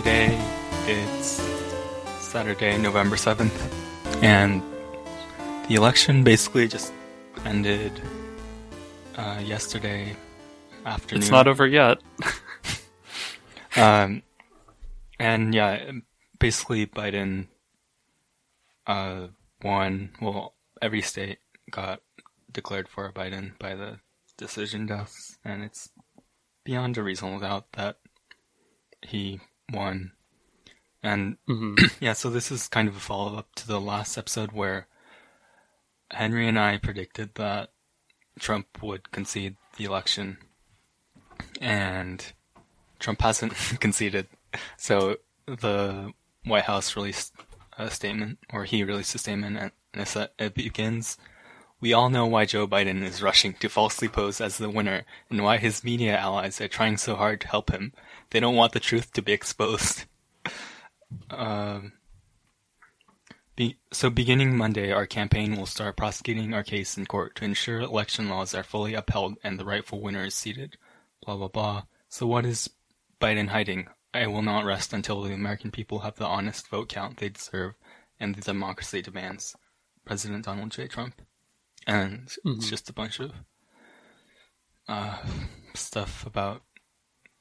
Today it's Saturday, November 7th, and the election basically just ended uh, yesterday afternoon. It's not over yet. Um, and yeah, basically Biden uh, won. Well, every state got declared for Biden by the Decision Desk, and it's beyond a reasonable doubt that he won. And hmm yeah, so this is kind of a follow up to the last episode where Henry and I predicted that Trump would concede the election, and Trump hasn't conceded. So the White House released a statement, or he released a statement, and it begins. We all know why Joe Biden is rushing to falsely pose as the winner and why his media allies are trying so hard to help him. They don't want the truth to be exposed. Um, be, so beginning Monday, our campaign will start prosecuting our case in court to ensure election laws are fully upheld and the rightful winner is seated. Blah blah blah. So what is Biden hiding? I will not rest until the American people have the honest vote count they deserve and the democracy demands. President Donald J. Trump. And it's Mhm. just a bunch of uh, stuff about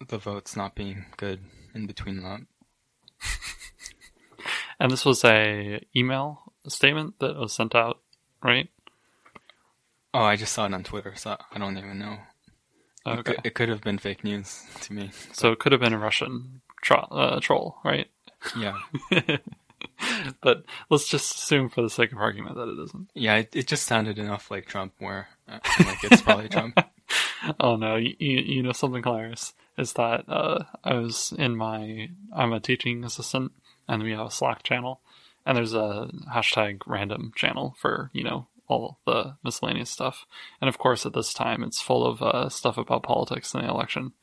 the votes not being good in between that. And this was a email statement that was sent out, right? Oh, I just saw it on Twitter, so I don't even know. It, Okay. could, it could have been fake news to me. So it could have been a Russian tro- uh, troll, right? Yeah, but let's just assume, for the sake of argument, that it isn't. yeah. It, it just sounded enough like Trump, where uh, like it's probably Trump. Oh no, you, you know something hilarious is that uh, I was in my I'm a teaching assistant and we have a Slack channel and there's a hashtag random channel for you know all the miscellaneous stuff and of course at this time it's full of uh, stuff about politics and the election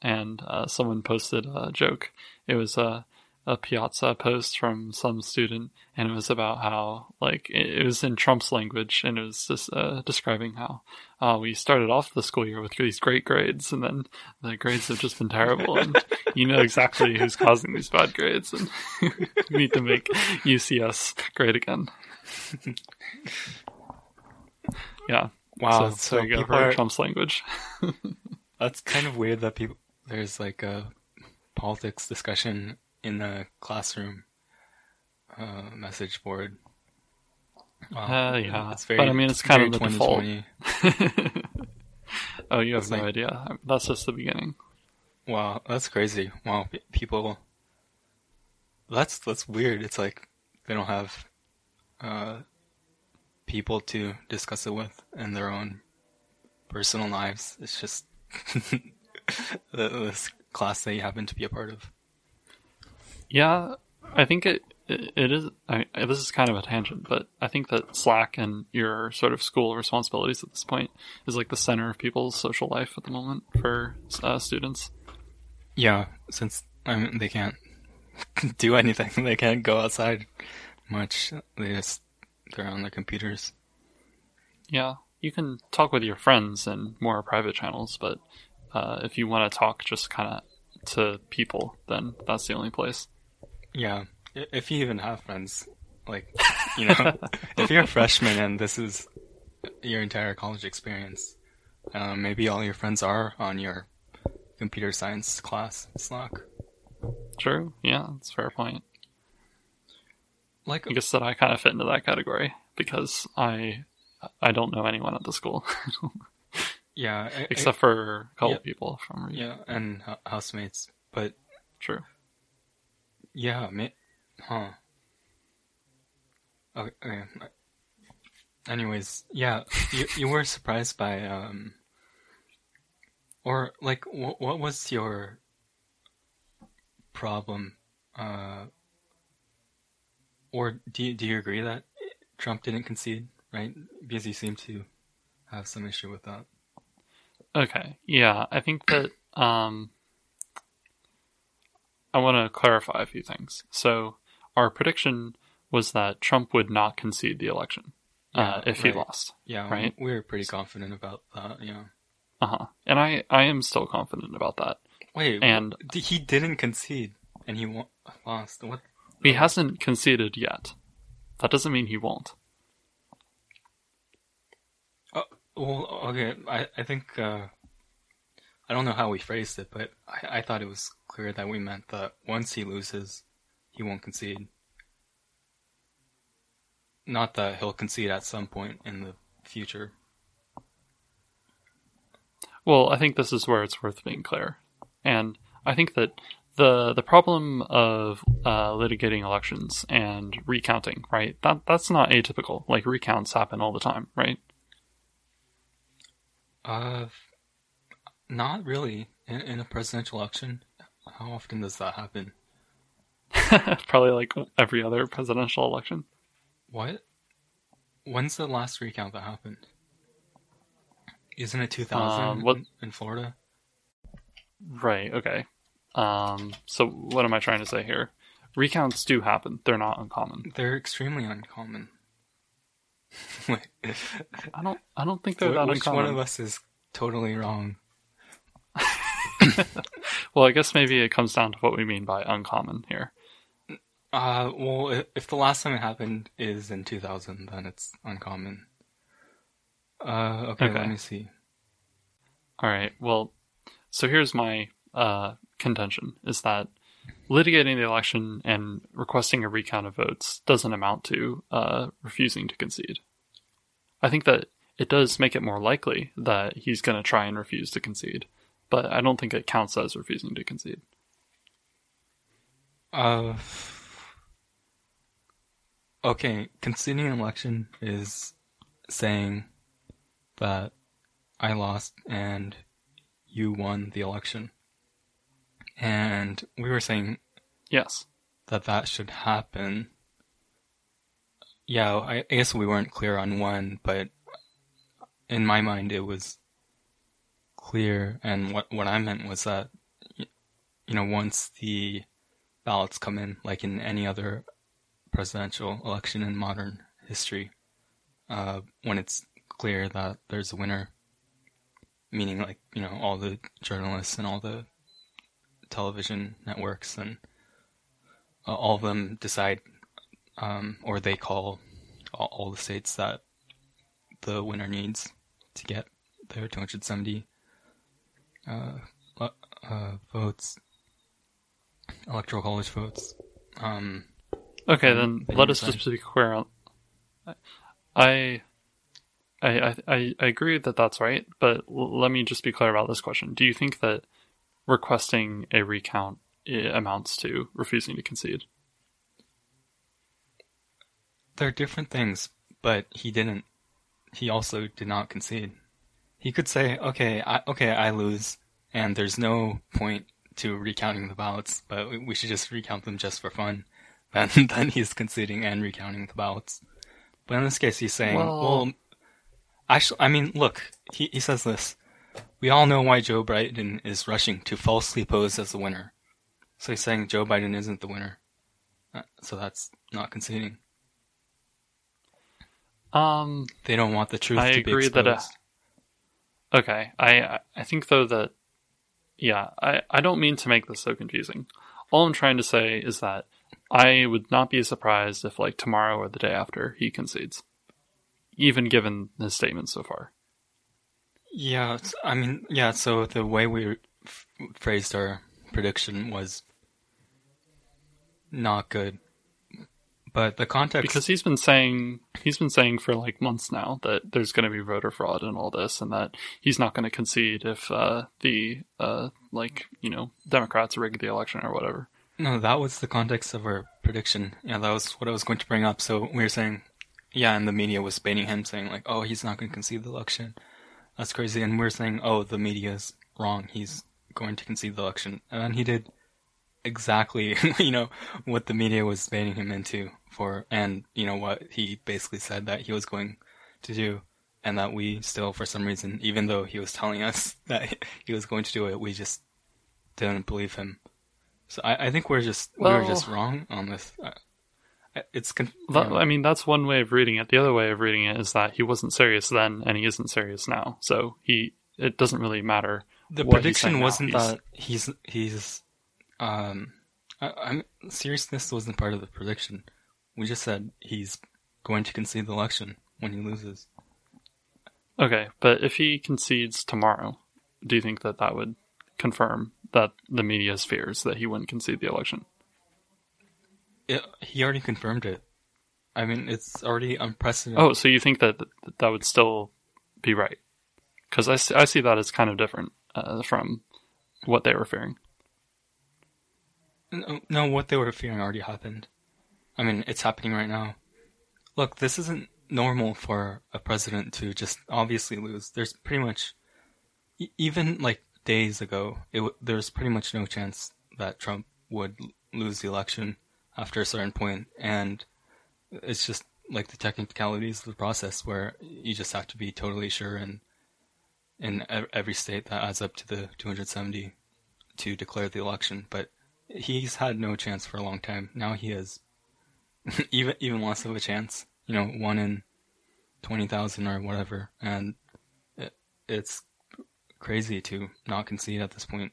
and uh, someone posted a joke it was a a piazza post from some student and it was about how like it, it was in Trump's language and it was just uh, describing how uh, we started off the school year with these great grades, and then the grades have just been terrible, and you know exactly who's causing these bad grades, and we need to make UCS great again. yeah. Wow, so, so, there you go. are, Trump's language. that's kind of weird that people there's like a politics discussion in the classroom uh, message board. Wow, Uh, yeah. it's very, But, I mean, it's kind of the default. oh, you have It's no like- idea. That's just the beginning. Wow, that's crazy. Wow, people. That's that's weird. It's like they don't have uh, people to discuss it with in their own personal lives. It's just this class that you happen to be a part of. Yeah, I think it it is. I, I- this is kind of a tangent, but I think that Slack and your sort of school responsibilities at this point is like the center of people's social life at the moment for uh, students. Yeah, since I mean, they can't do anything, they can't go outside much. They just they're on their computers. Yeah, you can talk with your friends in more private channels, but uh, if you want to talk just kind of to people, then that's the only place. Yeah, if you even have friends, like you know, if you're a freshman and this is your entire college experience, um, maybe all your friends are on your computer science class Slack. True. Yeah, that's a fair point. Like, I guess that I kind of fit into that category because I I don't know anyone at the school yeah, I- I- except for a couple Yeah. people from Reed. yeah, and housemates, but True. Yeah, ma- huh? Okay. okay. Anyways, yeah, you you were surprised by um, or like what what was your problem, uh, or do you, do you agree that Trump didn't concede, right? Because he seemed to have some issue with that. Okay. Yeah, I think that um, I want to clarify a few things. So, our prediction was that Trump would not concede the election uh, Yeah, if he lost. Yeah, Right. we were pretty confident about that. Yeah. Uh huh. And I, I am still confident about that. Wait, And- he didn't concede, and he wa- lost. What? He hasn't conceded yet. That doesn't mean he won't. Oh, well, okay. I I think uh, I don't know how we phrased it, but I, I thought it was clear that we meant that once he loses, he won't concede. Not that he'll concede at some point in the future. Well, I think this is where it's worth being clear, and I think that the the problem of uh, litigating elections and recounting, right? That that's not atypical. Like recounts happen all the time, right? Uh, not really. In, in a presidential election, how often does that happen? Probably like every other presidential election. What? When's the last recount that happened? Isn't it 2000 Um, what- in, Florida? Right. Okay. Um. So what am I trying to say here? Recounts do happen. They're not uncommon. They're extremely uncommon. Wait, I don't. I don't think they're wh- that which uncommon. one of us is totally wrong? Well, I guess maybe it comes down to what we mean by uncommon here. Uh, well, if the last time it happened is in 2000, then it's uncommon. Uh, okay, Okay. let me see. All right. Well, so here's my uh, contention: is that litigating the election and requesting a recount of votes doesn't amount to uh, refusing to concede. I think that it does make it more likely that he's going to try and refuse to concede, but I don't think it counts as refusing to concede. Uh, okay, conceding an election is saying that I lost and you won the election. And we were saying Yes. that that should happen. Yeah, I, I guess we weren't clear on when, but in my mind it was clear. And what what I meant was that, you know, once the ballots come in, like in any other presidential election in modern history, uh, when it's clear that there's a winner, meaning like you know all the journalists and all the television networks and uh, all of them decide, um, or they call all, all the states that the winner needs to get their 270 uh, uh, votes, electoral college votes. Um, Okay, then let us just be clear. on- I, I, I, I agree that that's right, but l- let me just be clear about this question. Do you think that requesting a recount i- amounts to refusing to concede? they're different things, but he didn't. He also did not concede. He could say, "Okay, I, okay, I lose, and there's no point to recounting the ballots, but we- should just recount them just for fun." Then, then he's conceding and recounting the ballots. But in this case, he's saying, Well- "Well, actually, I mean, look." He he says this. We all know why Joe Biden is rushing to falsely pose as the winner. So he's saying Joe Biden isn't the winner. Uh, So that's not conceding. Um. They don't want the truth I to be agree exposed. that, Okay, I I think though that yeah, I I don't mean to make this so confusing. All I'm trying to say is that I would not be surprised if like tomorrow or the day after he concedes, even given his statement so far. yeah, I mean, yeah. So the way we phrased our prediction was not good, but the context Because he's been saying he's been saying for like months now that there's going to be voter fraud and all this, and that he's not going to concede if uh, the uh, like you know Democrats rig the election or whatever. no, that was the context of our prediction. Yeah, that was what I was going to bring up. So we were saying, yeah, and the media was baiting him, saying like, "Oh, he's not going to concede the election." That's crazy. And we're saying, "Oh, the media's wrong. He's going to concede the election," and then he did exactly you know what the media was baiting him into for and you know what he basically said that he was going to do and that we still for some reason even though he was telling us that he was going to do it we just didn't believe him so i, I think we're just we were Well- just wrong on this it's That. I mean, that's one way of reading it. The other way of reading it is that he wasn't serious then, and he isn't serious now. So he, it doesn't really matter. the prediction wasn't that he's he's um I, I'm seriousness wasn't part of the prediction. We just said he's going to concede the election when he loses. Okay, but if he concedes tomorrow, do you think that that would confirm that the media's fears that he wouldn't concede the election? It, he already confirmed it. I mean, it's already unprecedented. Oh, so you think that that would still be right? Because I see, I see that as kind of different uh, from what they were fearing. No, what they were fearing already happened. I mean, it's happening right now. Look, this isn't normal for a president to just obviously lose. There's pretty much, even like days ago, it, there's pretty much no chance that Trump would lose the election after a certain point. point, and it's just like the technicalities of the process where you just have to be totally sure and in every state that adds up to the 270 to declare the election. But he's had no chance for a long time. Now he has even even less of a chance. You know, one in twenty thousand or whatever, and it, it's crazy to not concede at this point.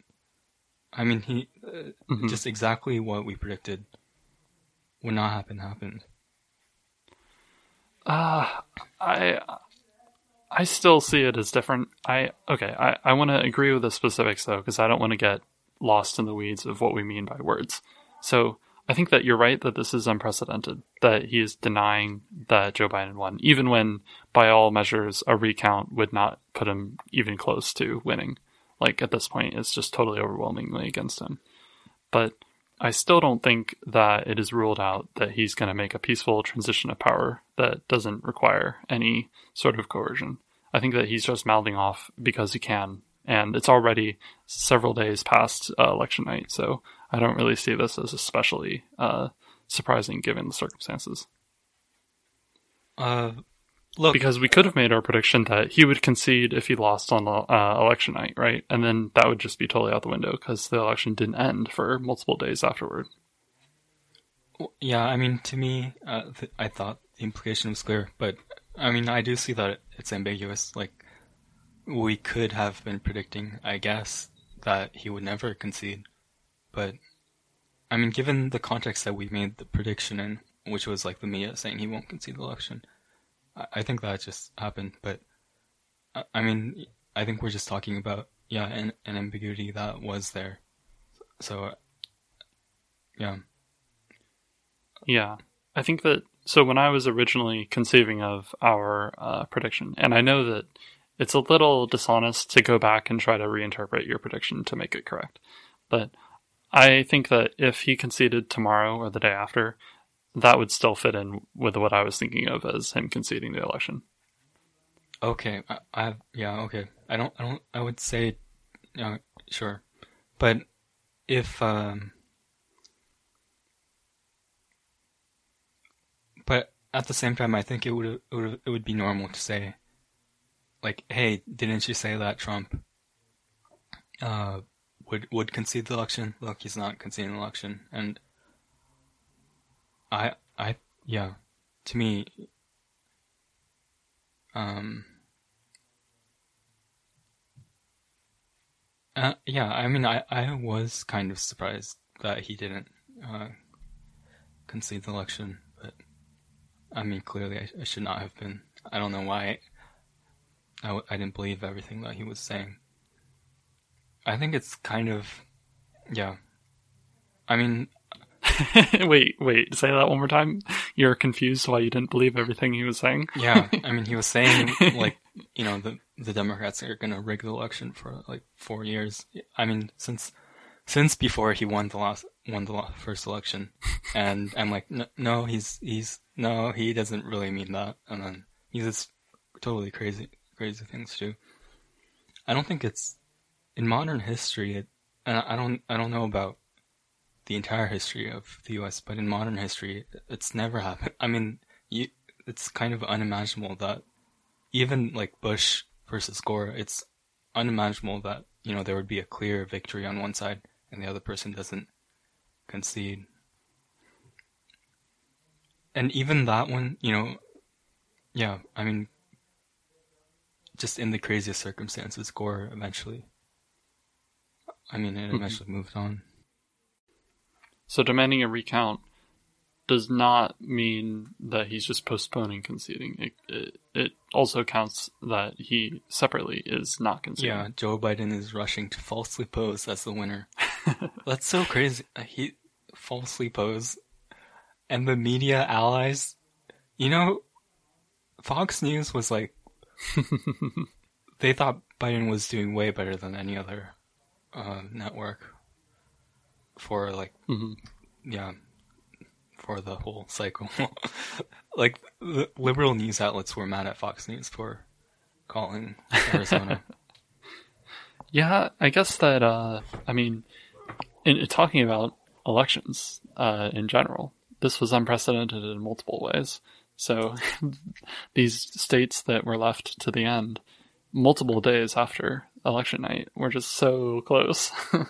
I mean, he uh, mm-hmm. just exactly what we predicted would not happen happened. Uh, I I still see it as different. I okay. I I want to agree with the specifics though, because I don't want to get lost in the weeds of what we mean by words. So I think that you're right that this is unprecedented, that he is denying that Joe Biden won, even when, by all measures, a recount would not put him even close to winning. Like at this point, it's just totally overwhelmingly against him. But I still don't think that it is ruled out that he's going to make a peaceful transition of power that doesn't require any sort of coercion. I think that he's just mouthing off because he can and it's already several days past uh, election night, so I don't really see this as especially uh, surprising given the circumstances. Uh, look, because we could have made our prediction that he would concede if he lost on uh, election night, right? And then that would just be totally out the window because the election didn't end for multiple days afterward. Yeah, I mean, to me, uh, th- I thought the implication was clear, but I mean, I do see that it's ambiguous. Like, we could have been predicting, I guess, that he would never concede. But, I mean, given the context that we made the prediction in, which was like the media saying he won't concede the election, I, I think that just happened. But, I, I mean, I think we're just talking about, yeah, an, an ambiguity that was there. So, yeah. Yeah. I think that, so when I was originally conceiving of our uh, prediction, and I know that it's a little dishonest to go back and try to reinterpret your prediction to make it correct. But I think that if he conceded tomorrow or the day after, that would still fit in with what I was thinking of as him conceding the election. Okay, I, I yeah, okay. I don't, I don't, I would say, yeah, sure, but if um, but at the same time, I think it would it would it would be normal to say like, hey, didn't you say that Trump uh, would would concede the election? Look, he's not conceding the election, and I I yeah, to me, um, uh, yeah, I mean, I I was kind of surprised that he didn't uh, concede the election, but I mean, clearly I, I should not have been. I don't know why I w- I didn't believe everything that he was saying. I think it's kind of, yeah. I mean, wait, wait, say that one more time. You're confused why you didn't believe everything he was saying. yeah, I mean, he was saying like, you know, the the Democrats are going to rig the election for like four years. I mean, since since before he won the last won the first election, and I'm like, no, no, he's he's no, he doesn't really mean that, and then he's just totally crazy crazy things too. I don't think it's in modern history. It, and I don't I don't know about the entire history of the U.S., but in modern history, it's never happened. I mean, you, it's kind of unimaginable that even like Bush versus Gore, it's unimaginable that you know there would be a clear victory on one side and the other person doesn't concede. And even that one, you know, yeah, I mean, just in the craziest circumstances, Gore eventually. I mean, it mm-hmm. eventually moved on. So demanding a recount does not mean that he's just postponing conceding. It, it, it also counts that he separately is not conceding. Yeah, Joe Biden is rushing to falsely pose as the winner. That's so crazy. He falsely pose, and the media allies. You know, Fox News was like, they thought Biden was doing way better than any other uh, network for like, Mhm. yeah, for the whole cycle. like the liberal news outlets were mad at Fox News for calling Arizona. Yeah, I guess that. Uh, I mean, in, in talking about elections uh, in general, this was unprecedented in multiple ways. So, these states that were left to the end, multiple days after election night, were just so close. it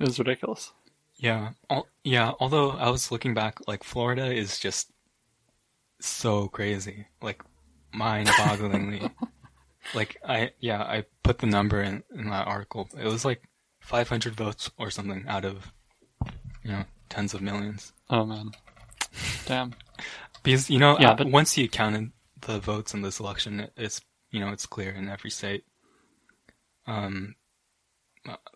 was ridiculous. Yeah, al- yeah. Although I was looking back, like Florida is just so crazy, like mind-bogglingly. like I, yeah, I put the number in in that article. It was like 500 votes or something out of you know tens of millions. Oh man, damn. Because you know, Yeah, uh, but- once you counted the votes in this election, it's you know it's clear in every state. Um,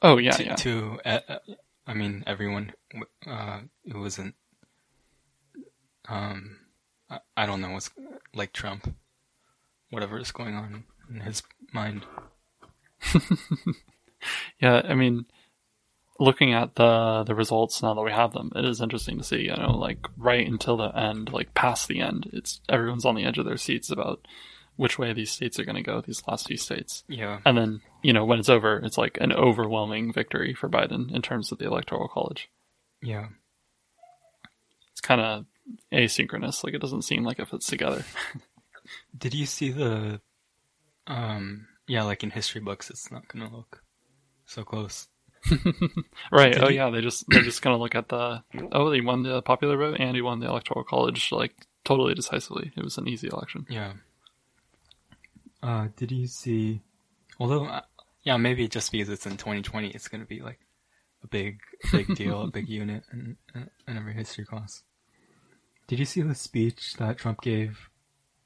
Oh yeah, to, yeah. to uh, uh, I mean everyone uh it wasn't um I, I don't know what's like Trump whatever is going on in his mind Yeah, I mean, looking at the the results now that we have them, it is interesting to see. You know, like right until the end, like past the end, it's everyone's on the edge of their seats about which way these states are going to go. These last few states, yeah and then you know when it's over, it's like an overwhelming victory for Biden in terms of the electoral college. yeah It's kind of asynchronous. Like it doesn't seem like it fits together. did you see the um yeah like in history books it's not gonna look so close Right. Did oh you- yeah, they just they're just gonna look at the oh he won the popular vote and he won the electoral college like totally decisively. It was an easy election. yeah uh did you see although uh, yeah maybe just because it's in 2020 it's gonna be like a big big deal a big unit in, in every history class did you see the speech that trump gave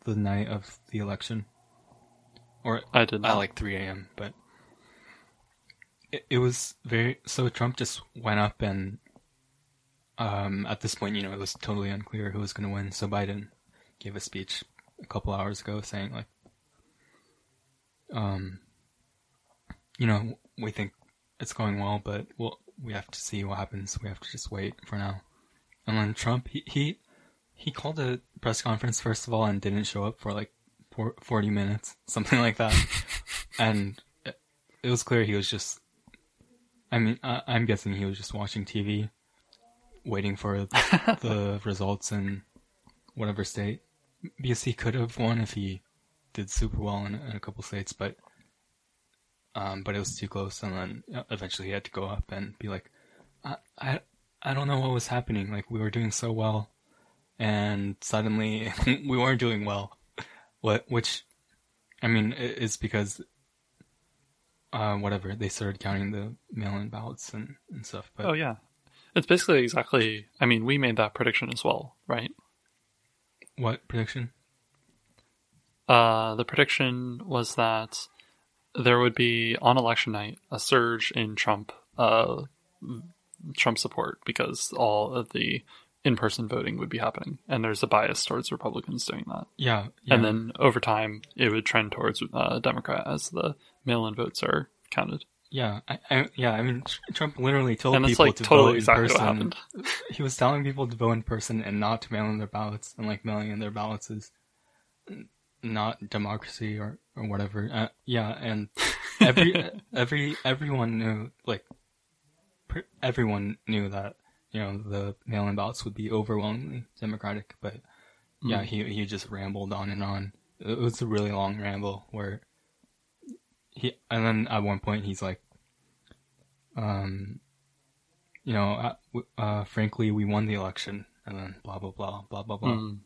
the night of the election or I did at not. like 3 a.m but it, it was very so trump just went up and um at this point you know it was totally unclear who was going to win so biden gave a speech a couple hours ago saying like um you know we think it's going well but we'll we have to see what happens. We have to just wait for now. And then trump he he, he called a press conference first of all and didn't show up for like 40 minutes something like that. And it, it was clear he was just i mean I, i'm guessing he was just watching tv waiting for the results in whatever state because he could have won if he did super well in, in a couple states, but um, but it was too close, and then uh, eventually he had to go up and be like, I, I I don't know what was happening. Like we were doing so well, and suddenly we weren't doing well. What which, I mean, it's because uh, whatever they started counting the mail-in ballots and, and stuff. But oh yeah, it's basically exactly. I mean, we made that prediction as well, right? what prediction? Uh, the prediction was that there would be on election night a surge in Trump, uh, Trump support because all of the in-person voting would be happening, and there's a bias towards Republicans doing that. Yeah, yeah. And then over time, it would trend towards uh, Democrat as the mail-in votes are counted. Yeah, I, I, yeah. I mean, Trump literally told and people like to totally vote exactly in what person. happened. He was telling people to vote in person and not to mail in their ballots, and like mailing in their ballots is not democracy or or whatever. Uh, yeah, and every every everyone knew like pr- everyone knew that you know the mail-in ballots would be overwhelmingly Democratic, but yeah, Mm. he he just rambled on and on. It was a really long ramble where he and then at one point he's like, um, you know, uh, uh, frankly, we won the election, and then blah blah blah blah blah blah, Mm.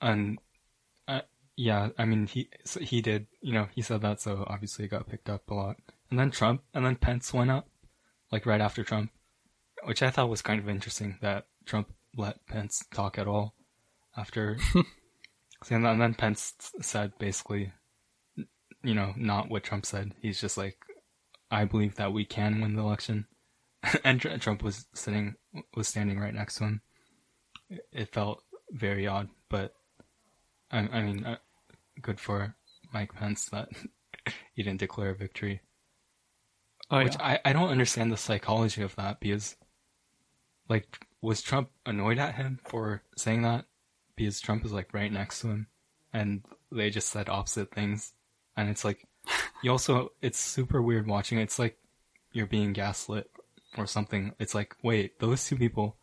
and uh, yeah, I mean he so he did, you know, he said that, so obviously it got picked up a lot. And then Trump, and then Pence went up, like right after Trump, which I thought was kind of interesting that Trump let Pence talk at all after. and then Pence said basically, you know, not what Trump said. He's just like, I believe that we can win the election, and Trump was sitting was standing right next to him. It felt very odd, but I, I mean, uh, good for Mike Pence that he didn't declare victory. Oh, Which. I, I don't understand the psychology of that because, like, was Trump annoyed at him for saying that? Because Trump is like right next to him, and they just said opposite things, and it's like, you also it's super weird watching. It's like you're being gaslit or something. It's like, wait, those two people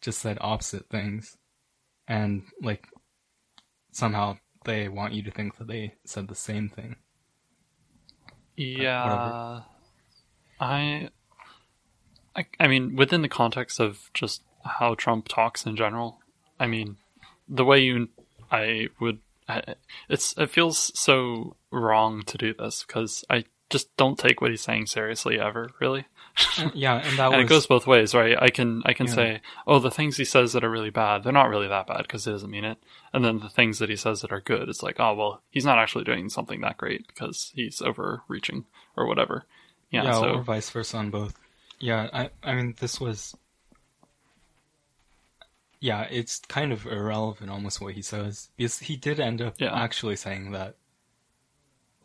just said opposite things, and like somehow they want you to think that they said the same thing. Yeah, I, I, I mean, within the context of just how Trump talks in general, I mean, the way you, I would, it's it feels so wrong to do this because I just don't take what he's saying seriously ever, really. yeah, and that and was... it goes both ways, right? I can I can yeah. say, oh, the things he says that are really bad, they're not really that bad because he doesn't mean it. And then the things that he says that are good, it's like, oh, well, he's not actually doing something that great because he's overreaching or whatever. Yeah, yeah so... or vice versa on both. Yeah, I I mean, this was. Yeah, it's kind of irrelevant almost what he says because he did end up yeah. actually saying that.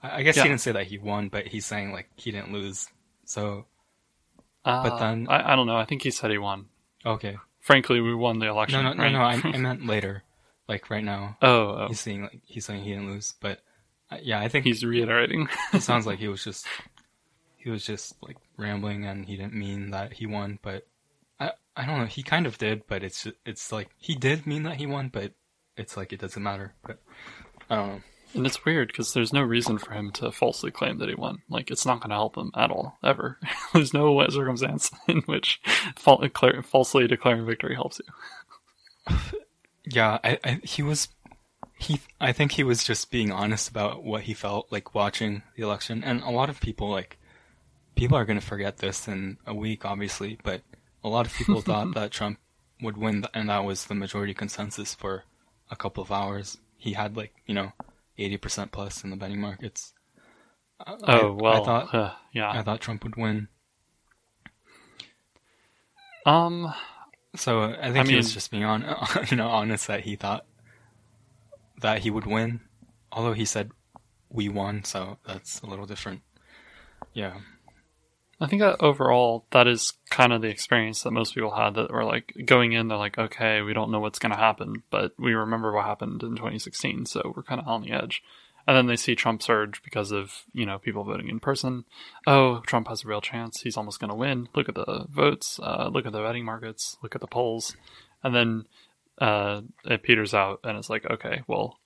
I guess yeah. he didn't say that he won, but he's saying like he didn't lose. So uh, but then I, I don't know. I think he said he won. Okay. Frankly, we won the election. No, no, right? no, no. I, I meant later, like right now. Oh, oh. he's saying like he's saying he didn't lose, but uh, yeah, I think he's reiterating. it sounds like he was just he was just like rambling, and he didn't mean that he won. But I I don't know. He kind of did, but it's it's like he did mean that he won, but it's like it doesn't matter. But I don't know. And it's weird because there's no reason for him to falsely claim that he won. Like, it's not going to help him at all, ever. there's no circumstance in which fal- falsely declaring victory helps you. yeah, I, I, he was. He, I think he was just being honest about what he felt like watching the election, and a lot of people like, people are going to forget this in a week, obviously, but a lot of people thought that Trump would win, and that was the majority consensus for a couple of hours. He had like, you know, eighty percent plus in the betting markets. Oh I, well, I thought, uh, yeah, I thought Trump would win. Um, so I think I he mean, was just being on, you know, honest that he thought that he would win, although he said we won, so that's a little different. Yeah. I think that overall, that is kind of the experience that most people had that were like going in, they're like, okay, we don't know what's going to happen, but we remember what happened in 2016, so we're kind of on the edge. And then they see Trump surge because of, you know, people voting in person. Oh, Trump has a real chance. He's almost going to win. Look at the votes. Uh, look at the betting markets. Look at the polls. And then uh, it peters out and it's like, okay, well,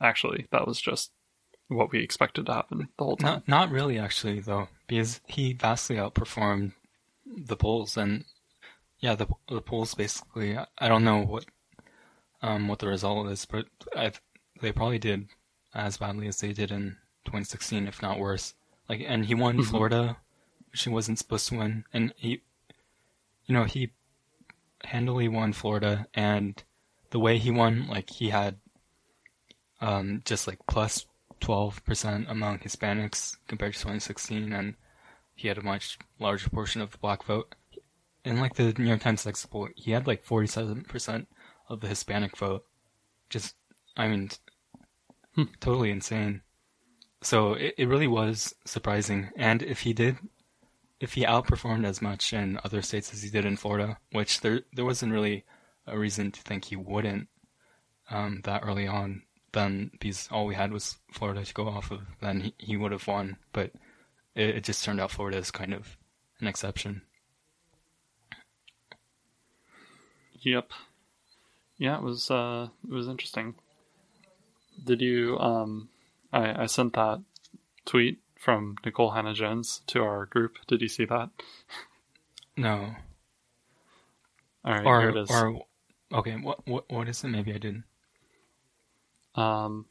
actually, that was just what we expected to happen the whole time. Not, not really, actually, though, because he vastly outperformed the polls, and yeah, the the polls basically. I don't know what um what the result is, but I they probably did as badly as they did in 2016, if not worse. Like, and he won mm-hmm. Florida, which he wasn't supposed to win, and he, you know, he handily won Florida, and the way he won, like he had um just like plus 12% among Hispanics compared to 2016, and he had a much larger portion of the black vote. In like the New York Times exit poll, he had like 47% of the Hispanic vote. Just, I mean, hmm. totally insane. So it, it really was surprising. And if he did, if he outperformed as much in other states as he did in Florida, which there there wasn't really a reason to think he wouldn't um, that early on, then because all we had was Florida to go off of, then he, he would have won. But it, it just turned out Florida is kind of an exception. Yep. Yeah, it was uh it was interesting. Did you um I, I sent that tweet from Nikole Hannah-Jones to our group. Did you see that? No. All right, or, here it is. Or okay, what what what is it? Maybe I didn't. Um,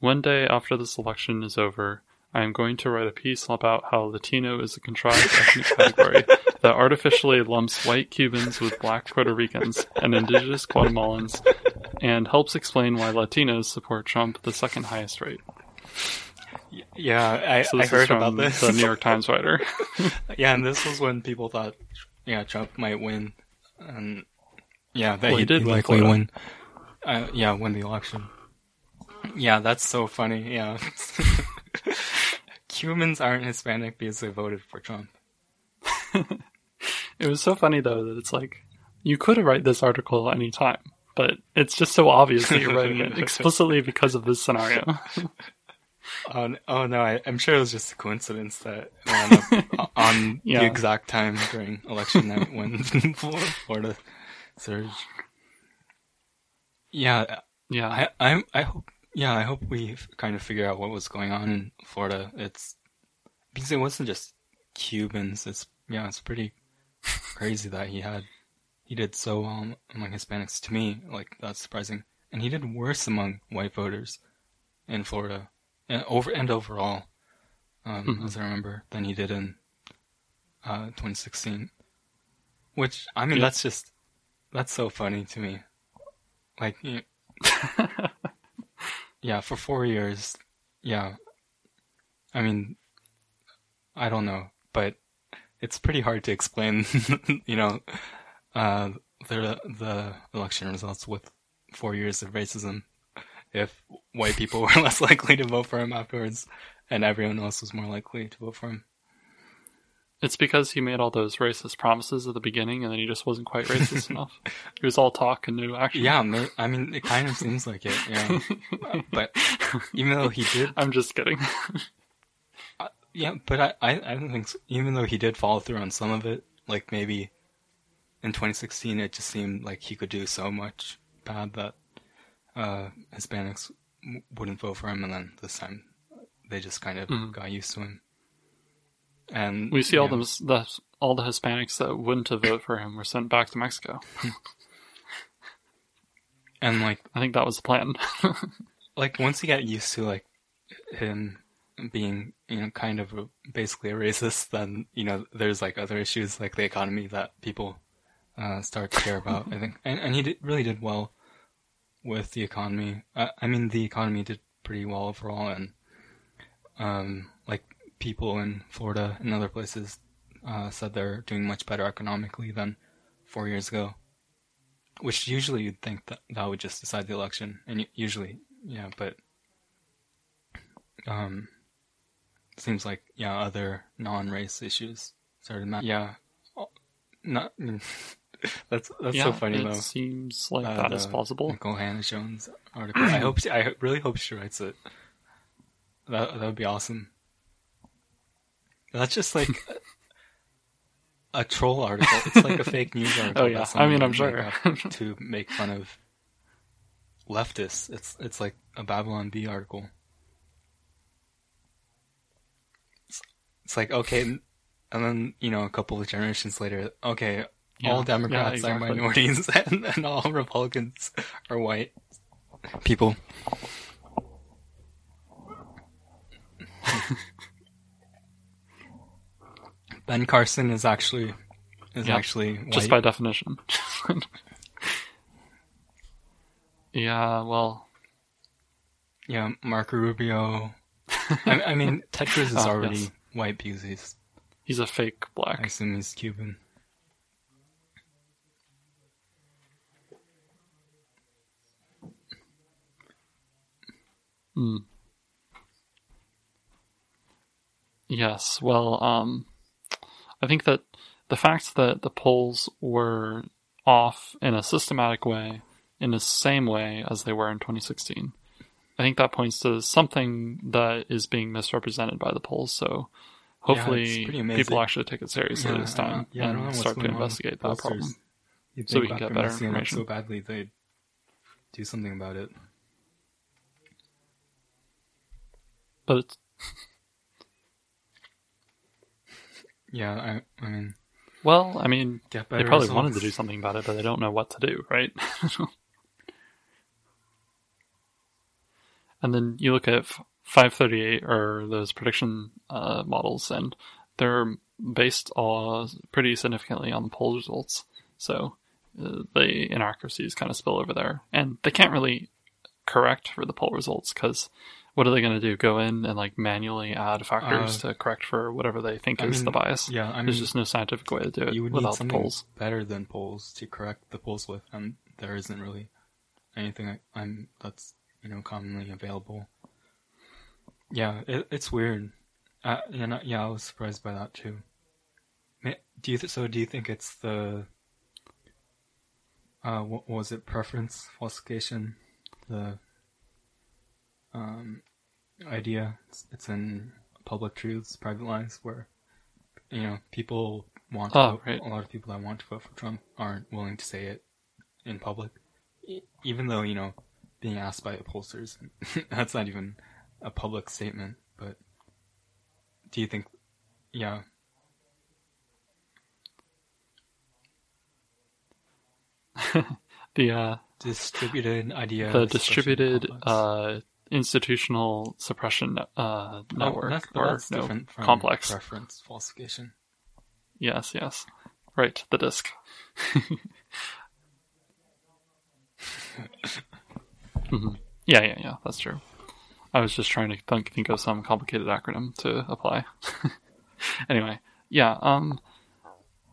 one day after this election is over, I am going to write a piece about how Latino is a contrived ethnic category that artificially lumps white Cubans with black Puerto Ricans and indigenous Guatemalans and helps explain why Latinos support Trump the second highest rate. Yeah, I, So I heard about this. the New York Times writer. yeah, and this was when people thought, yeah, Trump might win, and yeah, that Well, he he'd, did he'd win likely win. Uh, yeah, win the election. Yeah, that's so funny. Yeah, Cubans aren't Hispanic because they voted for Trump. It was so funny though that it's like you could write this article any time, but it's just so obvious that you're writing it explicitly because of this scenario. Oh, oh no, I, I'm sure it was just a coincidence that it um, wound on Yeah. the exact time during election night when Florida surged. Yeah, Yeah, I, I, I hope, yeah, I hope we kind of figure out what was going on in Florida. It's because it wasn't just Cubans. It's yeah, it's pretty crazy that he had he did so well among Hispanics. To me, like that's surprising, and he did worse among white voters in Florida, and over and overall, um, Mhm. as I remember, than he did in uh, 2016. Which I mean, Yeah. that's just that's so funny to me. Like, you yeah, for four years, yeah. I mean, I don't know, but it's pretty hard to explain, you know, uh, the the election results with four years of racism. If white people were less likely to vote for him afterwards, and everyone else was more likely to vote for him. It's because he made all those racist promises at the beginning, and then he just wasn't quite racist enough. It was all talk and no action. Yeah, I mean, it kind of seems like it. Yeah, but even though he did I'm just kidding. Yeah, but I, I, I don't think so. even though he did follow through on some of it, like maybe in 2016, it just seemed like he could do so much bad that uh, Hispanics wouldn't vote for him, and then this time they just kind of Mhm. got used to him. And We see all yeah. the, the all the Hispanics that wouldn't have voted for him were sent back to Mexico. and like I think that was the plan. like once you get used to like him being you know kind of a, basically a racist then you know there's like other issues like the economy that people uh, start to care about i think and, and he did, really did well with the economy uh, i mean the economy did pretty well overall and um like people in florida and other places uh, said they're doing much better economically than four years ago which usually you'd think that that would just decide the election. And usually yeah but um seems like yeah other non-race issues started ma- yeah not that's that's yeah, so funny it though. seems like Uh, that is the plausible. Nikole Hannah-Jones article. I hope she, I really hope she writes it. That that would be awesome that's just like a, troll article it's like a fake news article Oh yeah, I mean I'm sure. to make fun of leftists it's it's like a Babylon Bee article It's like okay, and then you know a couple of generations later, okay, Yeah, all yeah, Democrats exactly. are minorities and, and all Republicans are white people. Ben Carson is actually is Yeah, actually white. just by definition. yeah, well, yeah, Marco Rubio. I, I mean, Cruz is Oh, already yes. white because he's he's a fake black. I assume he's Cuban. Hmm. Yes, well, um, I think that the fact that the polls were off in a systematic way, in the same way as they were in 2016, I think that points to something that is being misrepresented by the polls. So hopefully amazing. people actually take it seriously Yeah, this time yeah, I don't know and start to going on with investigate that problem. You'd So we can get better messing it up information. so badly they'd do something about it. But it's, Yeah, I, I mean, well, I mean, they probably wanted to do something about it, but they don't know what to do, right? and then you look at 538 or those prediction uh, models, and they're based uh, pretty significantly on the poll results. So uh, the inaccuracies kind of spill over there, and they can't really correct for the poll results because what are they going to do? Go in and like manually add factors Uh, to correct for whatever they think I is mean, the bias? Yeah, I mean, There's just no scientific way to do it you would need without the something polls. better than polls to correct the polls with, and there isn't really anything I, I'm that's you know commonly available. Yeah, it, it's weird. Uh, yeah, I was surprised by that too. Do you th- so? Do you think it's the uh, what was it? Preference falsification, the um, idea. It's, it's in public truths, private lies, where you know people want to Oh, vote, right. a lot of people that want to vote for Trump aren't willing to say it in public, even though you know being asked by pollsters, that's not even a public statement. But do you think, yeah, The uh, distributed idea, the distributed uh, institutional suppression uh, Oh, network that's, or that's no different from complex. preference falsification. Yes, yes, right. The disk. Mhm. Yeah, yeah, yeah. That's true. I was just trying to think, think of some complicated acronym to apply. anyway, yeah. Um.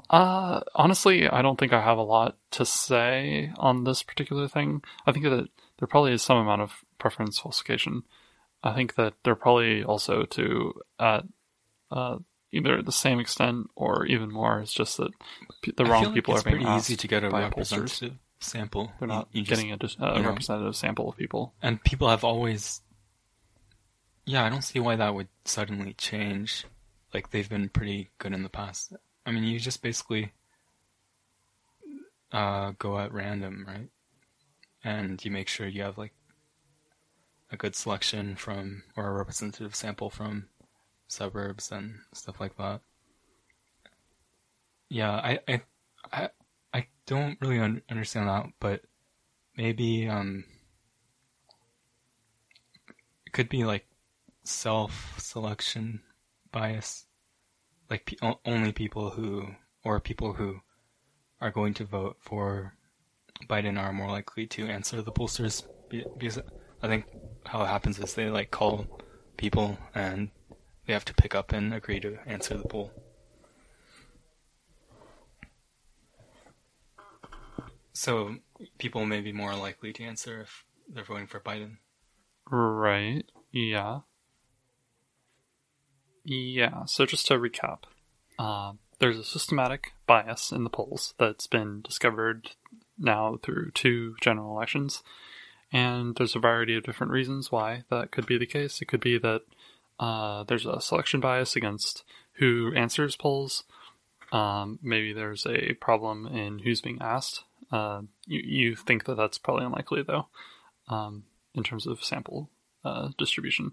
Uh. Honestly, I don't think I have a lot to say on this particular thing. I think that there probably is some amount of preference falsification. I think that they're probably also to at uh, either the same extent or even more. It's just that the wrong like people are being pretty asked easy to get a by pollsters. representative sample. They're not you just- getting a, a you know. representative sample of people. and people have always. Yeah, I don't see why that would suddenly change. Like they've been pretty good in the past. I mean, you just basically uh, go at random, right? And you make sure you have like a good selection from or a representative sample from suburbs and stuff like that. Yeah, I I I, I don't really un- understand that, but maybe um it could be like self selection bias like pe- only people who or people who are going to vote for Biden are more likely to answer the pollsters because I think how it happens is they like call people and they have to pick up and agree to answer the poll. So people may be more likely to answer if they're voting for Biden. Right. Yeah. Yeah. So just to recap, uh, there's a systematic bias in the polls that's been discovered now through two general elections, and there's a variety of different reasons why that could be the case. It could be that uh, there's a selection bias against who answers polls. Um, maybe there's a problem in who's being asked. Uh, you you think that that's probably unlikely though, um, in terms of sample uh, distribution.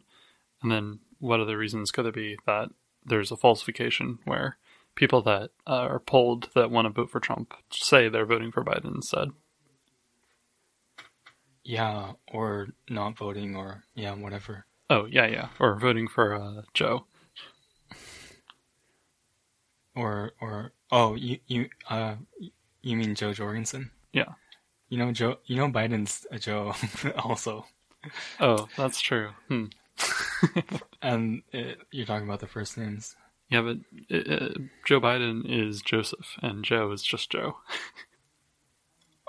And then what other reasons could there be that there's a falsification where people that uh, are polled that want to vote for Trump say they're voting for Biden instead? Yeah, or not voting, or yeah, whatever. Oh yeah, yeah, or voting for uh, Joe. Or or oh, you you uh you mean Jo Jorgensen? Yeah. You know Joe. You know Biden's a Joe also, Oh, that's true. Hmm. and it, you're talking about the first names. Yeah, but uh, Joe Biden is Joseph, and Joe is just Joe.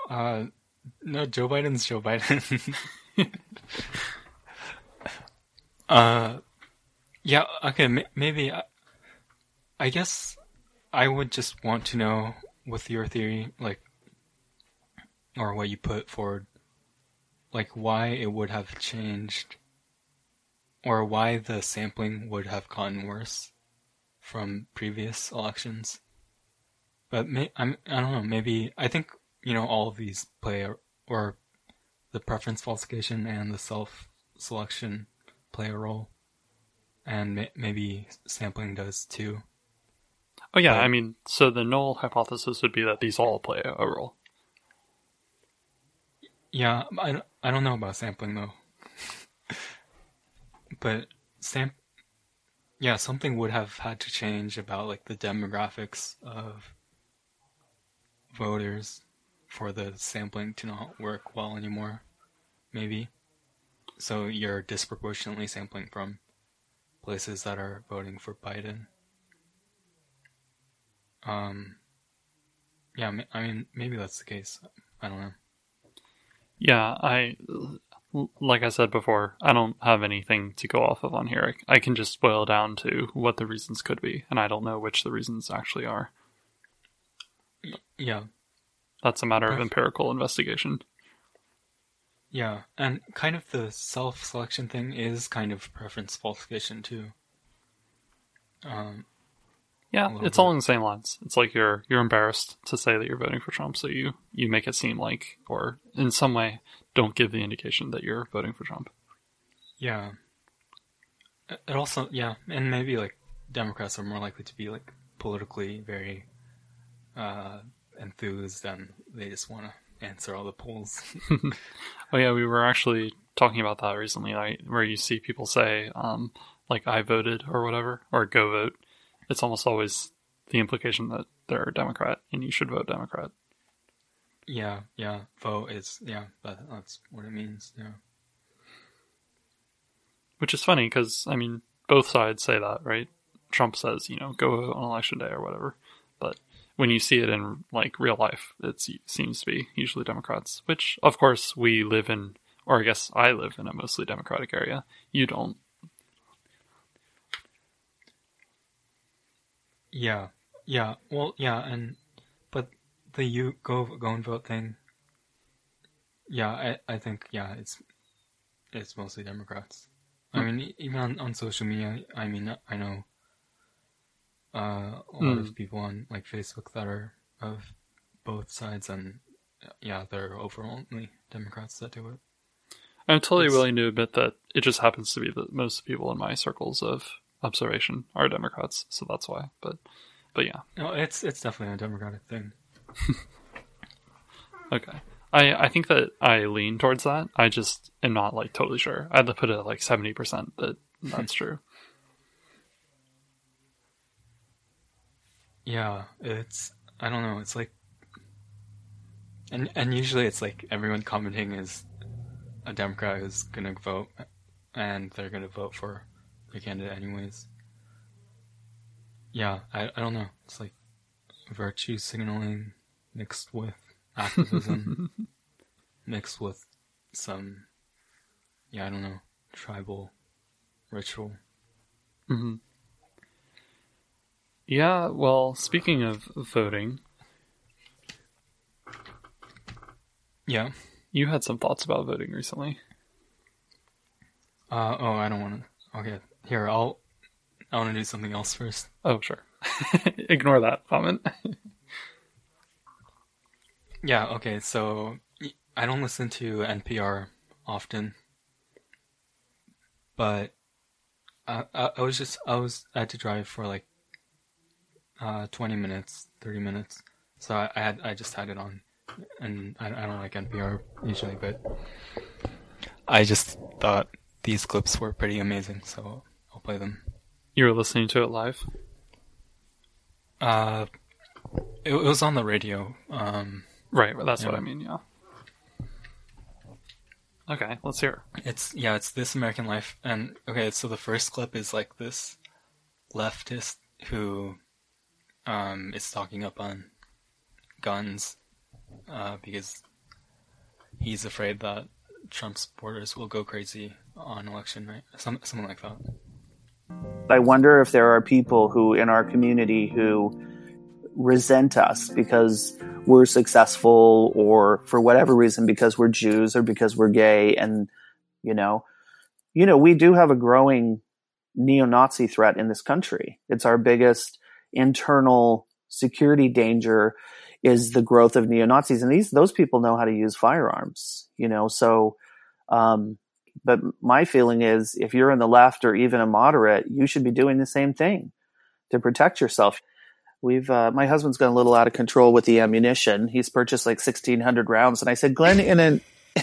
Uh, no, Joe Biden's Joe Biden. uh, yeah, okay, m- maybe. I, I guess I would just want to know with your theory, like, or what you put forward, like why it would have changed, or why the sampling would have gotten worse from previous elections. But may, I'm, I don't know. Maybe I think you know all of these play a, or the preference falsification and the self selection play a role, and may, maybe sampling does too. Oh yeah, Right. I mean, so the null hypothesis would be that these all play a role. Yeah, I, I don't know about sampling though, but sam yeah, something would have had to change about like the demographics of voters for the sampling to not work well anymore. Maybe. So you're disproportionately sampling from places that are voting for Biden. Um, yeah, I mean, maybe that's the case. I don't know. Yeah, I like I said before, I don't have anything to go off of on here. I can just boil down to what the reasons could be, and I don't know which the reasons actually are. Yeah, that's a matter of empirical investigation. Yeah, and kind of the self-selection thing is kind of preference falsification too. Um, yeah, it's bit. all in the same lines. It's like you're you're embarrassed to say that you're voting for Trump, so you you make it seem like, or in some way, don't give the indication that you're voting for Trump. Yeah. It also, yeah, and maybe like Democrats are more likely to be like politically very uh, enthused, and they just want to answer all the polls. oh yeah, we were actually talking about that recently, right? Where you see people say, um, like "I voted" or whatever, or "Go vote." it's almost always the implication that they're a Democrat and you should vote Democrat. Yeah, yeah. Vote is yeah, that, that's what it means. Yeah. Which is funny because I mean both sides say that, right? Trump says you know go vote on election day or whatever, but when you see it in like real life, it seems to be usually Democrats. Which of course we live in, or I guess I live in a mostly Democratic area. You don't. Yeah, yeah. Well, yeah, and but the you go go and vote thing. Yeah, I I think yeah, it's it's mostly Democrats. I hmm. mean, even on, on social media, I mean, I know uh, a lot mm. of people on like Facebook that are of both sides, and yeah, they're overwhelmingly Democrats that do it. I'm totally it's, willing to admit that it just happens to be that most people in my circles of observation are Democrats, so that's why. But but yeah, no, it's it's definitely a Democratic thing. okay, I I think that I lean towards that. I just am not like totally sure. I'd put it at like seventy percent that that's true. Yeah, it's I don't know. It's like, and and usually it's like everyone commenting is a Democrat who's gonna vote, and they're gonna vote for the candidate anyways. Yeah, I I don't know. It's like virtue signaling mixed with activism, mixed with some, yeah, I don't know, tribal ritual. hmm Yeah, well, speaking of voting, yeah, you had some thoughts about voting recently. Uh, oh, I don't want to. Okay, here, I'll. I want to do something else first. Oh, sure. Ignore that comment. yeah. Okay. So I don't listen to NPR often, but I, I, I was just I was I had to drive for like uh, twenty minutes, thirty minutes. So I, I had I just had it on, and I, I don't like NPR usually, but I just thought these clips were pretty amazing. So I'll play them. You were listening to it live? Uh, it, it was on the radio. Um, right, that's yeah. what I mean. Yeah. Okay, let's hear. It's yeah, it's This American Life, and okay, so the first clip is like this leftist who um, is talking up on guns uh, because he's afraid that Trump supporters will go crazy on election night, some, something like that. I wonder if there are people who in our community who resent us because we're successful or for whatever reason because we're Jews or because we're gay and you know you know we do have a growing neo-Nazi threat in this country. It's our biggest internal security danger is the growth of neo-Nazis and these those people know how to use firearms, you know. So um, but my feeling is if you're in the left or even a moderate, you should be doing the same thing to protect yourself. We've uh, my husband's gone a little out of control with the ammunition. He's purchased like 1600 rounds and I said, "Glenn, in an I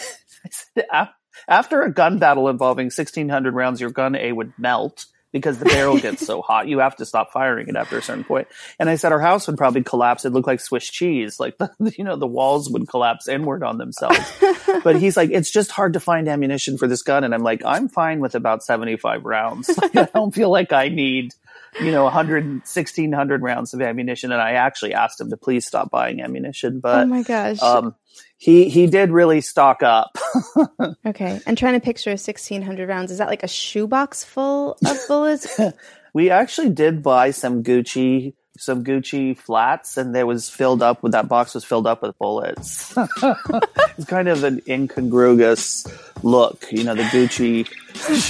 said, after a gun battle involving 1600 rounds, your gun A would melt because the barrel gets so hot. You have to stop firing it after a certain point. And I said our house would probably collapse. It'd look like Swiss cheese. Like the, you know, the walls would collapse inward on themselves. but he's like, it's just hard to find ammunition for this gun. And I'm like, I'm fine with about 75 rounds. Like, I don't feel like I need, you know, 100, 1600 rounds of ammunition. And I actually asked him to please stop buying ammunition. But, oh my gosh. um, he, he did really stock up. okay. I'm trying to picture 1600 rounds. Is that like a shoebox full of bullets? we actually did buy some Gucci some Gucci flats and there was filled up with that box was filled up with bullets. it's kind of an incongruous look, you know, the Gucci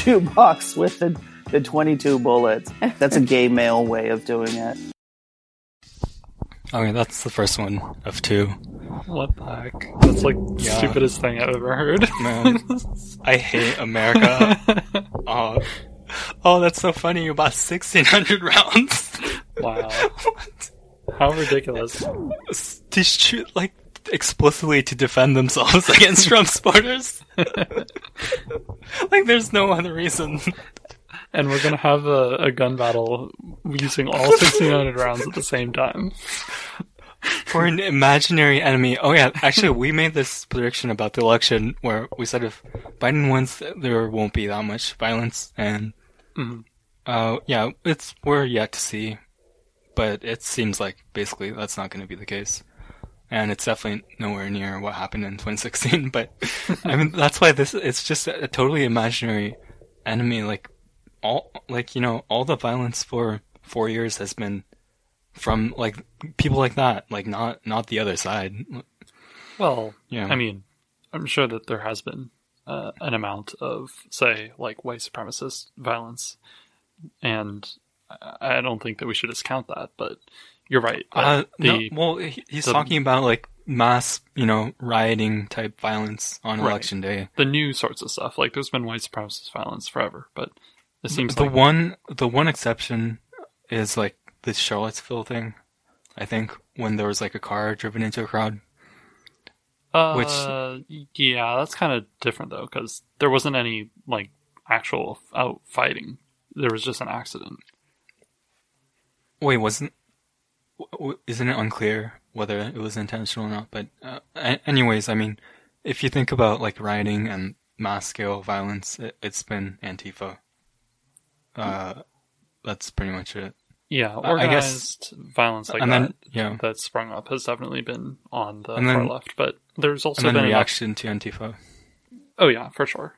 shoebox with the, the 22 bullets. That's a gay male way of doing it. I mean, that's the first one of two. What the heck? That's like the Yeah. stupidest thing I've ever heard. Man, I hate America. oh, oh, that's so funny. You bought 1,600 rounds. wow. How ridiculous. to shoot, like, explicitly to defend themselves against Trump supporters. like, there's no other reason. And we're gonna have a, a gun battle using all 1600 rounds at the same time. For an imaginary enemy. Oh, yeah, actually, we made this prediction about the election where we said if Biden wins, there won't be that much violence. And, Mhm. uh, yeah, it's, we're yet to see. But it seems like basically that's not going to be the case. And it's definitely nowhere near what happened in 2016. But, I mean, that's why this, it's just a, a totally imaginary enemy. Like, all, like, you know, all the violence for four years has been from, like, people like that. Like, not, not the other side. Well, Yeah. I mean, I'm sure that there has been uh, an amount of, say, like white supremacist violence, and I don't think that we should discount that. But you're right. Uh, the, no, well, he's the- talking about like mass, you know, rioting type violence on Right. election day. the new sorts of stuff. Like there's been white supremacist violence forever, but it seems the like one, the one exception is like the Charlottesville thing. I think when there was like a car driven into a crowd. Uh, yeah, that's kind of different though, because there wasn't any like actual out fighting. There was just an accident. Wait, wasn't? Isn't it unclear whether it was intentional or not? But uh, anyways, I mean, if you think about like rioting and mass scale violence, it, it's been Antifa. Uh, that's pretty much it. Yeah, I- I guess- organized violence like and that then yeah, that sprung up has definitely been on the far left. But there's also been enough- reaction to Antifa. Oh yeah, for sure.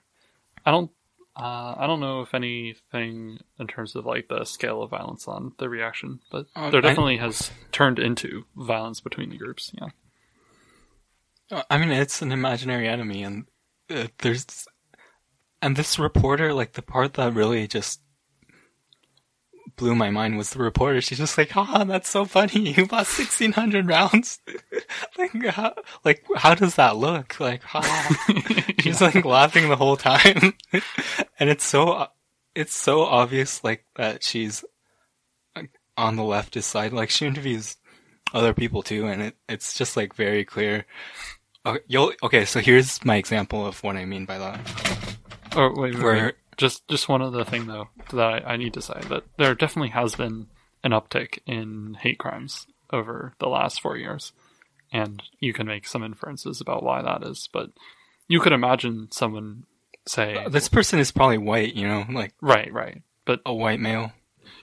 I don't. Uh, I don't know if anything in terms of like the scale of violence on the reaction, but Uh, there I- definitely has turned into violence between the groups. Yeah. Uh, I mean, it's an imaginary enemy, and uh, there's, and this reporter, like the part that really just blew my mind was the reporter. She's just like, "Ah, that's so funny. You bought sixteen hundred rounds. like, how, like, how does that look? Like, ha." she's like laughing the whole time, and it's so, it's so obvious, like that she's on the leftist side. Like she interviews other people too, and it, it's just like very clear. Okay, okay, so here's my example of what I mean by that. Oh wait, wait, Where- wait. Just just one other thing though that I, I need to say that there definitely has been an uptick in hate crimes over the last four years, and you can make some inferences about why that is. But you could imagine someone say, uh, This person is probably white, you know, like right, right, but a white male.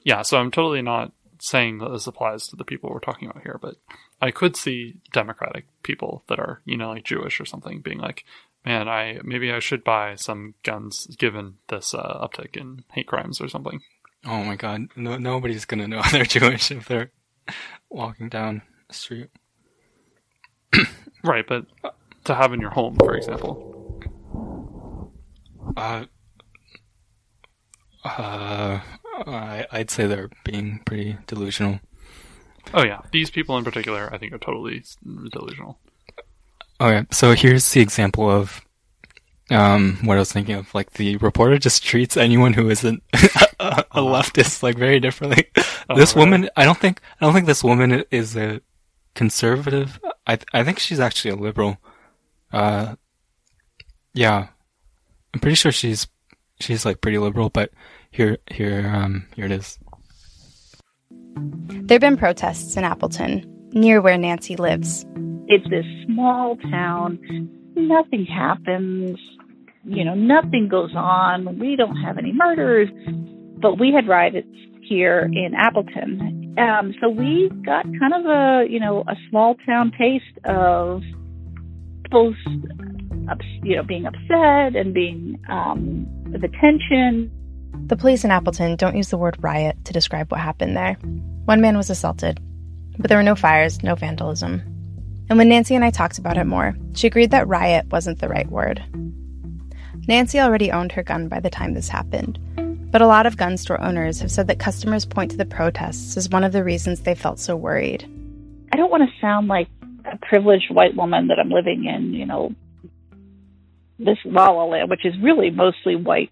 yeah. So I'm totally not saying that this applies to the people we're talking about here, but I could see Democratic people that are you know like Jewish or something being like. Man, I maybe I should buy some guns given this uh, uptick in hate crimes or something. Oh my god, no, nobody's gonna know they're Jewish if they're walking down the street. Right, but to have in your home, for example. Uh, uh, I, I'd say they're being pretty delusional. Oh yeah, these people in particular, I think, are totally delusional. Okay, so here's the example of um, what I was thinking of. Like the reporter just treats anyone who isn't a, a leftist like very differently. Oh, this really? woman, I don't think, I don't think this woman is a conservative. I I think she's actually a liberal. Uh, yeah, I'm pretty sure she's she's like pretty liberal, but here here um here it is. There've been protests in Appleton, near where Nancy lives. It's this small town. Nothing happens. You know, nothing goes on. We don't have any murders. But we had riots here in Appleton. Um, so we got kind of a, you know, a small town taste of both, you know, being upset and being um, the tension. The police in Appleton don't use the word riot to describe what happened there. One man was assaulted, but there were no fires, no vandalism. And when Nancy and I talked about it more, she agreed that riot wasn't the right word. Nancy already owned her gun by the time this happened, but a lot of gun store owners have said that customers point to the protests as one of the reasons they felt so worried. I don't want to sound like a privileged white woman that I'm living in, you know, this la la land, which is really mostly white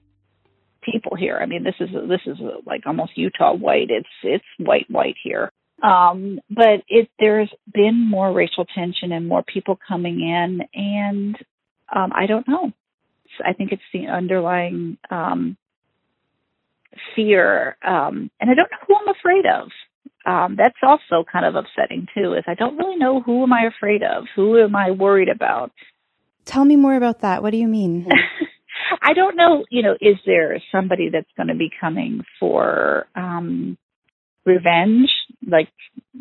people here. I mean, this is this is like almost Utah white. It's it's white white here. Um, but it there's been more racial tension and more people coming in, and um, I don't know. I think it's the underlying um, fear, um, and I don't know who I'm afraid of. Um, that's also kind of upsetting too. Is I don't really know who am I afraid of, who am I worried about. Tell me more about that. What do you mean? I don't know. You know, is there somebody that's going to be coming for um, revenge? Like,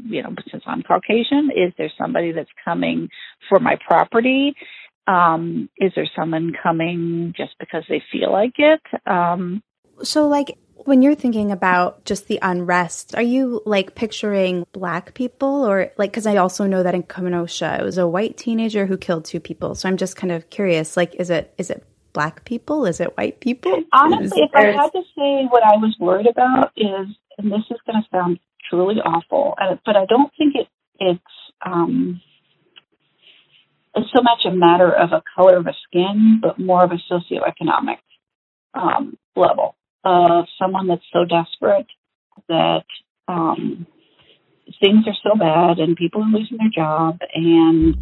you know, since I'm Caucasian, is there somebody that's coming for my property? Um, is there someone coming just because they feel like it? Um, so, like, when you're thinking about just the unrest, are you like picturing black people or like, because I also know that in Kenosha, it was a white teenager who killed two people. So I'm just kind of curious, like, is it, is it black people? Is it white people? Honestly, is if I had to say what I was worried about is, and this is going to sound truly awful, uh, but I don't think it, it's, um, it's so much a matter of a color of a skin, but more of a socioeconomic um, level of someone that's so desperate that um, things are so bad and people are losing their job and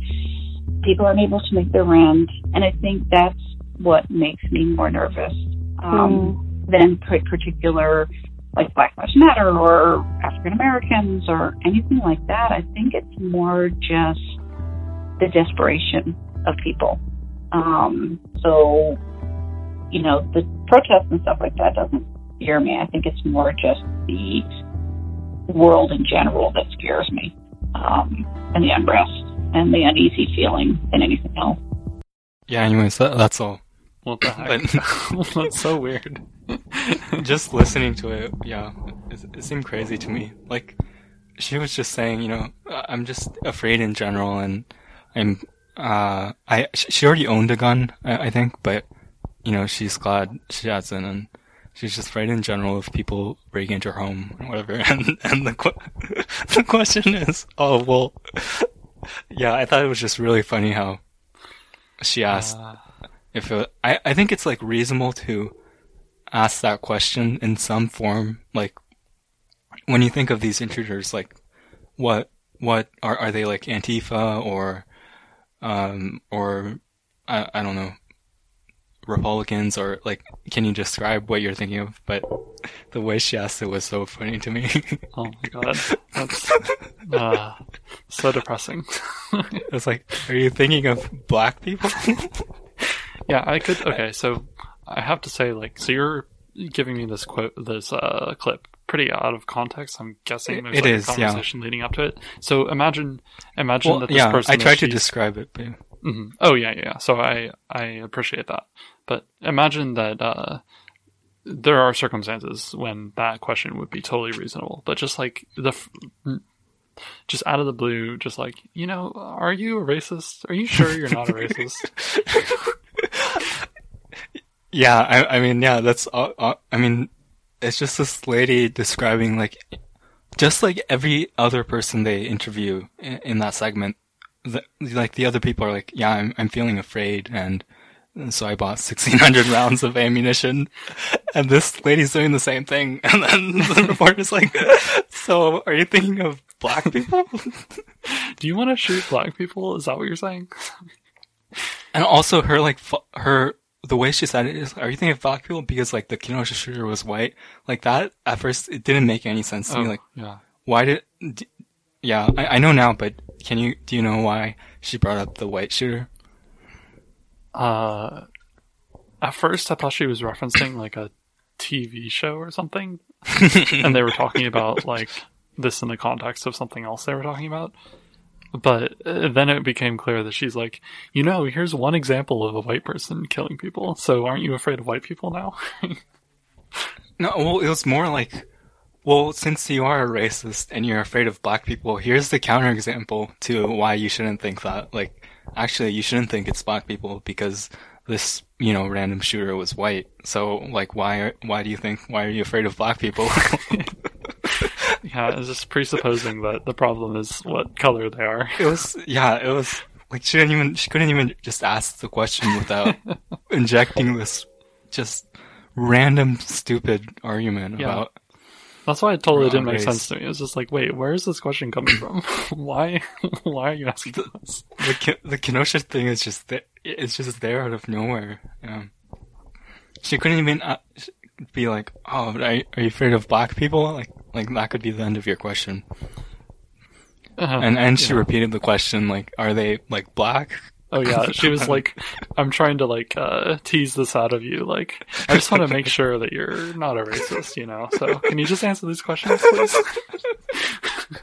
people aren't able to make their rent. And I think that's what makes me more nervous um, mm. than particular like Black Lives Matter or African Americans or anything like that. I think it's more just the desperation of people. Um, so, you know, the protests and stuff like that doesn't scare me. I think it's more just the world in general that scares me, um, and the unrest and the uneasy feeling than anything else. Yeah, anyways, that, that's all. What the heck? that's so weird. just listening to it, yeah, it, it seemed crazy to me. Like, she was just saying, you know, I'm just afraid in general, and I'm, uh, I, she already owned a gun, I, I think, but, you know, she's glad she hasn't, and she's just afraid in general of people breaking into her home or whatever. And, and the, qu- the question is, oh, well, yeah, I thought it was just really funny how she asked uh. If it, I, I think it's like reasonable to ask that question in some form, like, when you think of these intruders, like, what, what are, are they like Antifa or um, or I, I don't know, Republicans, or like, can you describe what you're thinking of? But the way she asked it was so funny to me. oh my god, that's uh, so depressing. it's like, are you thinking of black people? yeah, I could. Okay, so I have to say, like, so you're giving me this quote, this uh, clip pretty out of context. I'm guessing there's it like is, a conversation yeah. leading up to it. So imagine, imagine well, that this person. yeah, person. I tried to describe it, but mm-hmm. oh yeah, yeah. So I I appreciate that, but imagine that uh, there are circumstances when that question would be totally reasonable, but just like the. Just out of the blue, just like, you know, are you a racist? Are you sure you're not a racist? yeah, I, I mean, yeah, that's, uh, uh, I mean, it's just this lady describing like, just like every other person they interview in, in that segment, the, like the other people are like, yeah, I'm, I'm feeling afraid and, and so I bought 1600 rounds of ammunition and this lady's doing the same thing. And then the reporter's like, so are you thinking of black people? Do you want to shoot black people? Is that what you're saying? And also her like, her the way she said it is, are you thinking of black people because like the Kenosha shooter was white? Like that at first it didn't make any sense to oh, me. Like yeah. why did? D- yeah, I, I know now, but can you do you know why she brought up the white shooter? Uh, at first I thought she was referencing like a TV show or something, and they were talking about like this in the context of something else they were talking about. But uh, then it became clear that she's like, you know, here's one example of a white person killing people. So aren't you afraid of white people now? No, well, it was more like, well, since you are a racist and you're afraid of black people, here's the counterexample to why you shouldn't think that. Like, actually, you shouldn't think it's black people because this, you know, random shooter was white. So, like, why, are, why do you think, why are you afraid of black people? yeah, it's just presupposing that the problem is what color they are. it was, yeah, it was, like, she didn't even, she couldn't even just ask the question without injecting this just random stupid argument Yeah. about That's why it totally didn't make race. sense to me. It was just like, wait, where is this question coming from? why? Why are you asking this? the the Kenosha thing is just there. It's just there out of nowhere. Yeah. She couldn't even uh, be like, "Oh, are you, are you afraid of black people?" Like, like that could be the end of your question. Uh-huh. And and she Yeah. repeated the question, like, "Are they like black?" Oh yeah, she was like, "I'm trying to like uh, tease this out of you. Like, I just want to make sure that you're not a racist, you know. So, can you just answer these questions, please?"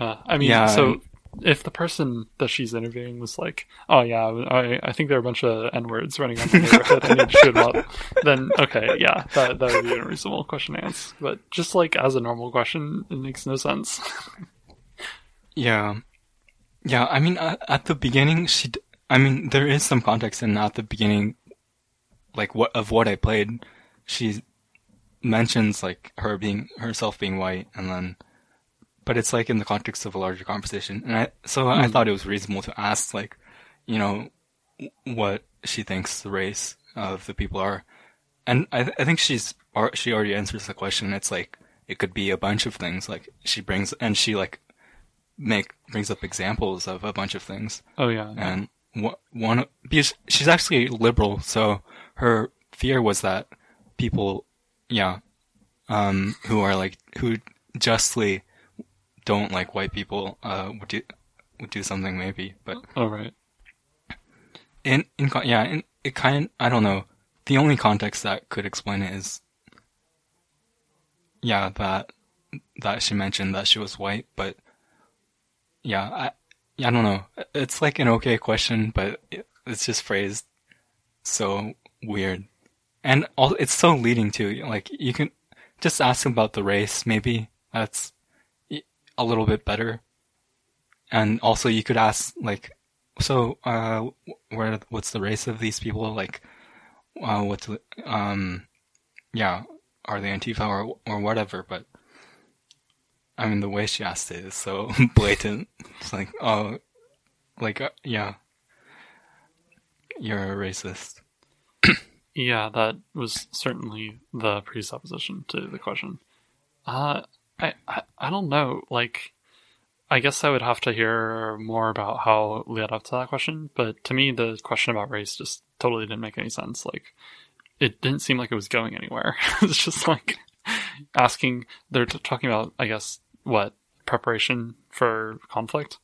uh, I mean, Yeah, so if the person that she's interviewing was like, "Oh yeah, I I think there are a bunch of n words running on my neighborhood. I need to shoot them up," then okay, yeah, that that would be a reasonable question to ask. But just like as a normal question, it makes no sense. Yeah, yeah. I mean, uh, at the beginning, she. D- I mean, there is some context and at the beginning, like what of what I played. She mentions like her being herself being white, and then, but it's like in the context of a larger conversation, and I so I Hmm. thought it was reasonable to ask like, you know, what she thinks the race of the people are, and I th- I think she's she already answers the question. It's like it could be a bunch of things. Like she brings and she like make brings up examples of a bunch of things oh yeah, and wha- one because she's actually liberal so her fear was that people yeah um who are like who justly don't like white people uh would do would do something maybe but oh right. in in yeah in, it kind I don't know. The only context that could explain it is yeah that that she mentioned that she was white but yeah I yeah, I don't know. It's like an okay question but it, it's just phrased so weird. And all it's so leading to like you can just ask about the race maybe. That's a little bit better. And also you could ask like so uh where what's the race of these people? Like uh what's um yeah are they antifa or or whatever? But i mean the way she asked it is so blatant. It's like oh like uh, yeah. You're a racist. Yeah, that was certainly the presupposition to the question. Uh, I, I, I don't know. Like, I guess I would have to hear more about how it led up to that question. But to me, the question about race just totally didn't make any sense. Like, it didn't seem like it was going anywhere. it's just like asking. They're t- talking about, I guess, what preparation for conflict,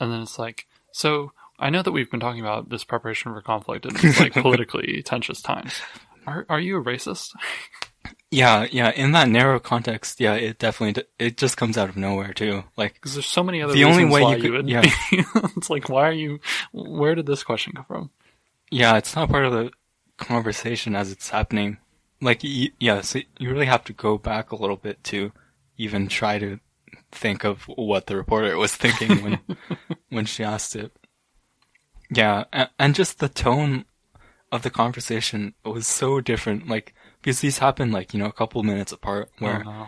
and then it's like, so I know that we've been talking about this preparation for conflict in these, like politically tenuous times. Are are you a racist? yeah yeah in that narrow context yeah it definitely it just comes out of nowhere too like Because there's so many other The only way you could- would. yeah. It's like, why are you? Where did this question come from? Yeah, it's not part of the conversation as it's happening. Like, y- yeah, so you really have to go back a little bit to even try to think of what the reporter was thinking when when she asked it. Yeah, and, and just the tone of the conversation was so different. Like, because these happen like you know a couple minutes apart, where Oh, no.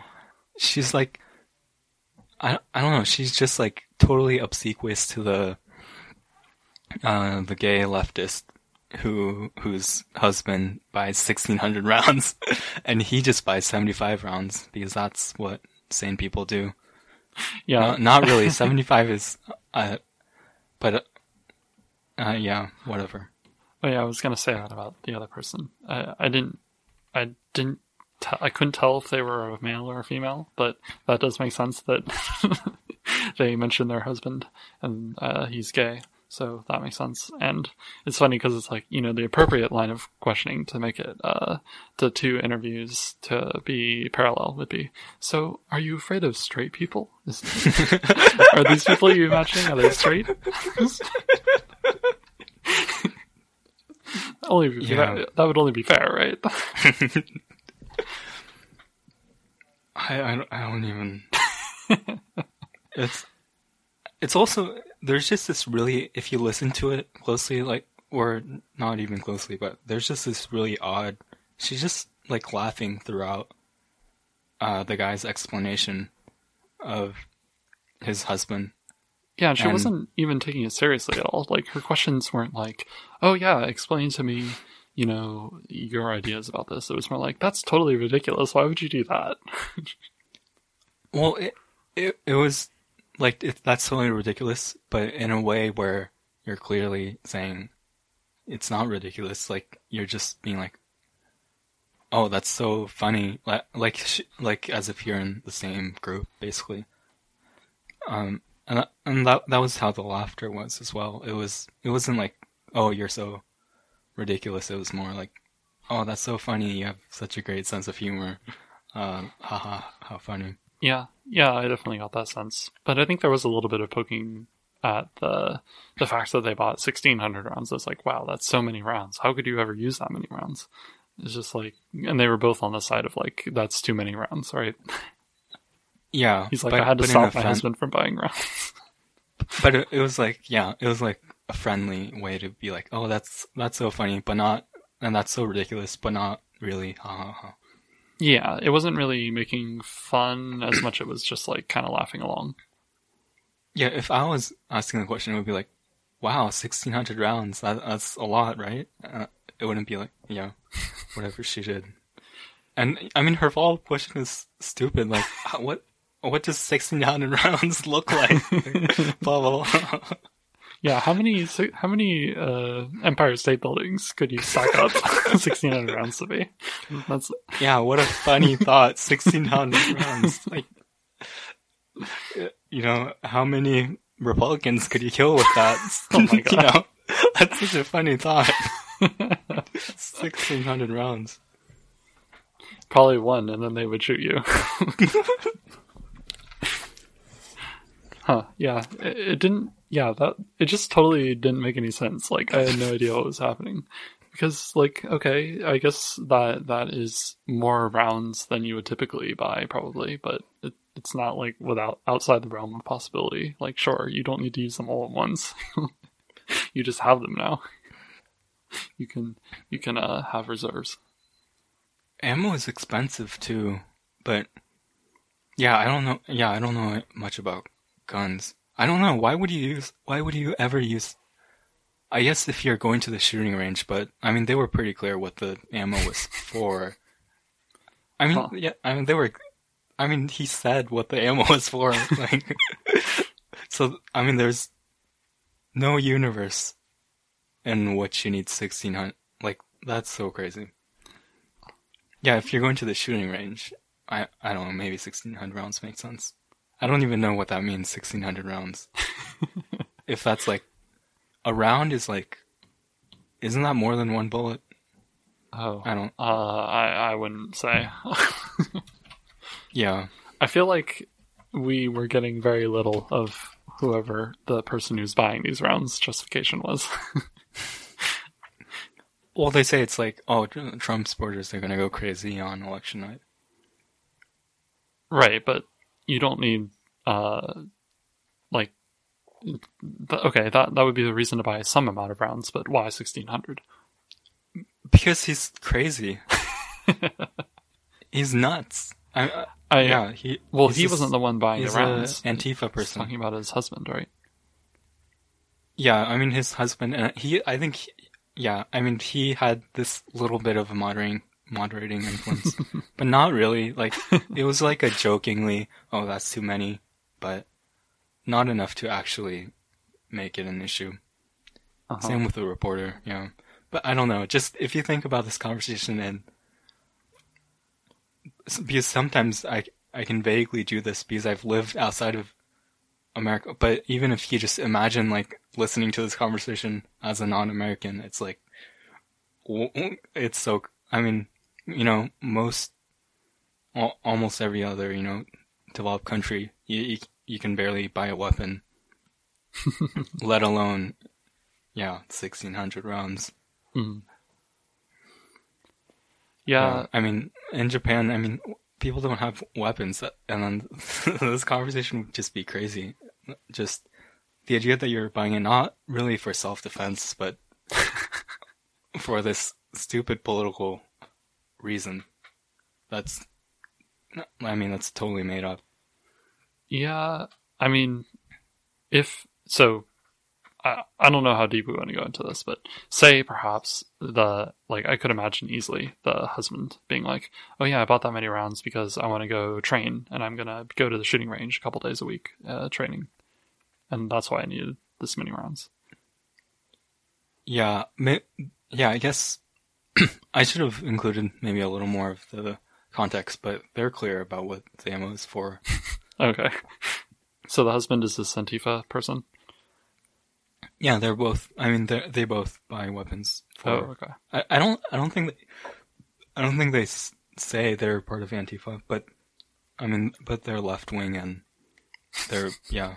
she's like I I don't know, she's just like totally obsequious to the uh the gay leftist who whose husband buys 1600 rounds and he just buys 75 rounds because that's what sane people do. Yeah, Uh, not really. 75 is uh but uh, uh yeah, whatever. Oh yeah, I was gonna say that about the other person. I, I didn't, I didn't, t- I couldn't tell if they were a male or a female, but that does make sense that they mentioned their husband and uh, he's gay, so that makes sense. And it's funny because it's like you know the appropriate line of questioning to make it uh, to two interviews to be parallel would be. So, are you afraid of straight people? Are these people you imagining are they straight? only Yeah. fair- that would only be fair, right? I, I, don't- I don't even. it's it's also there's just this really if you listen to it closely, like or not even closely, but there's just this really odd. She's just like laughing throughout uh, the guy's explanation of his husband. Yeah, and she And- wasn't even taking it seriously at all. Like her questions weren't like, "Oh yeah, explain to me, you know, your ideas about this." It was more like, "That's totally ridiculous. Why would you do that?" Well, it it it was like it, that's totally ridiculous, but in a way where you're clearly saying it's not ridiculous. Like you're just being like, "Oh, that's so funny!" Like like like as if you're in the same group, basically. Um, and that, and that that was how the laughter was as well. It was it wasn't like, "Oh, you're so ridiculous." It was more like, "Oh, that's so funny! You have such a great sense of humor." Uh, haha, how funny. Yeah, yeah, I definitely got that sense. But I think there was a little bit of poking at the the fact that they bought sixteen hundred rounds. It's like, wow, that's so many rounds. How could you ever use that many rounds? It's just like, and they were both on the side of like, that's too many rounds, right? Yeah, He's like, but- I had to stop my friend- husband from buying rounds. But it, it was like, yeah, it was like a friendly way to be like, oh, that's that's so funny, but not, and that's so ridiculous, but not really. Ha ha ha. yeah, it wasn't really making fun as much. It was just like kind of laughing along. Yeah, if I was asking the question, it would be like, wow, sixteen hundred rounds. That, that's a lot, right? Uh, it wouldn't be like, yeah, whatever she did. And I mean, her follow-up question is stupid. Like, what? What does sixteen hundred rounds look like? blah blah blah. Yeah, how many how many uh, Empire State Buildings could you stack up sixteen hundred rounds to be? That's Yeah, what a funny thought. 1600 rounds. Like, you know, how many Republicans could you kill with that? Oh my you God. know, that's such a funny thought. 1600 rounds. probably one, and then they would shoot you. Huh? Yeah, it, it didn't. Yeah, that it just totally didn't make any sense. Like I had no idea what was happening. Because, like, okay, I guess that that is more rounds than you would typically buy, probably, but it, it's not like without outside the realm of possibility. Like, sure, you don't need to use them all at once. you just have them now. You can you can uh, have reserves. Ammo is expensive too, but yeah, I don't know. Yeah, I don't know much about guns. I don't know. Why would you use? Why would you ever use? I guess if you're going to the shooting range, but I mean, they were pretty clear what the ammo was for. I mean, Huh. yeah, I mean, they were. I mean, he said what the ammo was for. Like, so I mean, there's no universe in which you need sixteen hundred. Like, that's so crazy. Yeah, if you're going to the shooting range, I I don't know, maybe sixteen hundred rounds makes sense. I don't even know what that means, sixteen hundred rounds. if that's like a round is like isn't that more than one bullet? Oh, I don't Uh, I I wouldn't say. yeah. I feel like we were getting very little of whoever the person who's buying these rounds justification was. Well they say it's like, oh Trump supporters are gonna go crazy on election night. right, but you don't need uh like th- okay, that that would be the reason to buy some amount of rounds, but why 1600? Because he's crazy. he's nuts. I, I, I yeah, he well, he just- wasn't the one buying the rounds. Antifa person. talking about his husband, right? Yeah, I mean his husband and he I think he- yeah, I mean he had this little bit of a moderating moderating influence, but not really. Like it was like a jokingly, oh that's too many, but not enough to actually make it an issue. Uh-huh. Same with the reporter, yeah. but I don't know. Just if you think about this conversation and because sometimes I I can vaguely do this because I've lived outside of America. But even if you just imagine like listening to this conversation as a non-American, it's like it's so. I mean, you know, most almost every other you know developed country, you you, you can barely buy a weapon, let alone yeah, sixteen hundred rounds. Mm. Yeah. yeah, I mean, in Japan, I mean, people don't have weapons, and then this conversation would just be crazy. Just the idea that you're buying it not really for self defense, but for this stupid political reason. That's, I mean, that's totally made up. Yeah, I mean, if so, I, I don't know how deep we want to go into this, but say perhaps the like I could imagine easily the husband being like, "Oh yeah, I bought that many rounds because I want to go train and I'm gonna go to the shooting range a couple days a week uh, training, and that's why I needed this many rounds." Yeah, yeah, I guess I should have included maybe a little more of the context, but they're clear about what the ammo is for. okay, so the husband is this Antifa person. Yeah, they're both. I mean, they they both buy weapons. For, oh, okay. I, I don't. I don't think. They, I don't think they say they're part of Antifa, but I mean, but they're left wing and they're yeah,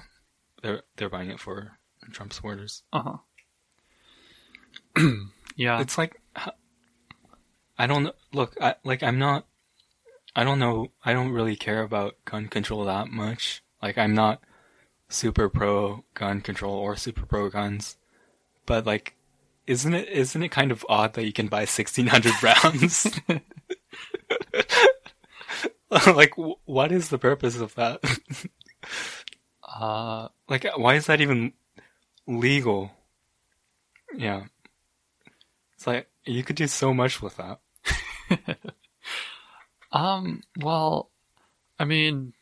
they're they're buying it for Trump supporters. Uh huh. yeah, it's like I don't. Look, I, like I'm not. I don't know. I don't really care about gun control that much. Like I'm not super pro gun control or super pro guns, but like, isn't it isn't it kind of odd that you can buy sixteen hundred rounds? like, what is the purpose of that? uh, like, why is that even legal? Yeah, it's like you could do so much with that. um. Well, I mean,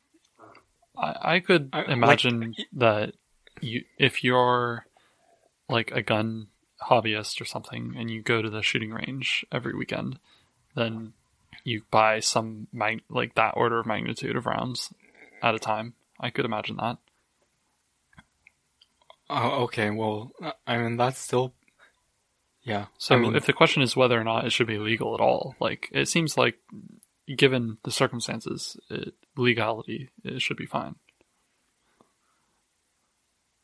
I, I could I, imagine like, that you if you're like a gun hobbyist or something and you go to the shooting range every weekend, then you buy some mag- like that order of magnitude of rounds at a time. I could imagine that. Oh, okay. Well, I mean that's still, yeah. So I mean, if the question is whether or not it should be legal at all, like it seems like given the circumstances, it, legality, it should be fine.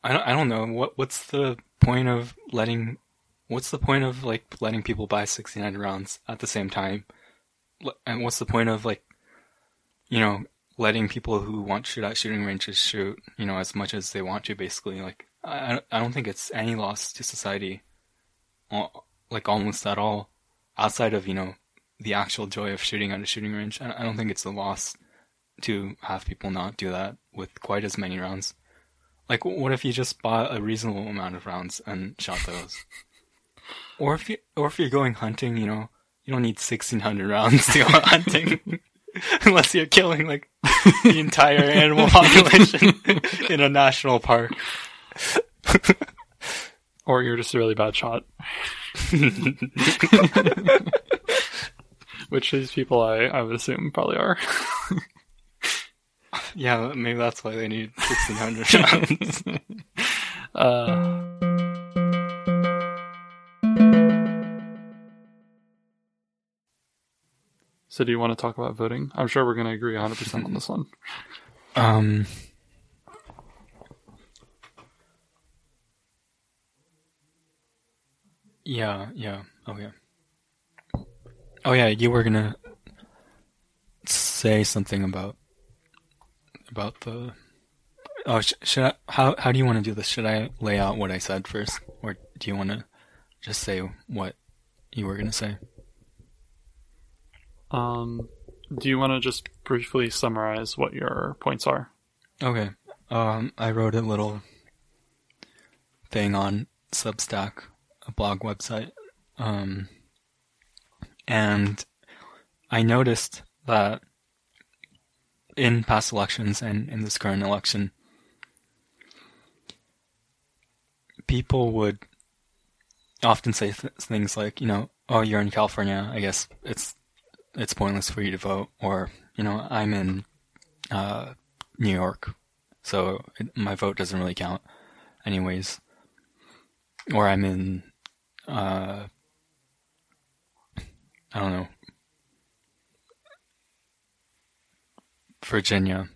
I don't, I don't know what what's the point of letting what's the point of like letting people buy 69 rounds at the same time and what's the point of like you know letting people who want to shoot at shooting ranges shoot you know as much as they want to basically like I, I don't think it's any loss to society like almost at all outside of you know the actual joy of shooting at a shooting range. I don't think it's a loss to have people not do that with quite as many rounds. Like, what if you just bought a reasonable amount of rounds and shot those? or if you, or if you're going hunting, you know, you don't need 1600 rounds to go hunting. Unless you're killing like the entire animal population in a national park. Or you're just a really bad shot which these people I, I would assume probably are. yeah, maybe that's why they need 1600 uh, so do you want to talk about voting? I'm sure we're going to agree 100% on this one. Um, yeah, yeah. Oh, yeah. Oh yeah, you were gonna say something about about the. Oh, sh- should I? How how do you want to do this? Should I lay out what I said first, or do you want to just say what you were gonna say? Um, do you want to just briefly summarize what your points are? Okay. Um, I wrote a little thing on Substack, a blog website. Um, and I noticed that in past elections and in this current election, people would, often say th- things like, you know, oh, you're in California. I guess it's it's pointless for you to vote, or you know, I'm in uh, New York, so it, my vote doesn't really count, anyways. Or I'm in, uh, I don't know, Virginia.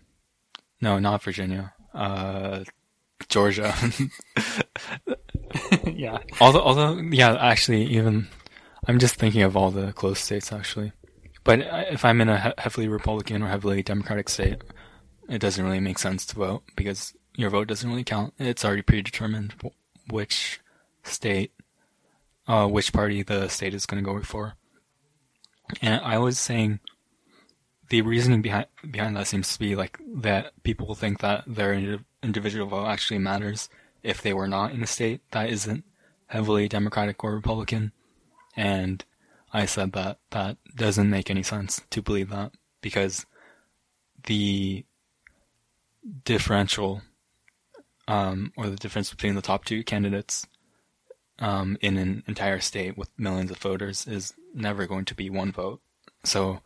No, not Virginia. Uh, Georgia. yeah. although, although, yeah, actually, even I'm just thinking of all the close states actually. But if I'm in a heavily Republican or heavily Democratic state, it doesn't really make sense to vote because your vote doesn't really count. It's already predetermined which state, uh, which party the state is going to go for. And I was saying the reasoning behind behind that seems to be like that people think that their individual vote actually matters if they were not in a state that isn't heavily Democratic or Republican. And I said that that doesn't make any sense to believe that because the differential um, or the difference between the top two candidates um, in an entire state with millions of voters is never going to be one vote. So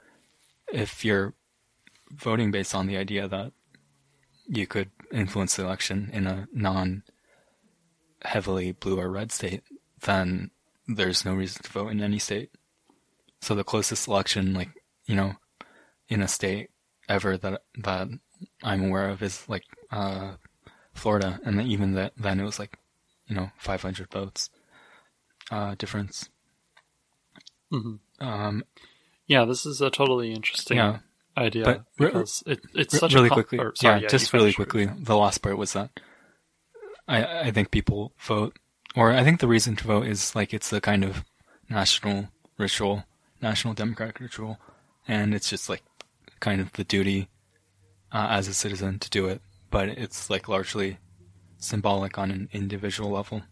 if you're voting based on the idea that you could influence the election in a non heavily blue or red state, then there's no reason to vote in any state. So the closest election, like you know, in a state ever that that I'm aware of is like uh, Florida, and even that then it was like you know 500 votes uh, difference. Mm-hmm. Um, yeah, this is a totally interesting yeah, idea but because it, it's such really a quickly. or, sorry, yeah, just really quickly. The last part was that I I think people vote, or I think the reason to vote is like it's the kind of national ritual, national democratic ritual, and it's just like kind of the duty uh, as a citizen to do it. But it's like largely symbolic on an individual level.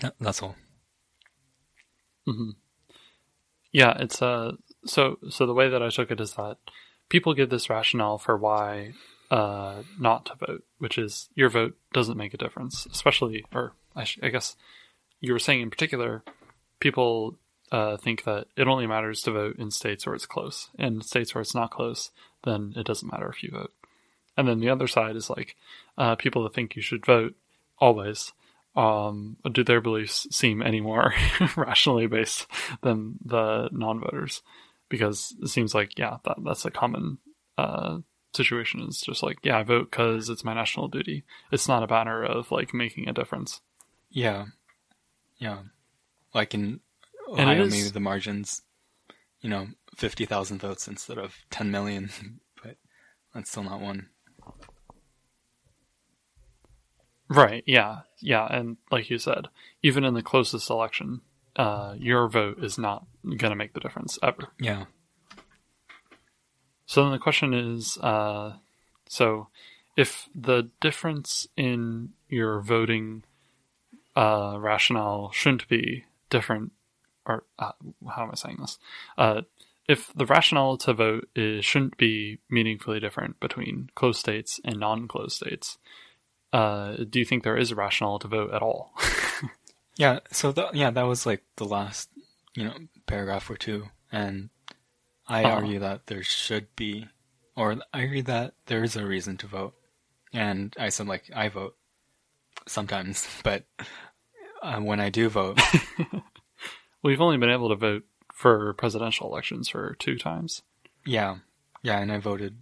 That- That's all. hmm Yeah, it's uh so so the way that I took it is that people give this rationale for why uh not to vote, which is your vote doesn't make a difference, especially or I, sh- I guess you were saying in particular, people uh, think that it only matters to vote in states where it's close. In states where it's not close, then it doesn't matter if you vote. And then the other side is like uh, people that think you should vote always um, do their beliefs seem any more rationally based than the non-voters? Because it seems like yeah, that that's a common uh, situation. Is just like yeah, I vote because it's my national duty. It's not a matter of like making a difference. Yeah, yeah. Like in Ohio, maybe the margins, you know, fifty thousand votes instead of ten million, but that's still not one. Right. Yeah. Yeah. And like you said, even in the closest election, uh, your vote is not going to make the difference ever. Yeah, So then the question is, uh, so if the difference in your voting uh, rationale shouldn't be different, or uh, how am I saying this? Uh, if the rationale to vote is shouldn't be meaningfully different between closed states and non-closed states, uh, do you think there is a rationale to vote at all? yeah. So the, yeah, that was like the last, you know, paragraph or two, and I Uh-huh. argue that there should be, or I argue that there is a reason to vote, and I said like I vote sometimes, but uh, when I do vote, We've only been able to vote for presidential elections for two times. Yeah, yeah, and I voted.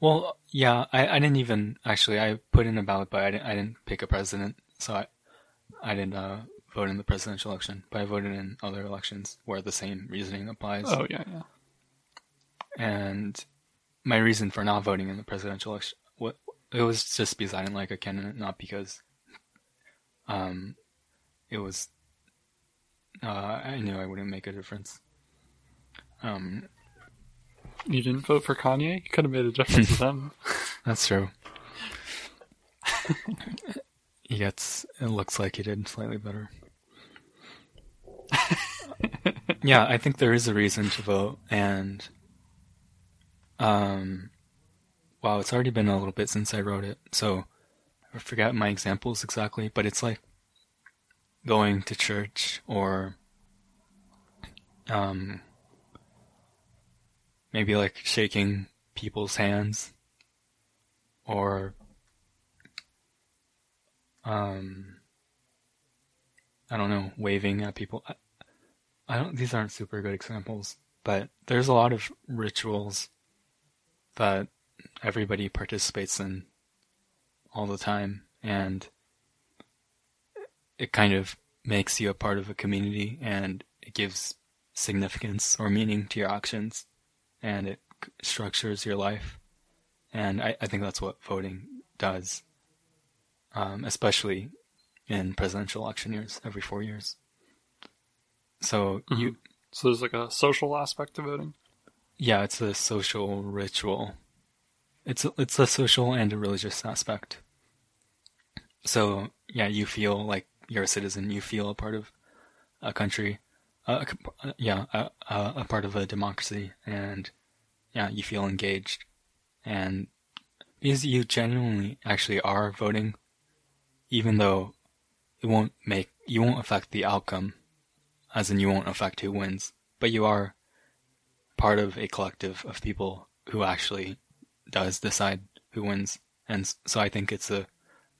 Well, yeah, I, I didn't even actually. I put in a ballot, but I didn't. I didn't pick a president, so I, I didn't uh, vote in the presidential election. But I voted in other elections where the same reasoning applies. Oh yeah, yeah. And my reason for not voting in the presidential election, what it was just because I didn't like a candidate, not because, um, it was. Uh, I knew I wouldn't make a difference. Um, You didn't vote for Kanye? You could have made a difference with him. That's true. he gets. It looks like he did slightly better. yeah, I think there is a reason to vote, and um, wow, it's already been a little bit since I wrote it, so I forgot my examples exactly. But it's like going to church or um maybe like shaking people's hands or um I don't know, waving at people. I, I don't these aren't super good examples, but there's a lot of rituals that everybody participates in all the time and it kind of makes you a part of a community and it gives significance or meaning to your actions and it structures your life. And I, I think that's what voting does, um, especially in presidential election years every four years. So mm-hmm. you. So there's like a social aspect to voting. Yeah, it's a social ritual. It's a, it's a social and a religious aspect. So yeah, you feel like you're a citizen. You feel a part of a country. Uh, yeah, a, a part of a democracy, and yeah, you feel engaged, and because you genuinely actually are voting, even though it won't make you won't affect the outcome, as in you won't affect who wins, but you are part of a collective of people who actually does decide who wins, and so I think it's a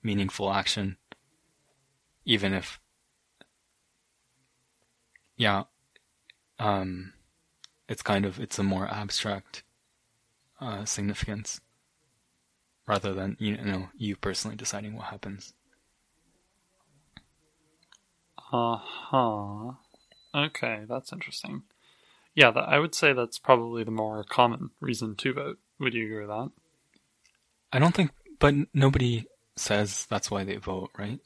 meaningful action, even if yeah, um, it's kind of it's a more abstract uh, significance rather than you know you personally deciding what happens. Uh huh. Okay, that's interesting. Yeah, that, I would say that's probably the more common reason to vote. Would you agree with that? I don't think, but nobody says that's why they vote, right?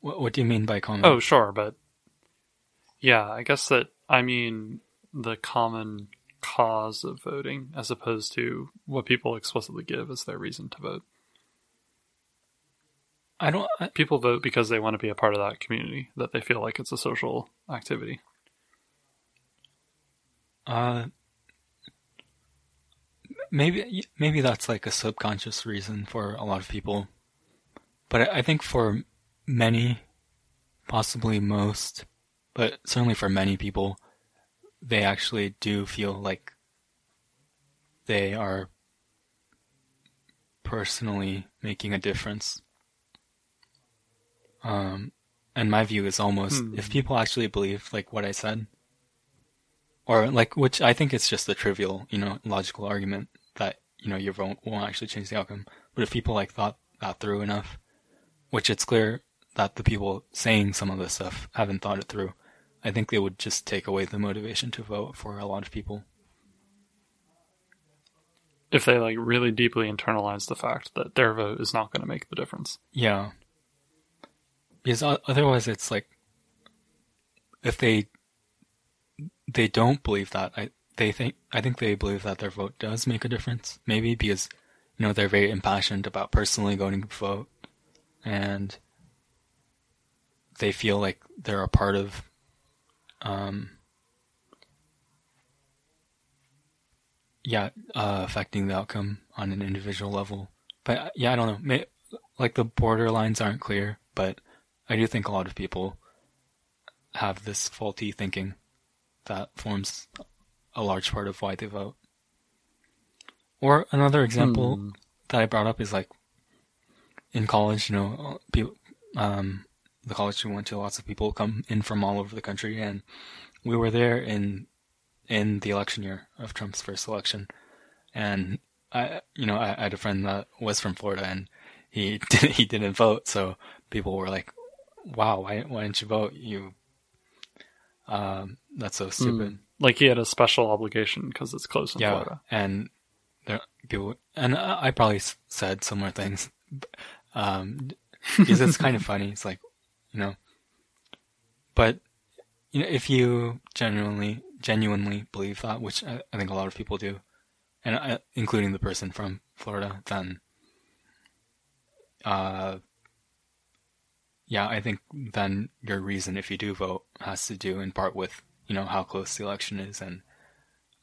What, what do you mean by common? Oh, sure, but yeah, I guess that I mean the common cause of voting as opposed to what people explicitly give as their reason to vote. I don't. I, People vote because they want to be a part of that community, that they feel like it's a social activity. Uh, maybe maybe that's like a subconscious reason for a lot of people, but I think for many, possibly most, but certainly for many people, they actually do feel like they are personally making a difference um, and my view is almost hmm. if people actually believe like what I said, or like which I think it's just a trivial, you know, logical argument that you know your vote won't actually change the outcome. But if people like thought that through enough, which it's clear that the people saying some of this stuff haven't thought it through, I think they would just take away the motivation to vote for a lot of people. If they like really deeply internalize the fact that their vote is not going to make the difference. Yeah, because otherwise it's like if they they don't believe that I they think I think they believe that their vote does make a difference maybe because you know they're very impassioned about personally going to vote and they feel like they're a part of um yeah uh, affecting the outcome on an individual level but yeah I don't know May, like the border lines aren't clear but I do think a lot of people have this faulty thinking that forms a large part of why they vote. Or another example hmm. that I brought up is like in college, you know, people, um, the college we went to, lots of people come in from all over the country, and we were there in in the election year of Trump's first election, and I, you know, I, I had a friend that was from Florida, and he didn't, he didn't vote, so people were like, wow, why, why didn't you vote? You, um, that's so stupid. Mm. Like he had a special obligation because it's close in yeah, Florida. and there people, and I probably said similar things, um, because it's kind of funny. It's like, you know, but you know, if you genuinely, genuinely believe that, which I, I think a lot of people do, and uh, including the person from Florida, then, uh, yeah, I think then your reason, if you do vote, has to do in part with you know how close the election is and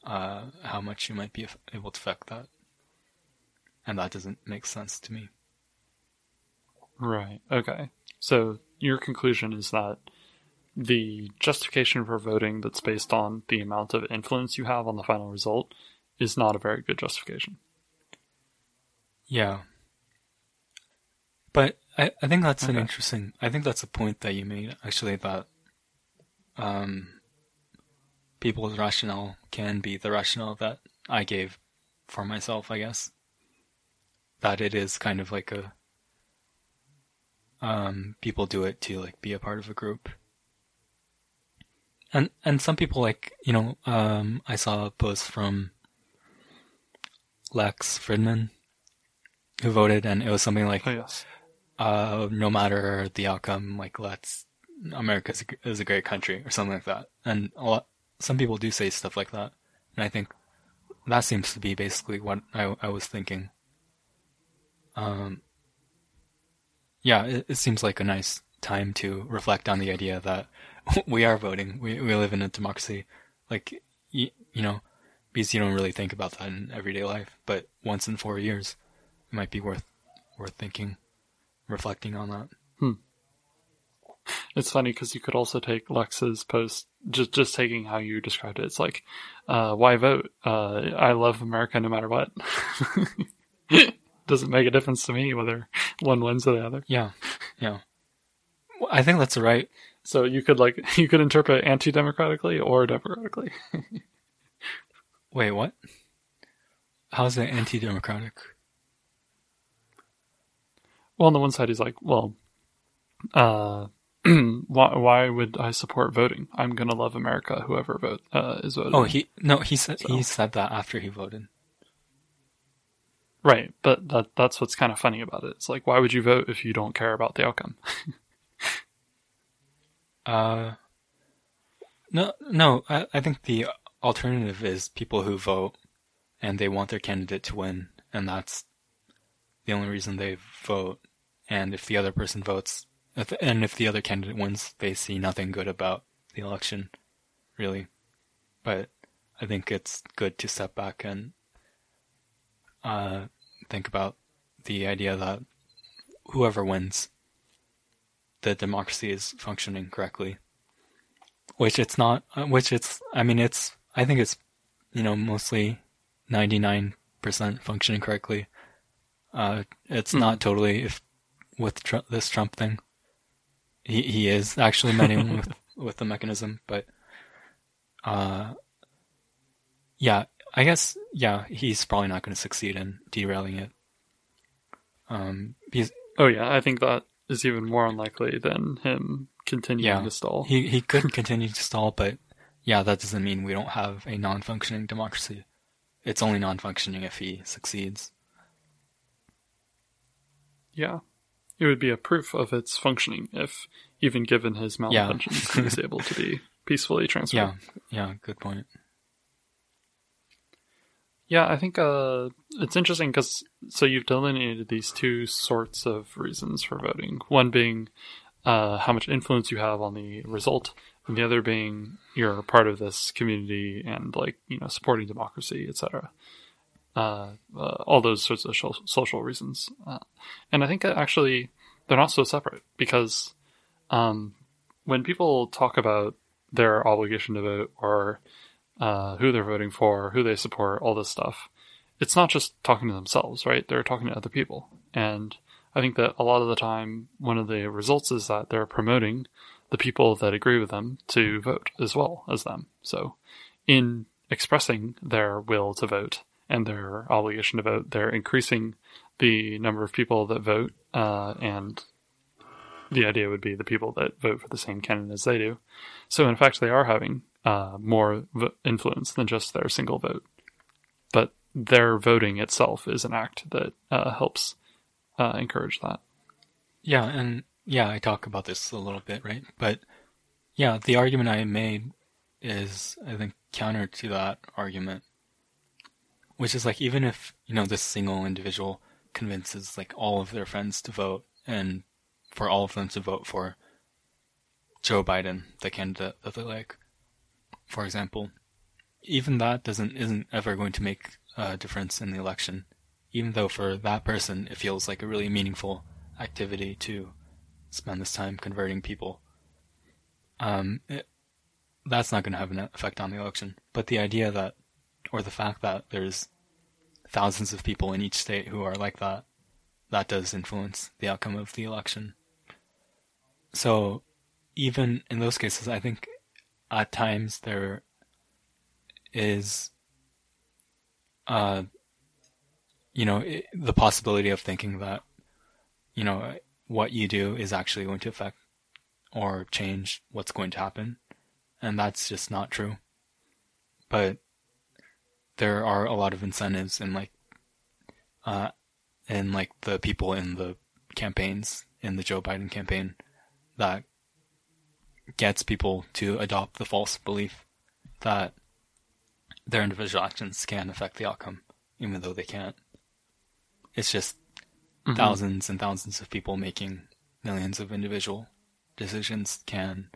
uh, how much you might be able to affect that, and that doesn't make sense to me. Right. Okay. So your conclusion is that the justification for voting that's based on the amount of influence you have on the final result is not a very good justification. Yeah. But I, I think that's an interesting I think that's a point that you made actually that um people's rationale can be the rationale that I gave for myself, I guess. That it is kind of like a um people do it to like be a part of a group. And and some people like, you know, um I saw a post from Lex Fridman who voted and it was something like Oh yes. uh, no matter the outcome, like let's America is a, is a great country or something like that. And a lot, some people do say stuff like that, and I think that seems to be basically what I, I was thinking. Um, yeah, it, it seems like a nice time to reflect on the idea that we are voting. We we live in a democracy, like you, you know, because you don't really think about that in everyday life, but once in four years, it might be worth worth thinking reflecting on that. It's funny because you could also take Lex's post, just just taking how you described it. It's like, uh, why vote? Uh, I love America no matter what. Doesn't make a difference to me whether one wins or the other. Yeah, yeah. I think that's right. So you could like you could interpret anti-democratically or democratically. Wait, what? How's that anti-democratic? Well, on the one side, he's like, well, uh, why why would I support voting? I'm gonna love America, whoever vote uh, is voting. Oh, he no, he said So- he said that after he voted. Right, but that that's what's kind of funny about it. It's like, why would you vote if you don't care about the outcome? Uh, no, no. I, I think the alternative is people who vote and they want their candidate to win, and that's the only reason they vote. And if the other person votes, if, and if the other candidate wins, they see nothing good about the election, really. But I think it's good to step back and uh, think about the idea that whoever wins the democracy is functioning correctly. Which it's not, uh, which it's, I mean, it's, I think it's, you know, mostly 99% functioning correctly. Uh, it's not totally if with tr- this Trump thing. He, he is actually meddling with, with the mechanism, but, uh, yeah, I guess, yeah, he's probably not going to succeed in derailing it. Um, because Oh yeah, I think that is even more unlikely than him continuing Yeah. to stall. He he could continue to stall, but yeah, that doesn't mean we don't have a non-functioning democracy. It's only non-functioning if he succeeds. Yeah. It would be a proof of its functioning if, even given his Yeah. malintentions, he was able to be peacefully transferred. Yeah, yeah, good point. Yeah, I think uh, it's interesting because so you've delineated these two sorts of reasons for voting. One being uh, how much influence you have on the result, and the other being you're part of this community and like you know supporting democracy, etc. Uh, uh, all those sorts of social, reasons, uh, and I think actually they're not so separate because um, when people talk about their obligation to vote or uh, who they're voting for, who they support, all this stuff. It's not just talking to themselves, right? They're talking to other people. And I think that a lot of the time, one of the results is that they're promoting the people that agree with them to vote as well as them. So, in expressing their will to vote and their obligation to vote, they're increasing the number of people that vote, uh, and the idea would be the people that vote for the same candidate as they do. So, in fact, they are having uh, more v- influence than just their single vote. But their voting itself is an act that uh, helps uh, encourage that. Yeah, and yeah, I talk about this a little bit, right? But yeah, the argument I made is, I think, counter to that argument, which is like even if you know this single individual convinces like all of their friends to vote, and for all of them to vote for Joe Biden, the candidate that they like, for example, even that doesn't isn't ever going to make a difference in the election. Even though for that person it feels like a really meaningful activity to spend this time converting people. um, it, that's not going to have an effect on the election. But the idea that, or the fact that there's thousands of people in each state who are like that, that does influence the outcome of the election. So, even in those cases, I think at times there is, uh, you know, the possibility of thinking that, you know, what you do is actually going to affect or change what's going to happen. And that's just not true. But there are a lot of incentives in like, uh, in like the people in the campaigns, in the Joe Biden campaign, that gets people to adopt the false belief that their individual actions can affect the outcome, even though they can't. It's just mm-hmm. thousands and thousands of people making millions of individual decisions can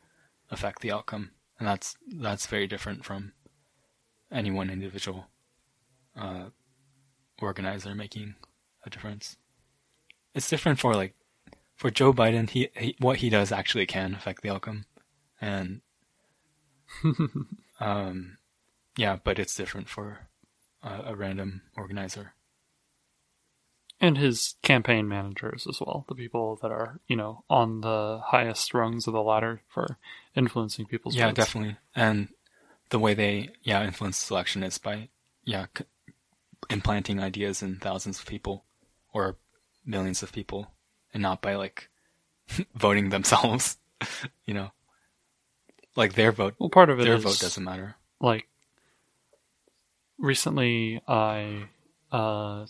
affect the outcome, and that's that's very different from any one individual uh, organizer making a difference. It's different for like for Joe Biden. He, he what he does actually can affect the outcome, and um, yeah, but it's different for a, a random organizer. And his campaign managers as well the people that are you know on the highest rungs of the ladder for influencing people's yeah votes. definitely. And the way they yeah influence selection is by yeah c- implanting ideas in thousands of people or millions of people and not by like voting themselves you know like their vote well part of it their is, vote doesn't matter like recently i uh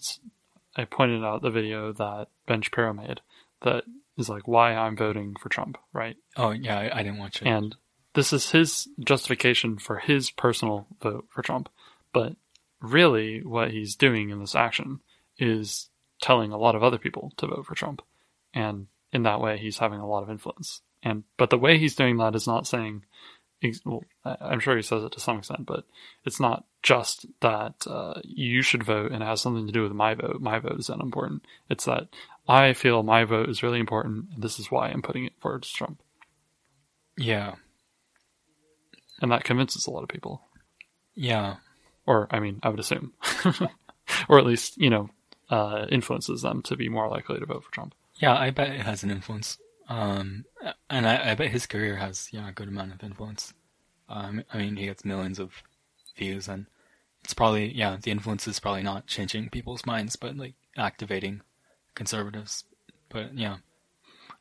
I pointed out the video that Ben Shapiro made that is like why I'm voting for Trump, right? Oh yeah, I, I didn't watch it. And this is his justification for his personal vote for Trump, but really what he's doing in this action is telling a lot of other people to vote for Trump, and in that way he's having a lot of influence. And but the way he's doing that is not saying well, I'm sure he says it to some extent, but it's not just that uh, you should vote and it has something to do with my vote. My vote is unimportant. It's that I feel my vote is really important, and this is why I'm putting it forward to Trump. Yeah. And that convinces a lot of people. Yeah. Or, I mean, I would assume. or at least, you know, uh, influences them to be more likely to vote for Trump. Yeah, I bet it has an influence. Um, and I, I, bet his career has yeah a good amount of influence. Um, I mean, he gets millions of views, and it's probably yeah the influence is probably not changing people's minds, but like activating conservatives. But yeah,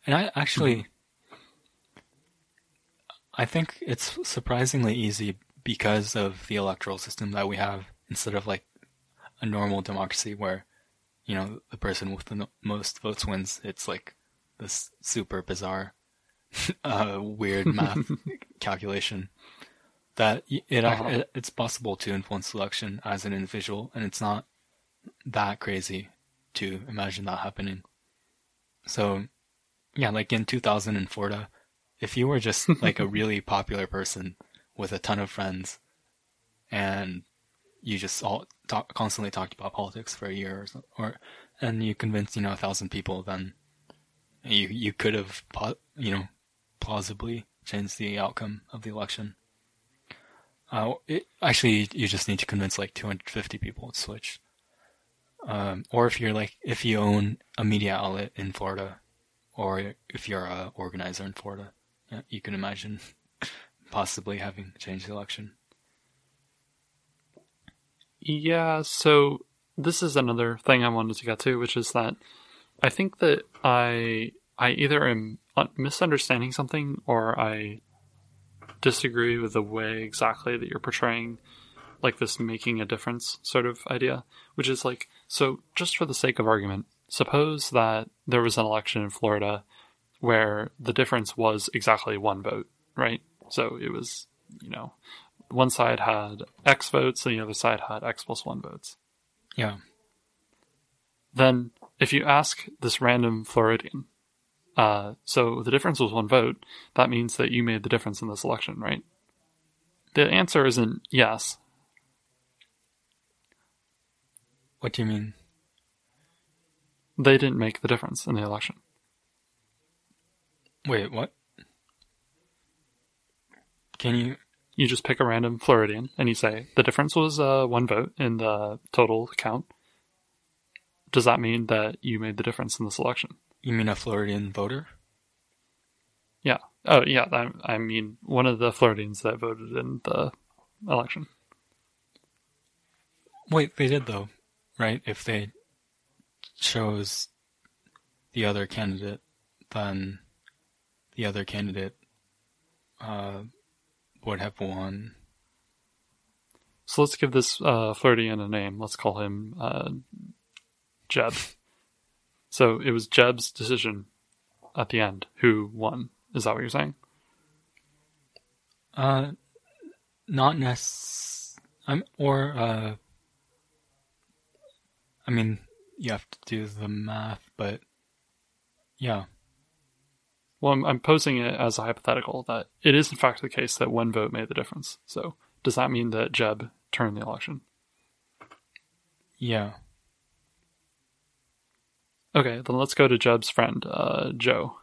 and I actually, I think it's surprisingly easy because of the electoral system that we have instead of like a normal democracy where you know the person with the most votes wins. It's like this super bizarre, uh, weird math calculation that it, uh-huh. it, it's possible to influence selection as an individual, and it's not that crazy to imagine that happening. So, yeah, like in 2000 in Florida, if you were just like a really popular person with a ton of friends, and you just all talk, constantly talked about politics for a year or, or and you convinced you know a thousand people, then you you could have you know plausibly changed the outcome of the election. Uh, it, actually, you just need to convince like 250 people to switch. Um, or if you're like if you own a media outlet in Florida, or if you're a organizer in Florida, you can imagine possibly having changed the election. Yeah, so this is another thing I wanted to get to, which is that I think that I I either am misunderstanding something or I disagree with the way exactly that you're portraying like this making a difference sort of idea, which is like so just for the sake of argument, suppose that there was an election in Florida where the difference was exactly one vote, right? So it was, you know, one side had X votes and the other side had X plus one votes. Yeah. Then if you ask this random Floridian, uh, so the difference was one vote, that means that you made the difference in this election, right? The answer isn't yes. What do you mean? They didn't make the difference in the election. Wait, what? Can you? You just pick a random Floridian and you say the difference was uh, one vote in the total count. Does that mean that you made the difference in the selection? You mean a Floridian voter? Yeah. Oh, yeah. I, I mean, one of the Floridians that voted in the election. Wait, they did though, right? If they chose the other candidate, then the other candidate uh, would have won. So let's give this uh, Floridian a name. Let's call him uh, Jeb. So it was Jeb's decision at the end who won. Is that what you're saying? Uh, not necess. I'm or uh. I mean, you have to do the math, but yeah. Well, I'm, I'm posing it as a hypothetical that it is in fact the case that one vote made the difference. So does that mean that Jeb turned the election? Yeah. Okay, then let's go to Jeb's friend, uh, Joe.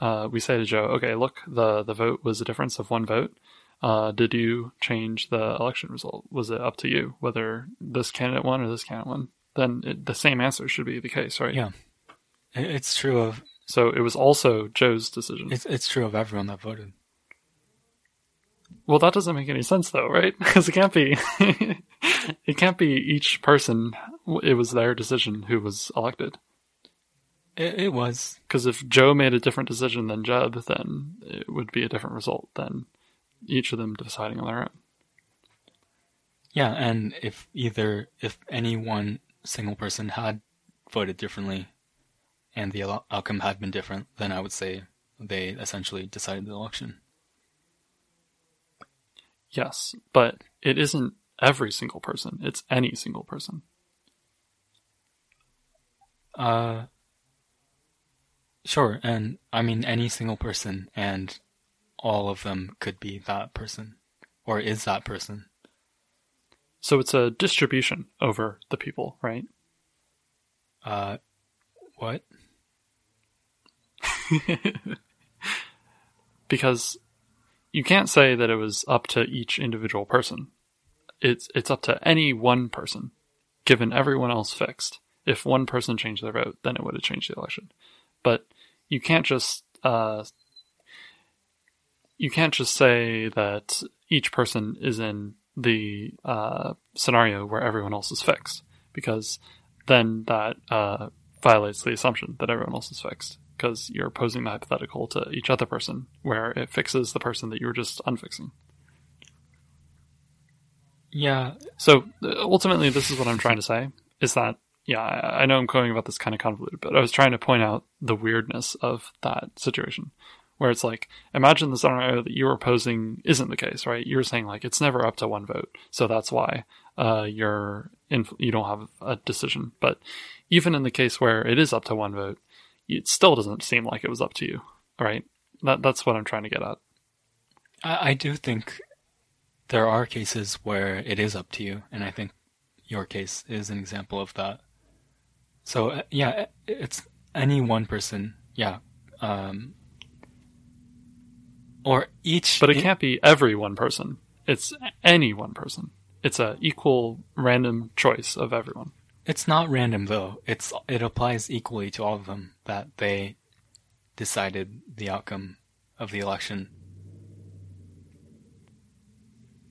Uh, we say to Joe, okay, look, the, the vote was a difference of one vote. Uh, did you change the election result? Was it up to you whether this candidate won or this candidate won? Then it, the same answer should be the case, right? Yeah. It's true of So it was also Joe's decision. it's it's true of everyone that voted. Well, that doesn't make any sense though, right? Because it can't be, it can't be each person. It was their decision who was elected. It, it was Because if Joe made a different decision than Jeb, then it would be a different result than each of them deciding on their own. yeah, and if either if any one single person had voted differently, and the outcome had been different, then I would say they essentially decided the election. Yes, but it isn't every single person. It's any single person. Uh, sure, and I mean any single person, and all of them could be that person, or is that person. So it's a distribution over the people, right? Uh, what? because you can't say that it was up to each individual person. It's it's up to any one person, given everyone else fixed. If one person changed their vote, then it would have changed the election. But you can't just uh, you can't just say that each person is in the uh, scenario where everyone else is fixed, because then that uh, violates the assumption that everyone else is fixed because you're posing the hypothetical to each other person where it fixes the person that you were just unfixing. Yeah, So ultimately, this is what I'm trying to say is that, yeah, I know I'm going about this kind of convoluted, but I was trying to point out the weirdness of that situation where it's like, imagine the scenario that you were posing isn't the case, right? You're saying like, it's never up to one vote. So that's why, uh, you're in, you don't have a decision. But even in the case where it is up to one vote, it still doesn't seem like it was up to you, right? That, that's what I'm trying to get at. I, I do think there are cases where it is up to you, and I think your case is an example of that. So uh, yeah, it's any one person, yeah, um, or each. But it can't be every one person. It's any one person. It's a equal random choice of everyone. It's not random though. It's it applies equally to all of them that they decided the outcome of the election.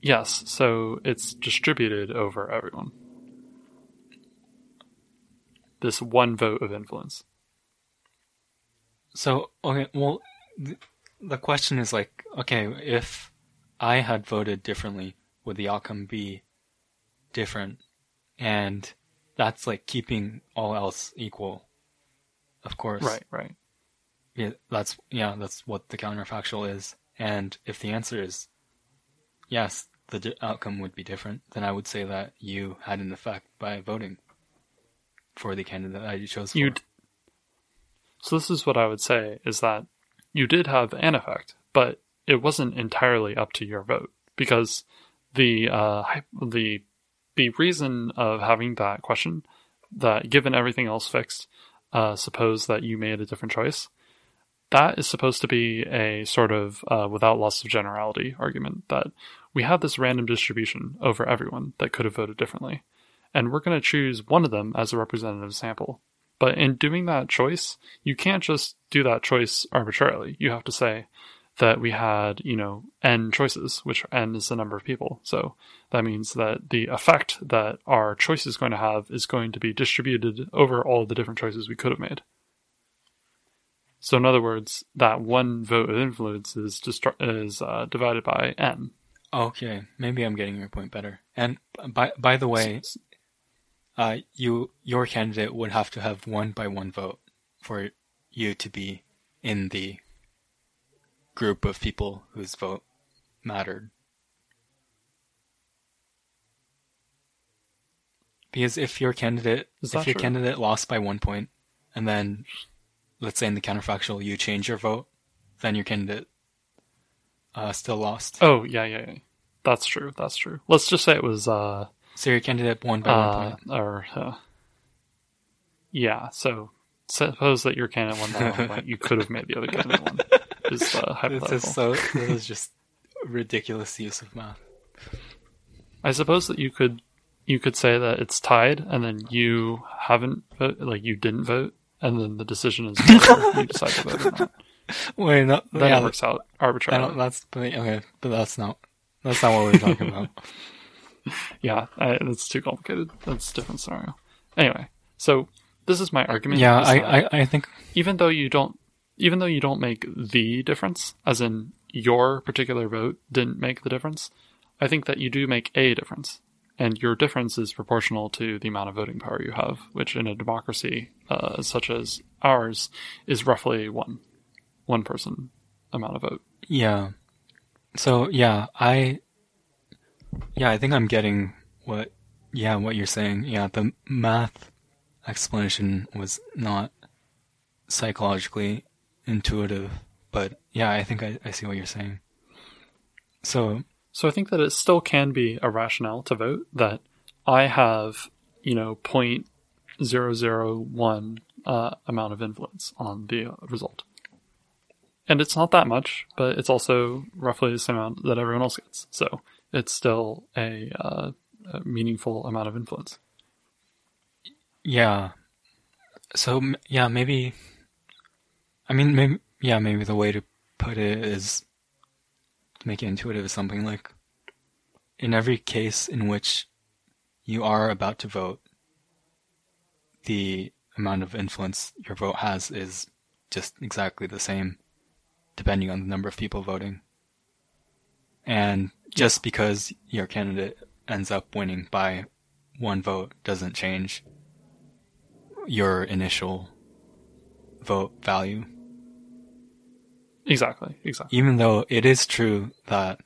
Yes, so it's distributed over everyone. This one vote of influence. So okay, well, th- the question is like, okay, if I had voted differently, would the outcome be different? And that's like keeping all else equal. Of course, Right, right. Yeah, that's yeah, that's what the counterfactual is. And if the answer is yes, the di- outcome would be different, then I would say that you had an effect by voting for the candidate that you chose for. You So this is what I would say is that you did have an effect, but it wasn't entirely up to your vote because the uh, the the reason of having that question that given everything else fixed, uh, suppose that you made a different choice, that is supposed to be a sort of uh, without loss of generality argument that we have this random distribution over everyone that could have voted differently, and we're going to choose one of them as a representative sample. But in doing that choice, you can't just do that choice arbitrarily. You have to say that we had, you know, n choices, which n is the number of people. So that means that the effect that our choice is going to have is going to be distributed over all the different choices we could have made. So in other words, that one vote of influence is distri- is uh, divided by n. Okay, maybe I'm getting your point better. And by by the way, uh, you your candidate would have to have one by one vote for you to be in the group of people whose vote mattered. Because if your candidate if your true? candidate lost by one point, and then let's say in the counterfactual you change your vote, then your candidate uh, still lost. Oh yeah, yeah, yeah. That's true. That's true. Let's just say it was uh, So your candidate won by one uh point. or uh, yeah. So suppose that your candidate won by one point, you could have made the other candidate one. Is uh, This is so. This is just ridiculous use of math. I suppose that you could you could say that it's tied, and then you haven't vote, like you didn't vote, and then the decision is you decide to vote or not. Wait, no, Then yeah, works out arbitrarily. that's okay, but that's not that's not what we're talking about. Yeah, I, that's too complicated. That's a different scenario. Anyway, so this is my argument. yeah, I, I I think even though you don't, even though you don't make the difference, as in your particular vote didn't make the difference, I think that you do make a difference, and your difference is proportional to the amount of voting power you have, which in a democracy uh, such as ours is roughly one, one person amount of vote. yeah. So yeah, I yeah I think I'm getting what yeah what you're saying. Yeah, the math explanation was not psychologically intuitive, but yeah, I think I, I see what you're saying. So So I think that it still can be a rationale to vote that I have, you know, point zero zero one uh, amount of influence on the result, and it's not that much, but it's also roughly the same amount that everyone else gets. So it's still a, uh, a meaningful amount of influence. Yeah. So yeah, maybe. I mean, maybe yeah, maybe the way to put it is to make it intuitive is something like, in every case in which you are about to vote, the amount of influence your vote has is just exactly the same, depending on the number of people voting. And just because your candidate ends up winning by one vote doesn't change your initial vote value. Exactly, exactly. Even though it is true that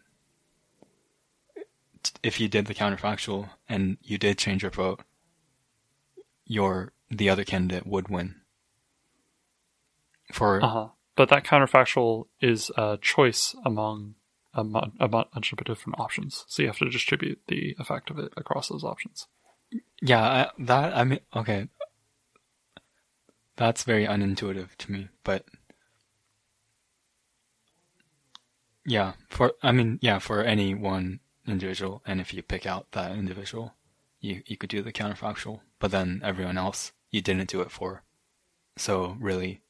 t- if you did the counterfactual and you did change your vote, your the other candidate would win. For Uh huh. But that counterfactual is a choice among a, a bunch of different options, so you have to distribute the effect of it across those options. yeah, I, that I mean, okay, that's very unintuitive to me, but yeah, for I mean, yeah, for any one individual, and if you pick out that individual, you you could do the counterfactual, but then everyone else you didn't do it for, so really,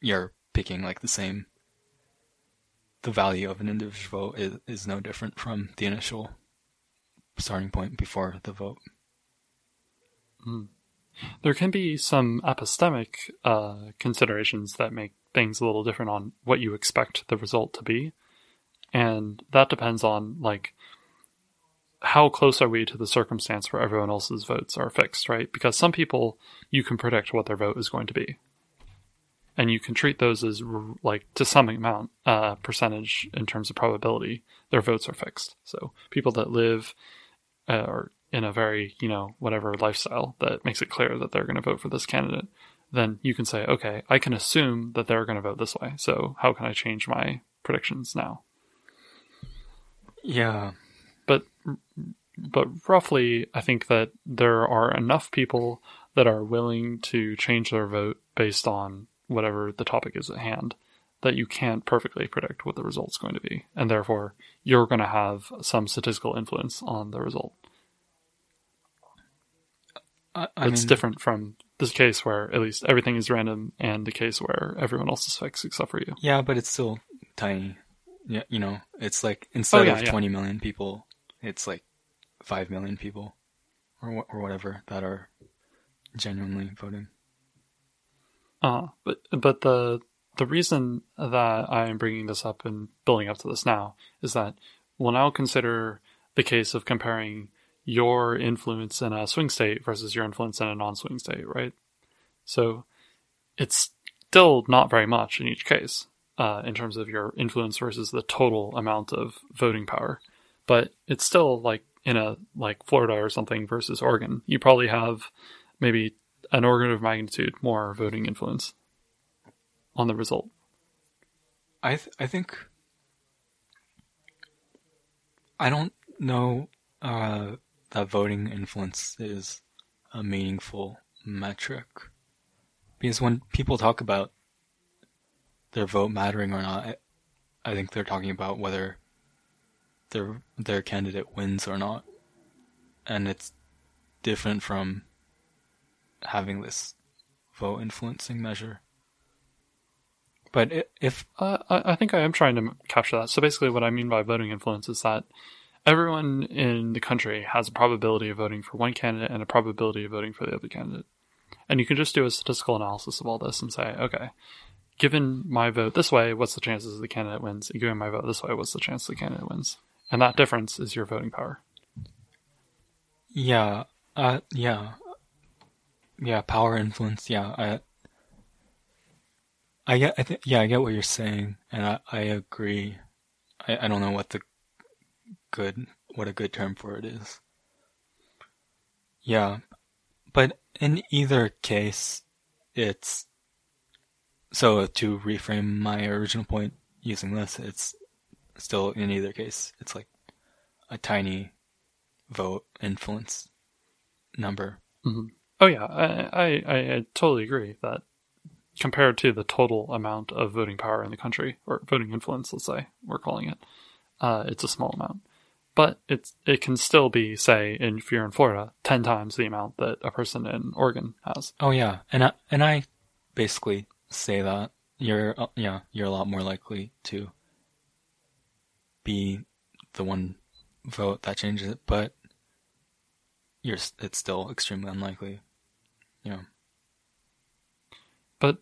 you're picking like the same. The value of an individual vote is, is no different from the initial starting point before the vote. There can be some epistemic uh, considerations that make things a little different on what you expect the result to be, and that depends on like how close are we to the circumstance where everyone else's votes are fixed, right? Because some people you can predict what their vote is going to be, and you can treat those as r- like to some amount uh, percentage in terms of probability their votes are fixed. So people that live uh, or in a very you know whatever lifestyle that makes it clear that they're going to vote for this candidate then you can say okay i can assume that they're going to vote this way. So how can i change my predictions now? Yeah, but but roughly i think that there are enough people that are willing to change their vote based on whatever the topic is at hand that you can't perfectly predict what the result's going to be, and therefore you're going to have some statistical influence on the result. I, I it's mean, different from this case where at least everything is random, and the case where everyone else is fixed except for you. Yeah, but it's still tiny. Yeah, you know, it's like instead Oh, yeah, of yeah. 20 million people, it's like 5 million people or or whatever that are genuinely voting. Uh, but but the the reason that I am bringing this up and building up to this now is that we'll now consider the case of comparing your influence in a swing state versus your influence in a non-swing state, right? So it's still not very much in each case uh, in terms of your influence versus the total amount of voting power, but it's still like in a like Florida or something versus Oregon, you probably have maybe an order of magnitude more voting influence on the result. I th- I think I don't know uh, that voting influence is a meaningful metric because when people talk about their vote mattering or not, I, I think they're talking about whether their their candidate wins or not, and it's different from having this vote influencing measure. But if Uh, I, I think I am trying to capture that. So basically, what I mean by voting influence is that everyone in the country has a probability of voting for one candidate and a probability of voting for the other candidate. And you can just do a statistical analysis of all this and say, okay, given my vote this way, what's the chances the candidate wins? And given my vote this way, what's the chance the candidate wins? And that difference is your voting power. Yeah, uh, yeah, yeah. Power influence. Yeah, I, I get. I think. Yeah, I get what you're saying, and I, I agree. I, I don't know what the good, what a good term for it is. Yeah, but in either case, it's. So to reframe my original point using this, it's still in either case, it's like a tiny vote influence number. Mm-hmm. Oh yeah, I, I, I, totally agree that compared to the total amount of voting power in the country or voting influence, let's say we're calling it, uh, it's a small amount. But it's it can still be, say, in, if you're in Florida, ten times the amount that a person in Oregon has. Oh yeah, and I, and I basically say that you're uh, yeah you're a lot more likely to be the one vote that changes it, but you're it's still extremely unlikely. Yeah. But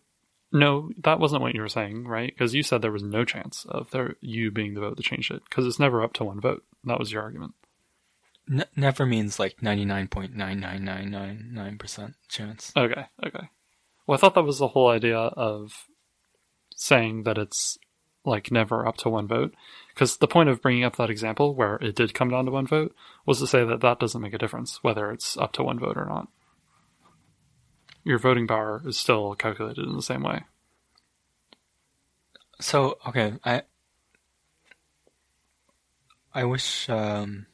no, that wasn't what you were saying, right? Because you said there was no chance of there you being the vote that changed it, because it's never up to one vote. That was your argument. N- never means like ninety nine point nine nine nine nine nine percent chance. Okay, okay. Well, I thought that was the whole idea of saying that it's like never up to one vote. Because the point of bringing up that example where it did come down to one vote was to say that that doesn't make a difference whether it's up to one vote or not. Your voting power is still calculated in the same way. So okay, I I wish um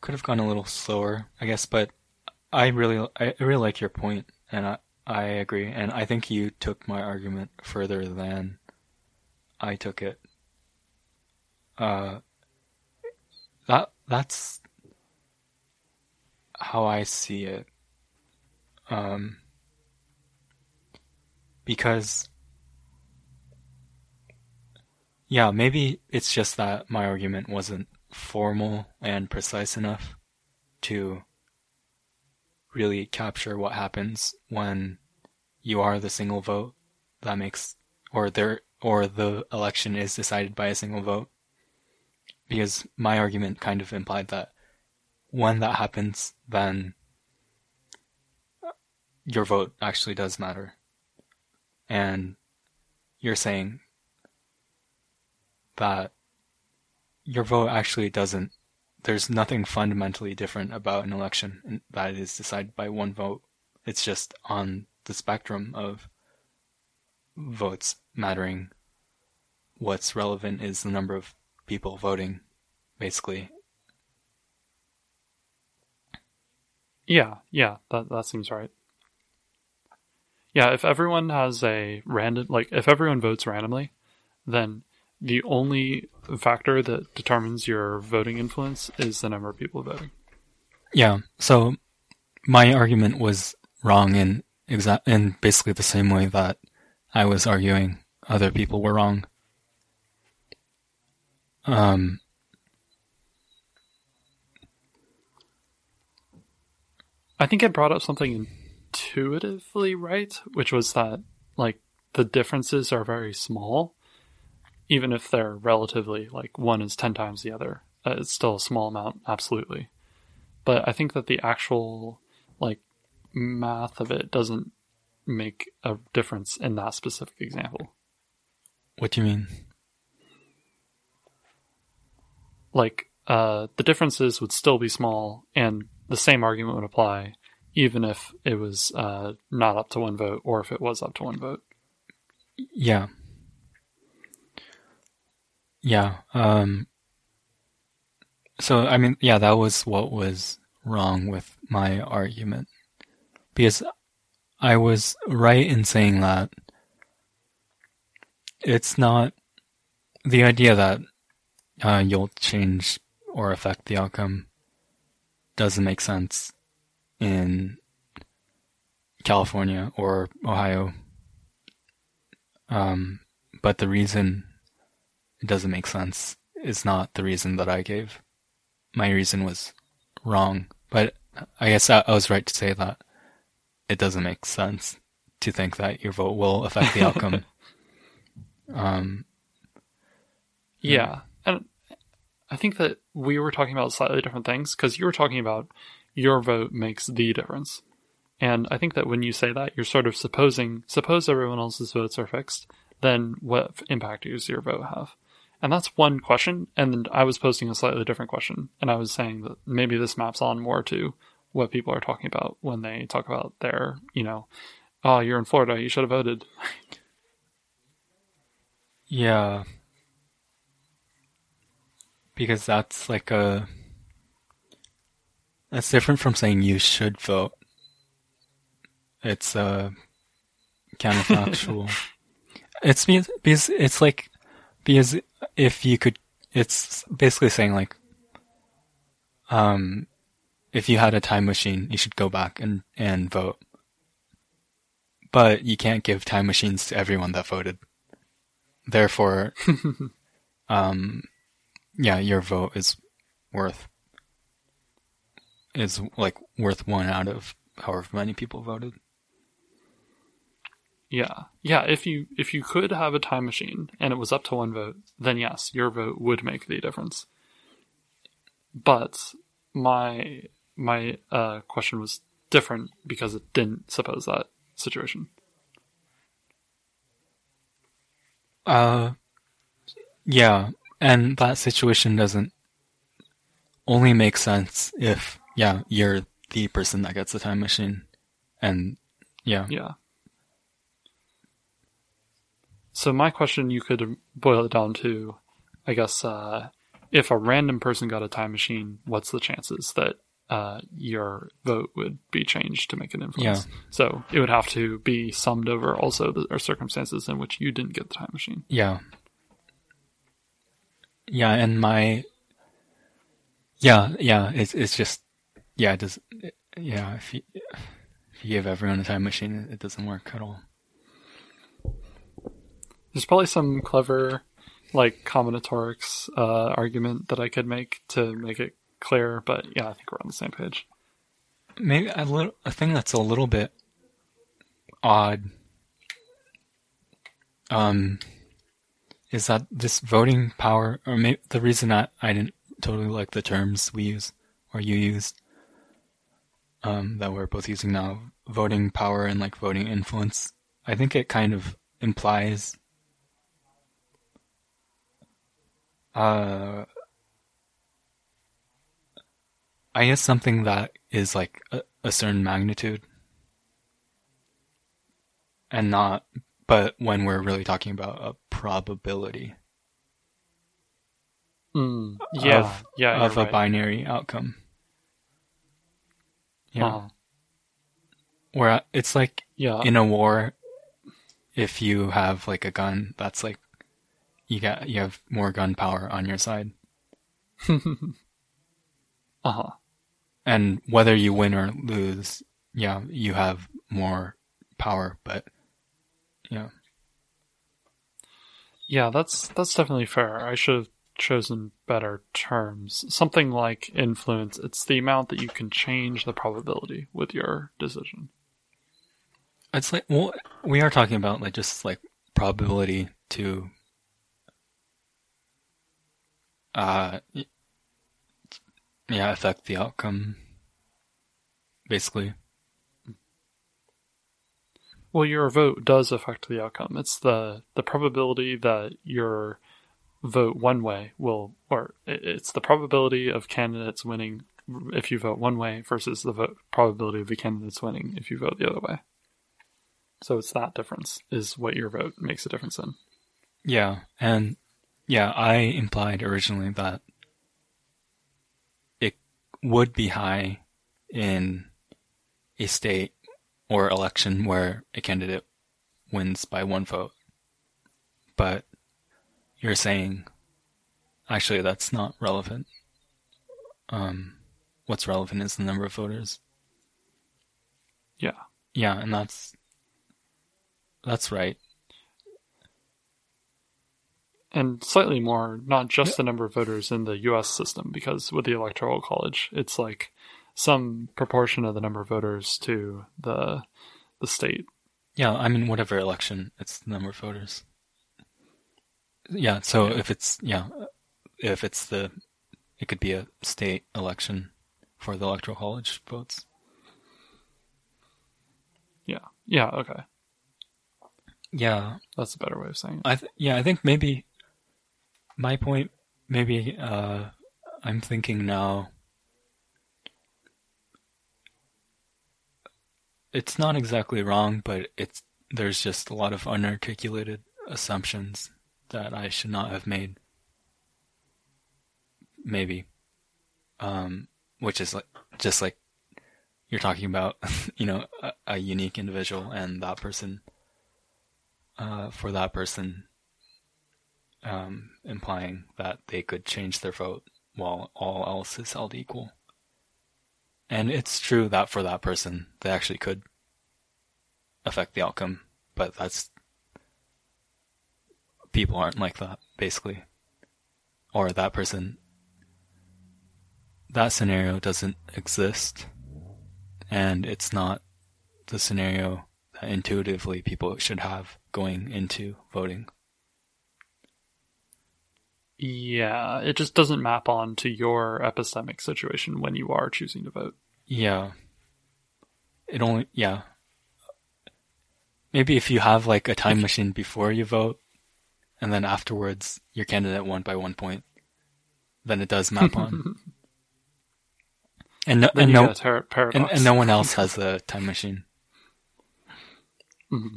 could have gone a little slower, I guess, but I really I really like your point and I I agree and I think you took my argument further than I took it. Uh that that's how I see it. Um because yeah, maybe it's just that my argument wasn't formal and precise enough to really capture what happens when you are the single vote that makes or there or the election is decided by a single vote because my argument kind of implied that when that happens then your vote actually does matter. And you're saying that your vote actually doesn't there's nothing fundamentally different about an election that is decided by one vote. It's just on the spectrum of votes mattering. What's relevant is the number of people voting basically Yeah, yeah, that that seems right. Yeah, if everyone has a random, like if everyone votes randomly, then the only factor that determines your voting influence is the number of people voting. Yeah. So my argument was wrong in exa- in basically the same way that I was arguing other people were wrong. Um, I think it brought up something intuitively right, which was that like the differences are very small, even if they're relatively like one is ten times the other. Uh, it's still a small amount, absolutely. But I think that the actual like math of it doesn't make a difference in that specific example. what do you mean? Like uh, the differences would still be small, and the same argument would apply, even if it was uh, not up to one vote, or if it was up to one vote. Yeah. Yeah. Um, so, I mean, yeah, that was what was wrong with my argument. Because I was right in saying that it's not the idea that uh, you'll change or affect the outcome doesn't make sense in California or Ohio. Um, but the reason it doesn't make sense is not the reason that I gave. My reason was wrong, but I guess I, I was right to say that it doesn't make sense to think that your vote will affect the outcome. um, Yeah, and I think that we were talking about slightly different things because you were talking about your vote makes the difference, and I think that when you say that, you're sort of supposing suppose everyone else's votes are fixed, then what impact does your vote have? And that's one question. And I was posing a slightly different question, and I was saying that maybe this maps on more to what people are talking about when they talk about their, you know, oh, you're in Florida, you should have voted. yeah. Because that's like a. That's different from saying you should vote. It's uh, counterfactual. it's because, because it's like because if you could, it's basically saying like, um, if you had a time machine, you should go back and and vote. But you can't give time machines to everyone that voted. Therefore, um, yeah, your vote is worth is like worth one out of however many people voted. Yeah. Yeah, if you if you could have a time machine and it was up to one vote, then yes, your vote would make the difference. But my my uh, question was different because it didn't suppose that situation. Uh, yeah, and that situation doesn't only make sense if yeah you're the person that gets the time machine, and yeah, Yeah. So my question, you could boil it down to, I guess, uh, if a random person got a time machine, what's the chances that uh, your vote would be changed to make an influence? Yeah. So it would have to be summed over also the circumstances in which you didn't get the time machine. yeah, yeah, and my yeah yeah it's it's just yeah it does yeah if you if you give everyone a time machine it doesn't work at all. There's probably some clever, like combinatorics uh, argument that I could make to make it clear, but yeah, I think we're on the same page. maybe a little a thing that's a little bit odd um is that this voting power or maybe the reason that I didn't totally like the terms we use or you used um that we're both using now voting power and like voting influence I think it kind of implies uh I guess something that is like a, a certain magnitude and not but when we're really talking about a probability Mm, yeah, of, yeah, of a right. binary outcome. Yeah. Uh-huh. Where it's like Yeah. in a war, if you have like a gun, that's like you got you have more gun power on your side, uh huh. and whether you win or lose, yeah, you have more power. But yeah, Yeah, that's that's definitely fair. I should have chosen better terms. Something like influence. It's the amount that you can change the probability with your decision. it's like well, we are talking about like just like probability to uh yeah affect the outcome basically Well, your vote does affect the outcome. It's the the probability that your vote one way will, or it's the probability of candidates winning if you vote one way versus the vote probability of the candidates winning if you vote the other way. So it's that difference is what your vote makes a difference in. Yeah, and yeah, I implied originally that it would be high in a state or election where a candidate wins by one vote. But you're saying actually that's not relevant. Um, what's relevant is the number of voters. Yeah. Yeah, and that's that's right. And slightly more, not just the number of voters in the US system, because with the Electoral College, it's like some proportion of the number of voters to the the state. Yeah, I mean, whatever election, it's the number of voters. Yeah, so Yeah. if it's, yeah, if it's the, it could be a state election for the electoral college votes. Yeah. Yeah, okay. Yeah, That's a better way of saying it. I, th- yeah, I think maybe my point, maybe, uh, I'm thinking now, it's not exactly wrong, but it's, there's just a lot of unarticulated assumptions that I should not have made. Maybe. Um, which is like, just like you're talking about, you know, a, a unique individual and that person, uh, for that person, um, implying that they could change their vote while all else is held equal. And it's true that for that person, they actually could affect the outcome, but that's people aren't like that, basically. Or that person, that scenario doesn't exist, and it's not the scenario that intuitively people should have going into voting. Yeah, it just doesn't map on to your epistemic situation when you are choosing to vote. Yeah. It only, yeah. Maybe if you have like a time machine before you vote, and then afterwards your candidate won by one point, then it does map on. and no, and no, ter- and, and no one else has a time machine. Mm-hmm.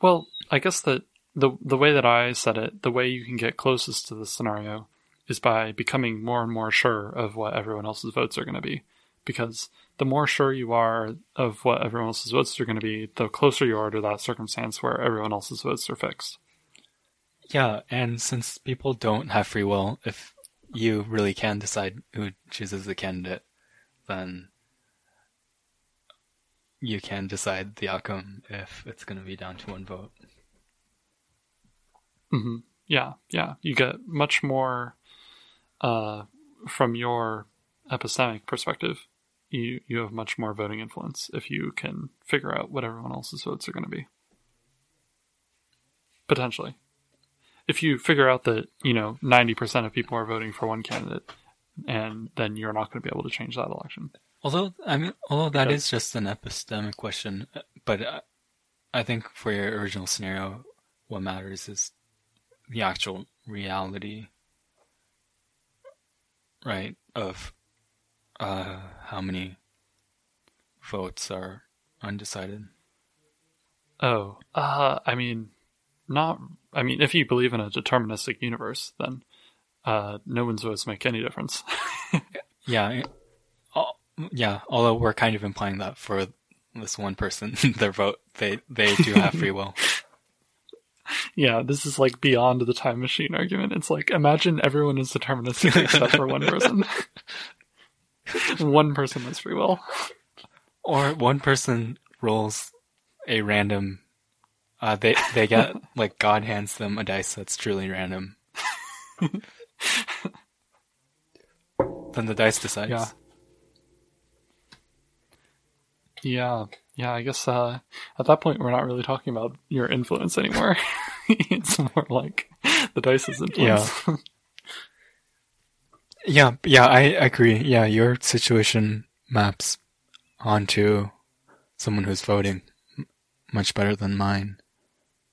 Well, I guess that the the way that I said it, the way you can get closest to the scenario is by becoming more and more sure of what everyone else's votes are going to be. Because the more sure you are of what everyone else's votes are going to be, the closer you are to that circumstance where everyone else's votes are fixed. Yeah, and since people don't have free will, if you really can decide who chooses the candidate, then you can decide the outcome if it's going to be down to one vote. Hmm Yeah, yeah. You get much more uh, from your epistemic perspective. You you have much more voting influence if you can figure out what everyone else's votes are going to be. Potentially, if you figure out that you know ninety percent of people are voting for one candidate, and then you're not going to be able to change that election. Although I mean, although that is just an epistemic question, but uh, I think for your original scenario, what matters is the actual reality, right? Of uh, how many votes are undecided. Oh, uh, I mean, not. I mean, if you believe in a deterministic universe, then uh, no one's votes make any difference. Yeah, yeah. Although we're kind of implying that for this one person their vote. They they do have free will. Yeah, this is like beyond the time machine argument. It's like imagine everyone is deterministic except for one person. one person has free will. Or one person rolls a random. Uh, they they get like God hands them a dice that's truly random. then the dice decides. Yeah. Yeah, yeah. I guess uh, at that point we're not really talking about your influence anymore. it's more like the dice's influence. Yeah, yeah, I agree. Yeah, your situation maps onto someone who's voting much better than mine.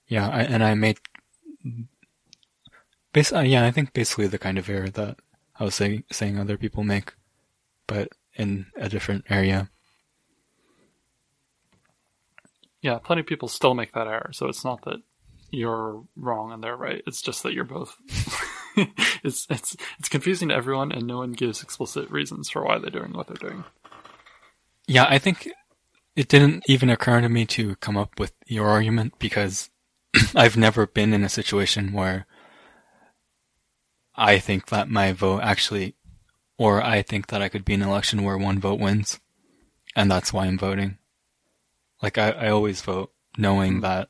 Yeah, I, and I made. Uh, yeah, I think basically the kind of error that I was saying other people make, but in a different area. Yeah, plenty of people still make that error. So it's not that you're wrong and they're right. It's just that you're both. it's it's it's confusing to everyone, and no one gives explicit reasons for why they're doing what they're doing. Yeah, I think it didn't even occur to me to come up with your argument because I've never been in a situation where I think that my vote actually, or I think that I could be in an election where one vote wins, and that's why I'm voting. Like I, I always vote knowing that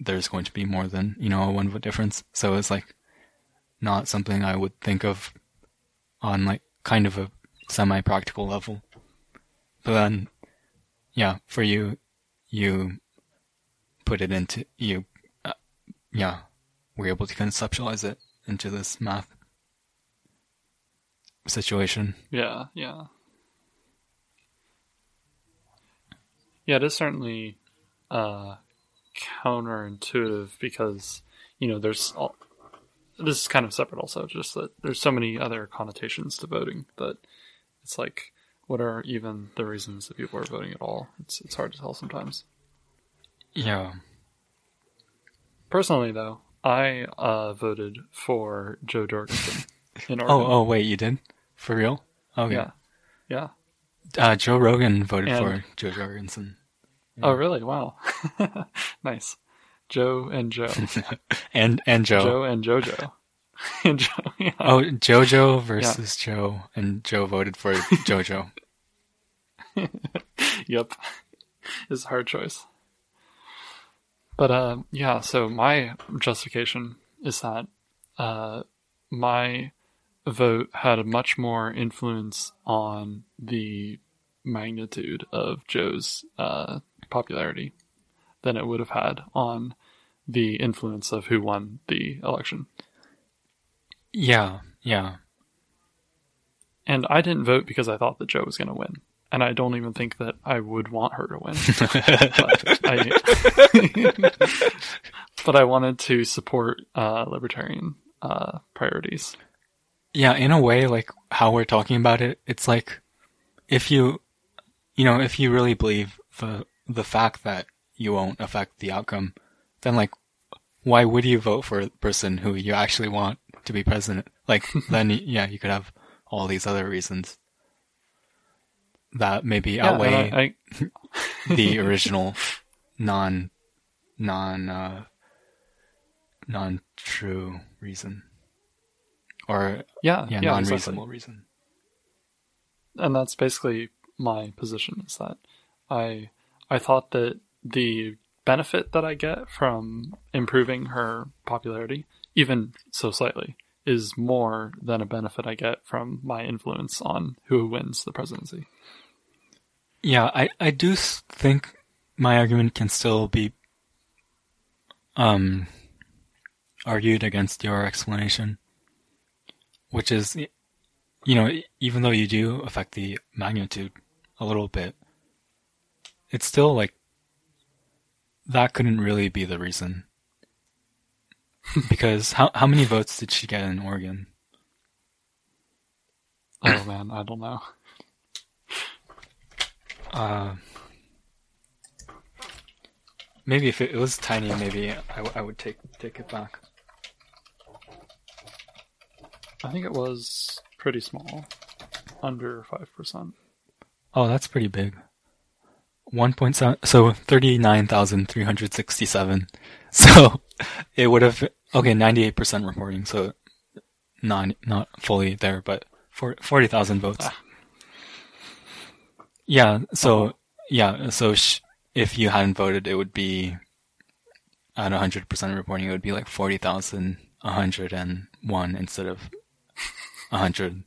there's going to be more than, you know, a one vote difference. So it's like not something I would think of on like kind of a semi practical level. But then, yeah, for you, you put it into, you, uh, yeah, were able to conceptualize it into this math situation. Yeah, yeah. Yeah, it is certainly uh, counterintuitive because, you know, there's all, this is kind of separate also, just that there's so many other connotations to voting that it's like, what are even the reasons that people are voting at all? It's, it's hard to tell sometimes. Yeah. Personally, though, I uh, voted for Jo Jorgensen in Oh, Oregon. oh, wait, you did? For real? Okay. yeah. Yeah. Uh, Joe Rogan voted And- for Jo Jorgensen. Oh, really? Wow. nice. Joe and Joe. and, and Joe. Joe and JoJo. and Joe, yeah. Oh, JoJo versus Joe, and Joe voted for JoJo. Yep. It's a hard choice. But uh, yeah, so my justification is that uh, my vote had a much more influence on the magnitude of Jo's uh, popularity than it would have had on the influence of who won the election. Yeah, yeah. And I didn't vote because I thought that Jo was going to win. And I don't even think that I would want her to win. but, I, but I wanted to support uh, libertarian uh, priorities. Yeah, in a way, like how we're talking about it, it's like if you, you know, if you really believe the the fact that you won't affect the outcome, then like, why would you vote for a person who you actually want to be president? Like, then yeah, you could have all these other reasons that maybe Yeah, outweigh I, I, the original non non uh, non true reason or yeah, yeah, yeah, non exactly. reasonable reason. and that's basically my position is that I I thought that the benefit that I get from improving her popularity, even so slightly, is more than a benefit I get from my influence on who wins the presidency. Yeah, I I do think my argument can still be um argued against your explanation, which is you know even though you do affect the magnitude a little bit, it's still like that couldn't really be the reason. because how how many votes did she get in Oregon? Oh man, I don't know. Uh, maybe if it, it was tiny, maybe I, w- I would take take it back. I think it was pretty small, under five percent. Oh, that's pretty big. one point seven, so thirty nine thousand three hundred sixty seven. So it would have okay ninety eight percent reporting. So not not fully there, but forty thousand votes. Ah. Yeah. So yeah. So sh- if you hadn't voted, it would be at hundred percent reporting. It would be like forty thousand one hundred and one instead of hundred.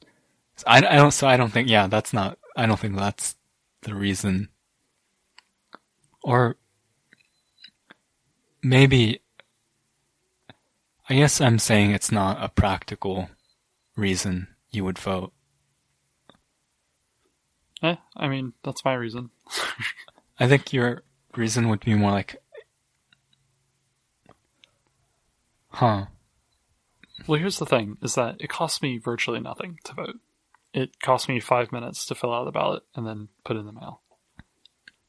I, I don't. So I don't think. Yeah, that's not. I don't think that's the reason. Or maybe. I guess I'm saying it's not a practical reason you would vote. Eh, I mean, that's my reason. I think your reason would be more like, huh? Well, here's the thing: is that it costs me virtually nothing to vote. It costs me five minutes to fill out the ballot and then put in the mail.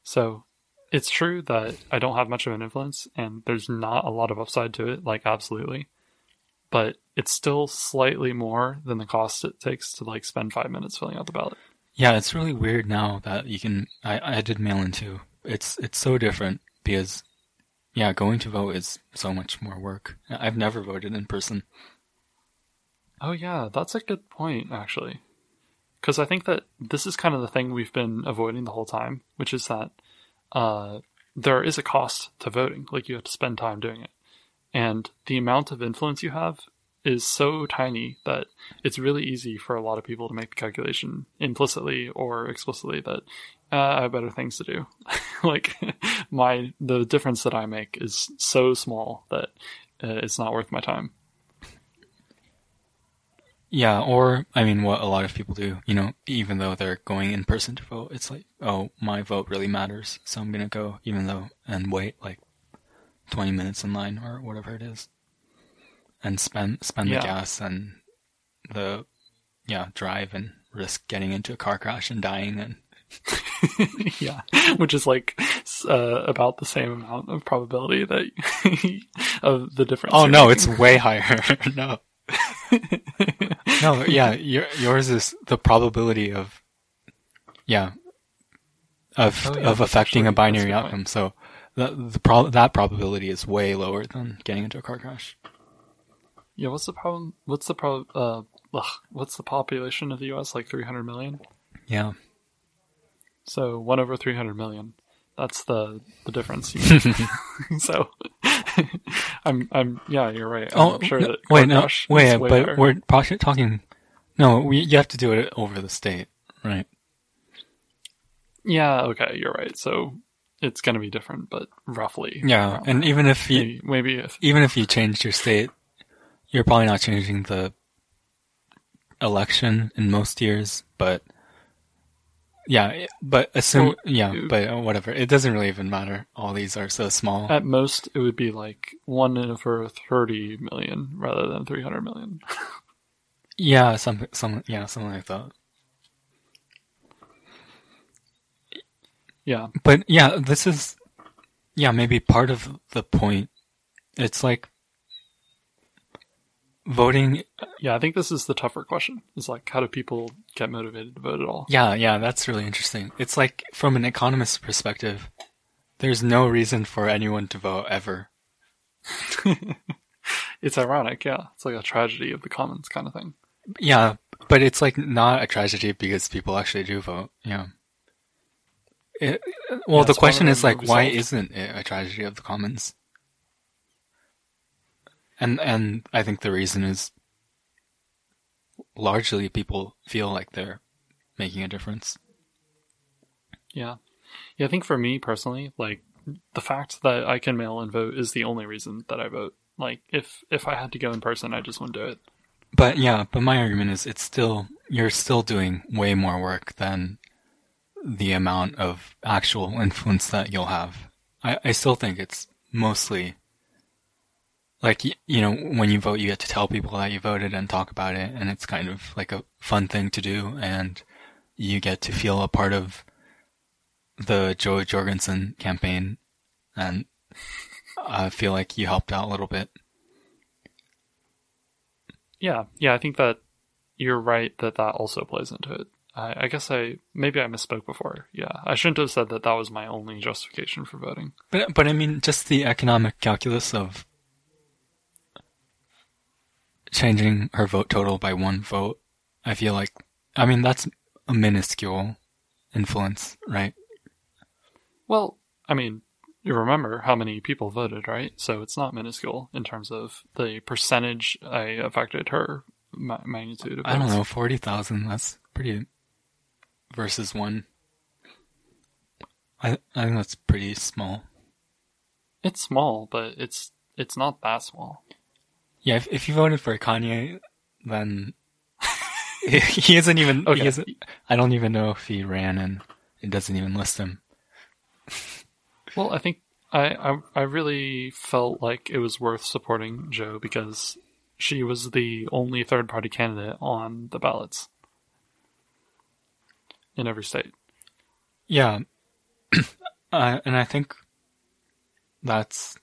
So, it's true that I don't have much of an influence, and there's not a lot of upside to it. Like, absolutely, but it's still slightly more than the cost it takes to like spend five minutes filling out the ballot. Yeah, it's really weird now that you can. I I did mail in too. It's it's so different because, yeah, going to vote is so much more work. I've never voted in person. Oh yeah, that's a good point actually. Because I think that this is kind of the thing we've been avoiding the whole time, which is that uh, there is a cost to voting. Like you have to spend time doing it, and the amount of influence you have is so tiny that it's really easy for a lot of people to make the calculation implicitly or explicitly that uh, I have better things to do. like my the difference that I make is so small that uh, it's not worth my time. Yeah, or I mean, what a lot of people do, you know, even though they're going in person to vote, it's like, oh, my vote really matters, so I'm gonna go, even though, and wait like 20 minutes in line or whatever it is, and spend spend Yeah. the gas and the yeah drive and risk getting into a car crash and dying and yeah, which is like uh, about the same amount of probability that of the difference. oh no, making. it's way higher. no, no, yeah, your, yours is the probability of yeah of Oh, yeah, of affecting a binary good point. outcome. So the the pro- that probability is way lower than getting into a car crash. yeah. What's the problem? What's the pro? Uh, ugh, what's the population of the U.S. Like 300 million. Yeah. So one over 300 million. That's the the difference. so I'm I'm yeah. You're right. I'm Oh, sure no, wait, no, wait, but better. we're talking. No, we you have to do it over the state, right? yeah. Okay, you're right. So it's gonna be different, but roughly. Yeah, and even if you maybe, maybe if even if you changed your state, you're probably not changing the election in most years, but yeah, but assume yeah, but uh, whatever. It doesn't really even matter. All these are so small. At most, it would be like one in over thirty million rather than three hundred million. yeah, something, some, yeah, something like that. Yeah, But yeah, this is yeah, maybe part of the point. It's like voting yeah. I think this is the tougher question. Is like, how do people get motivated to vote at all? Yeah, yeah, that's really interesting. It's like from an economist's perspective, there's no reason for anyone to vote ever. It's ironic. Yeah, it's like a tragedy of the commons kind of thing. Yeah, but it's like not a tragedy because people actually do vote. Yeah. It, well, Yeah, the question is like, why isn't it a tragedy of the commons? And and I think the reason is largely people feel like they're making a difference. Yeah, yeah. I think for me personally, like the fact that I can mail and vote is the only reason that I vote. Like, if if I had to go in person, I just wouldn't do it. But yeah, but my argument is it's still you're still doing way more work than the amount of actual influence that you'll have. I, I still think it's mostly like you know when you vote you get to tell people that you voted and talk about it and it's kind of like a fun thing to do and you get to feel a part of the Jo Jorgensen campaign and I feel like you helped out a little bit. Yeah, yeah. I think that you're right that that also plays into it. I, I guess I maybe I misspoke before. Yeah, I shouldn't have said that that was my only justification for voting. But but I mean, just the economic calculus of changing her vote total by one vote. I feel like, I mean, that's a minuscule influence, right? Well, I mean, you remember how many people voted, right? So it's not minuscule in terms of the percentage I affected her ma- magnitude. Of I don't know, forty thousand. That's pretty. Versus one. I I think that's pretty small. It's small, but it's it's not that small. Yeah, if if you voted for Kanye, then he isn't even. Okay. He isn't, I don't even know if he ran, and it doesn't even list him. Well, I think I, I I really felt like it was worth supporting Jo because she was the only third party candidate on the ballots in every state. Yeah, uh, and I think that's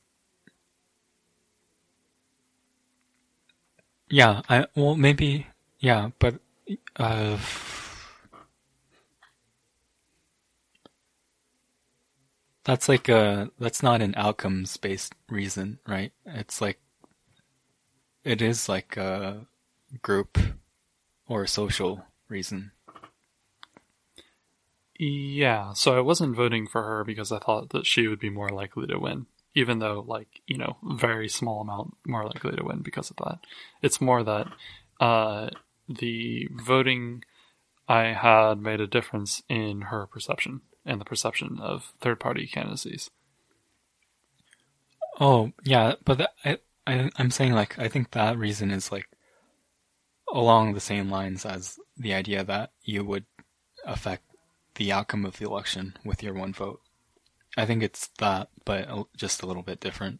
yeah. I well maybe yeah, but uh, that's like a that's not an outcomes based reason, right? It's like it is like a group or social reason. Yeah, so I wasn't voting for her because I thought that she would be more likely to win, even though, like, you know, very small amount more likely to win because of that. It's more that uh, the voting I had made a difference in her perception and the perception of third party candidacies. Oh yeah, but I, I I'm saying like I think that reason is like along the same lines as the idea that you would affect the outcome of the election with your one vote. I think it's that, but just a little bit different.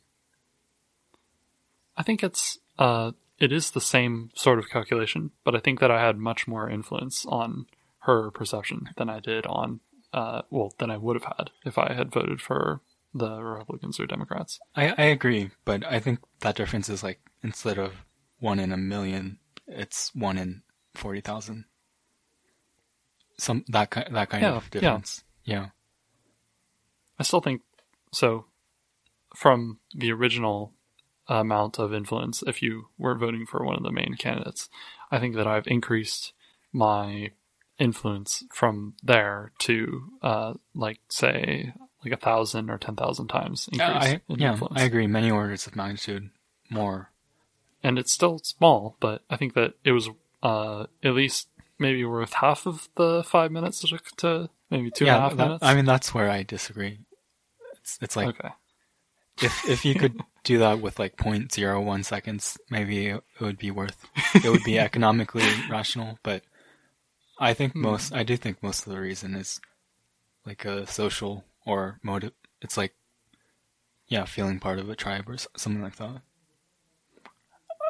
I think it's uh it is the same sort of calculation, but I think that I had much more influence on her perception than I did on uh well than I would have had if I had voted for the Republicans or Democrats. I I agree, but I think that difference is like instead of one in a million, it's one in forty thousand. Some that kind that kind Yeah, of yeah. difference. Yeah. I still think so from the original amount of influence if you were voting for one of the main candidates. I think that I've increased my influence from there to uh like say like a thousand or ten thousand times increase I, in yeah, influence. I agree. Many orders of magnitude more. and it's still small, but I think that it was uh, at least maybe worth half of the five minutes it to maybe two and a yeah, half that- minutes. I mean that's where I disagree. It's it's like okay, if if you could do that with like 0.01 seconds, maybe it would be worth. It would be economically rational, but I think Hmm. most. I do think most of the reason is like a social or motive. It's like yeah, feeling part of a tribe or something like that.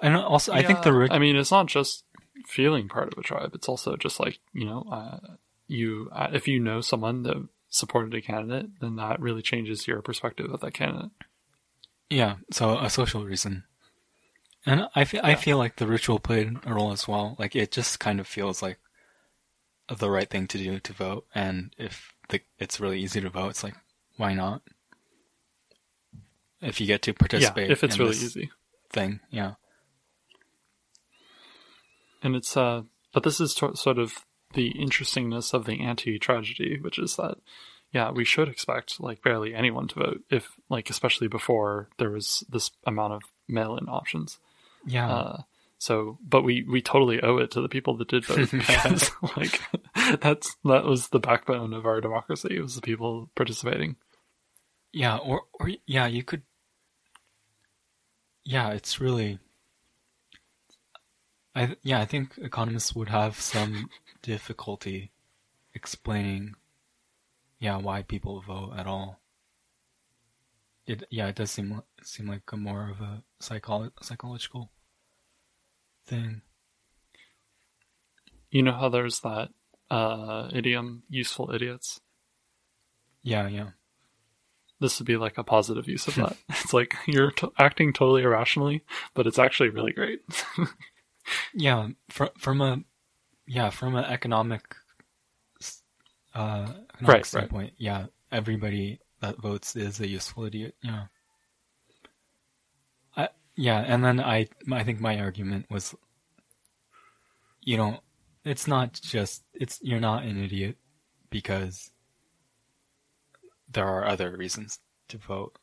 And also, I think the Yeah, root. I mean, it's not just feeling part of a tribe. It's also just like you know, uh, you uh, if you know someone that supported a candidate, then that really changes your perspective of that candidate. Yeah, so a social reason. And I feel, I feel like the ritual played a role as well. Like it just kind of feels like the right thing to do to vote. And if the, it's really easy to vote, it's like, why not? If you get to participate yeah, if it's really easy. thing, yeah. and it's uh but this is to- sort of the interestingness of the anti-tragedy which is that yeah we should expect like barely anyone to vote if like especially before there was this amount of mail-in options Yeah. uh so but we we totally owe it to the people that did vote because like that's that was the backbone of our democracy it was the people participating Yeah, or or yeah, you could. Yeah, it's really. I yeah, I think economists would have some difficulty explaining, yeah, why people vote at all. It yeah, it does seem seem like a more of a psycholo- psychological thing. you know how there's that uh idiom useful idiots Yeah, yeah, this would be like a positive use of that. it's like you're t- acting totally irrationally, but it's actually really great. yeah. From from a yeah from an economic uh, economic Right, right. standpoint, yeah, everybody that votes is a useful idiot. Yeah. I, yeah, and then I, I think my argument was, you know, it's not just it's you're not an idiot because there are other reasons to vote.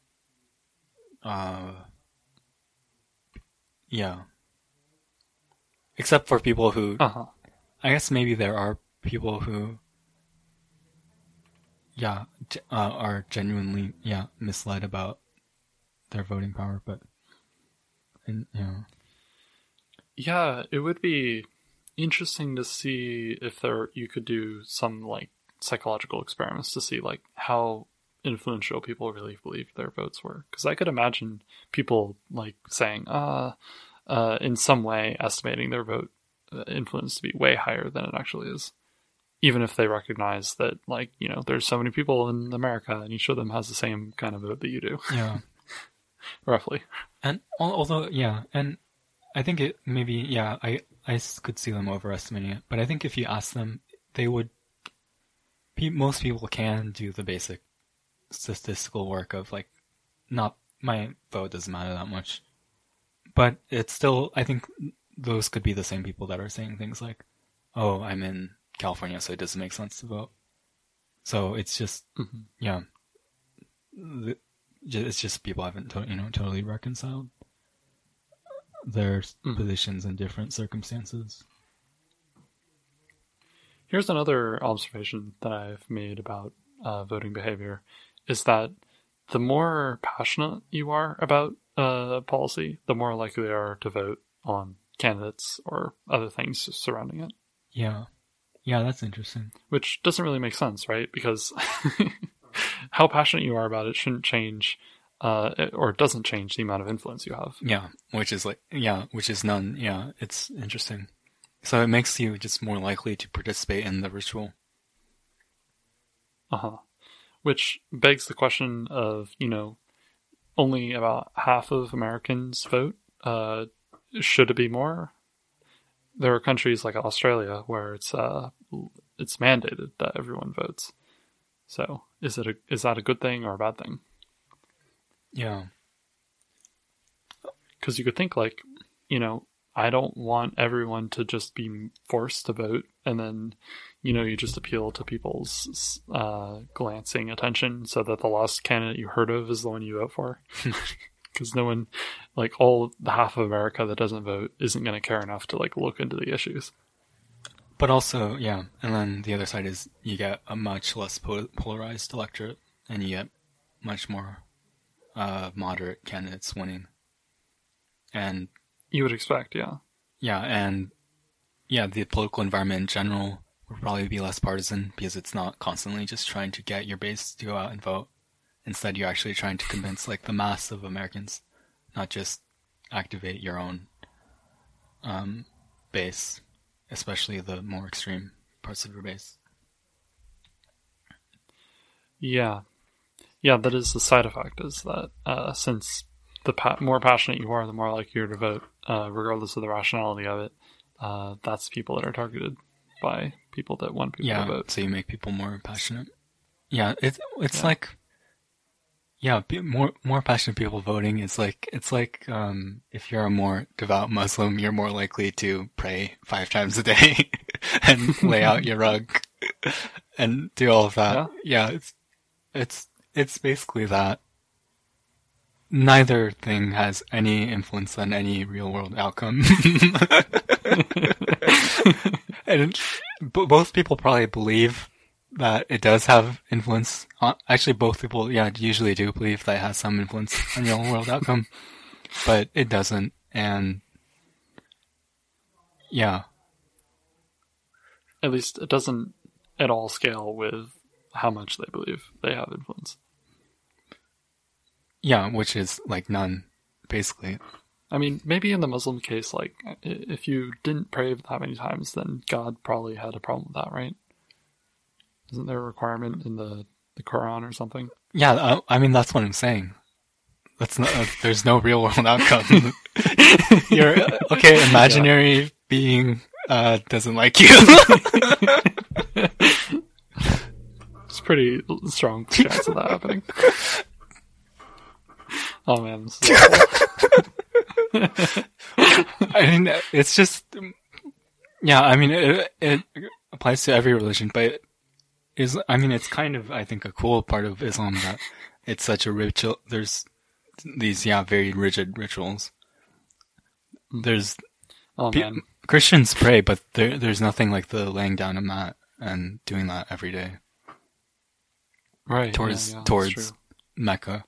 Uh, yeah. Except for people who Uh huh. I guess maybe there are people who, yeah, uh, are genuinely yeah misled about their voting power, but and yeah, Yeah, it would be interesting to see if there you could do some like psychological experiments to see like how influential people really believe their votes were. Because I could imagine people like saying, uh, uh, in some way estimating their vote influence to be way higher than it actually is. Even if they recognize that, like, you know, there's so many people in America and each of them has the same kind of vote that you do, yeah, roughly. and al- although yeah, and I think it maybe yeah i i could see them overestimating it, but I think if you ask them, they would. Pe- most people can do the basic statistical work of like, not my vote doesn't matter that much, but it's still I think those could be the same people that are saying things like, "Oh, I'm in California, so it doesn't make sense to vote." So it's just Mhm. yeah, it's just people haven't to, you know totally reconciled their Mhm. positions in different circumstances. Here's another observation that I've made about uh, voting behavior is that the more passionate you are about uh, policy, the more likely you are to vote on candidates or other things surrounding it, Yeah, yeah, that's interesting. which doesn't really make sense, right? Because how passionate you are about it shouldn't change, uh, or doesn't change the amount of influence you have. Yeah, which is like yeah, which is none. Yeah, it's interesting. So it makes you just more likely to participate in the ritual. Uh huh. Which begs the question of, you know, only about half of Americans vote. Uh, should it be more? There are countries like Australia where it's uh, it's mandated that everyone votes. So is it a, is that a good thing or a bad thing? Yeah, Because you could think like, you know, I don't want everyone to just be forced to vote, and then, you know, you just appeal to people's uh, glancing attention so that the last candidate you heard of is the one you vote for. Because no one, like all the half of America that doesn't vote, isn't going to care enough to like look into the issues. but also yeah, and then the other side is you get a much less po- polarized electorate, and you get much more uh, moderate candidates winning. And You would expect, yeah. Yeah, and yeah, the political environment in general would probably be less partisan because it's not constantly just trying to get your base to go out and vote. Instead, you're actually trying to convince like the mass of Americans, not just activate your own um, base, especially the more extreme parts of your base. Yeah, yeah. That is the side effect. Is that uh, since the pa- more passionate you are, the more likely you're to vote, uh, regardless of the rationality of it. Uh, that's people that are targeted by people that want people yeah, to vote. so you make people more passionate. Yeah, it's it's Yeah. like yeah, be- more more passionate people voting is like it's like um, if you're a more devout Muslim, you're more likely to pray five times a day and lay out your rug and do all of that. Yeah. it's it's it's basically that. Neither thing has any influence on any real world outcome. and b- both people probably believe that it does have influence. On, actually, both people, yeah, usually do believe that it has some influence on real world outcome, but it doesn't. And yeah, At least it doesn't at all scale with how much they believe they have influence. yeah, which is like none, basically. I mean, maybe in the Muslim case, like if you didn't pray that many times, then God probably had a problem with that, right? Isn't there a requirement in the the Quran or something? Yeah, uh, I mean that's what I'm saying. That's not. Uh, there's no real world outcome. Your uh, okay, imaginary being uh, doesn't like you. It's pretty strong chance of that happening. Oh man. I mean, it's just, yeah. I mean, it, it applies to every religion, but is I mean, it's kind of I think a cool part of Islam that it's such a ritual. There's these yeah very rigid rituals. There's oh Pe- Christians pray, but there there's nothing like the laying down a mat and doing that every day right? towards yeah, yeah, towards. Mecca,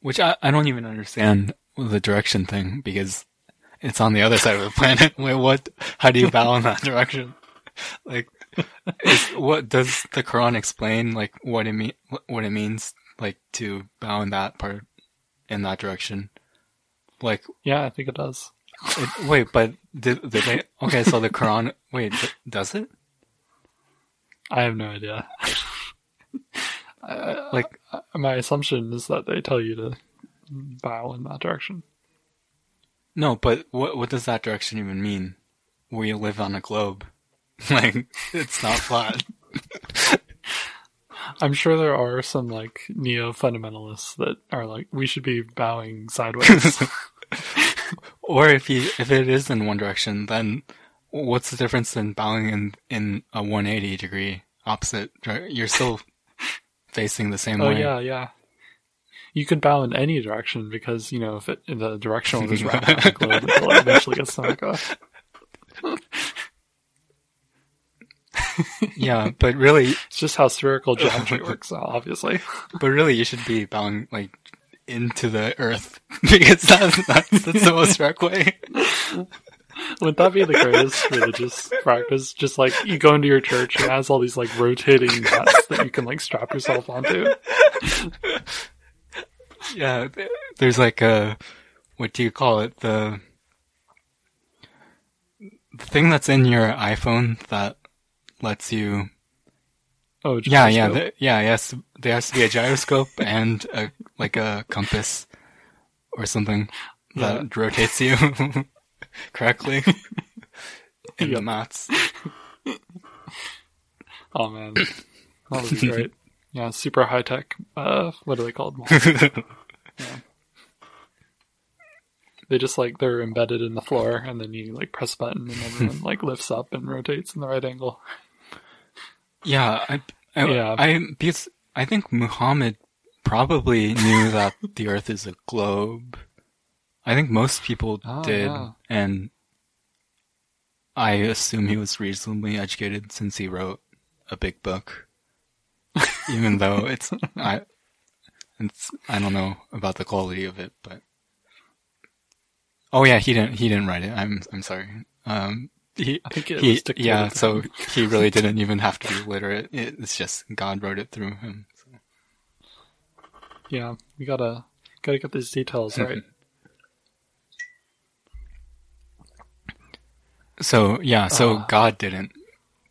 which I I don't even understand the direction thing because it's on the other side of the planet. Wait, what? How do you bow in that direction? Like, is, what does the Quran explain? Like, what it mean? What it means? Like to bow in that part, in that direction? Like, Yeah, I think it does. it, wait, but did, did they? Okay, so the Quran. Wait, does it? I have no idea. I- Like, my assumption is that they tell you to bow in that direction. no, but what what does that direction even mean? We live on a globe. Like, it's not flat. I'm sure there are some like neo fundamentalists that are like, we should be bowing sideways. Or if you if it is in one direction, then what's the difference in bowing in in a 180 degree opposite? You're still facing the same oh way. yeah, yeah. You could bow in any direction because you know if it the direction will just wrap around the globe eventually gets to Mecca. Yeah, but really, It's just how spherical geometry works, obviously. but really, you should be bowing like into the earth because that's that's, that's the most direct way. Wouldn't that be the greatest religious practice? Just like you go into your church and it has all these like rotating mats that you can like strap yourself onto. Yeah, there's like a what do you call it? The the thing that's in your iPhone that lets you Oh, just Yeah, yeah, the, yeah. Yes, there has to be a gyroscope and a like a compass or something that rotates you correctly in the mats. Oh man, that would be great. Yeah, super high tech. Uh, what are they called? They just like they're embedded in the floor, and then you like press a button, and everyone like lifts up and rotates in the right angle. Yeah, I, I, Yeah. I because I think Muhammad probably knew that the Earth is a globe. I think most people Oh, did, yeah. and I assume he was reasonably educated since he wrote a big book. Even though it's I, it's I don't know about the quality of it, but oh yeah, he didn't he didn't write it. I'm I'm sorry. Um, he I think it he was dictated yeah, so he really didn't even have to be literate. It's just God wrote it through him. So. yeah, we gotta gotta get these details right. So yeah, so Ah. God didn't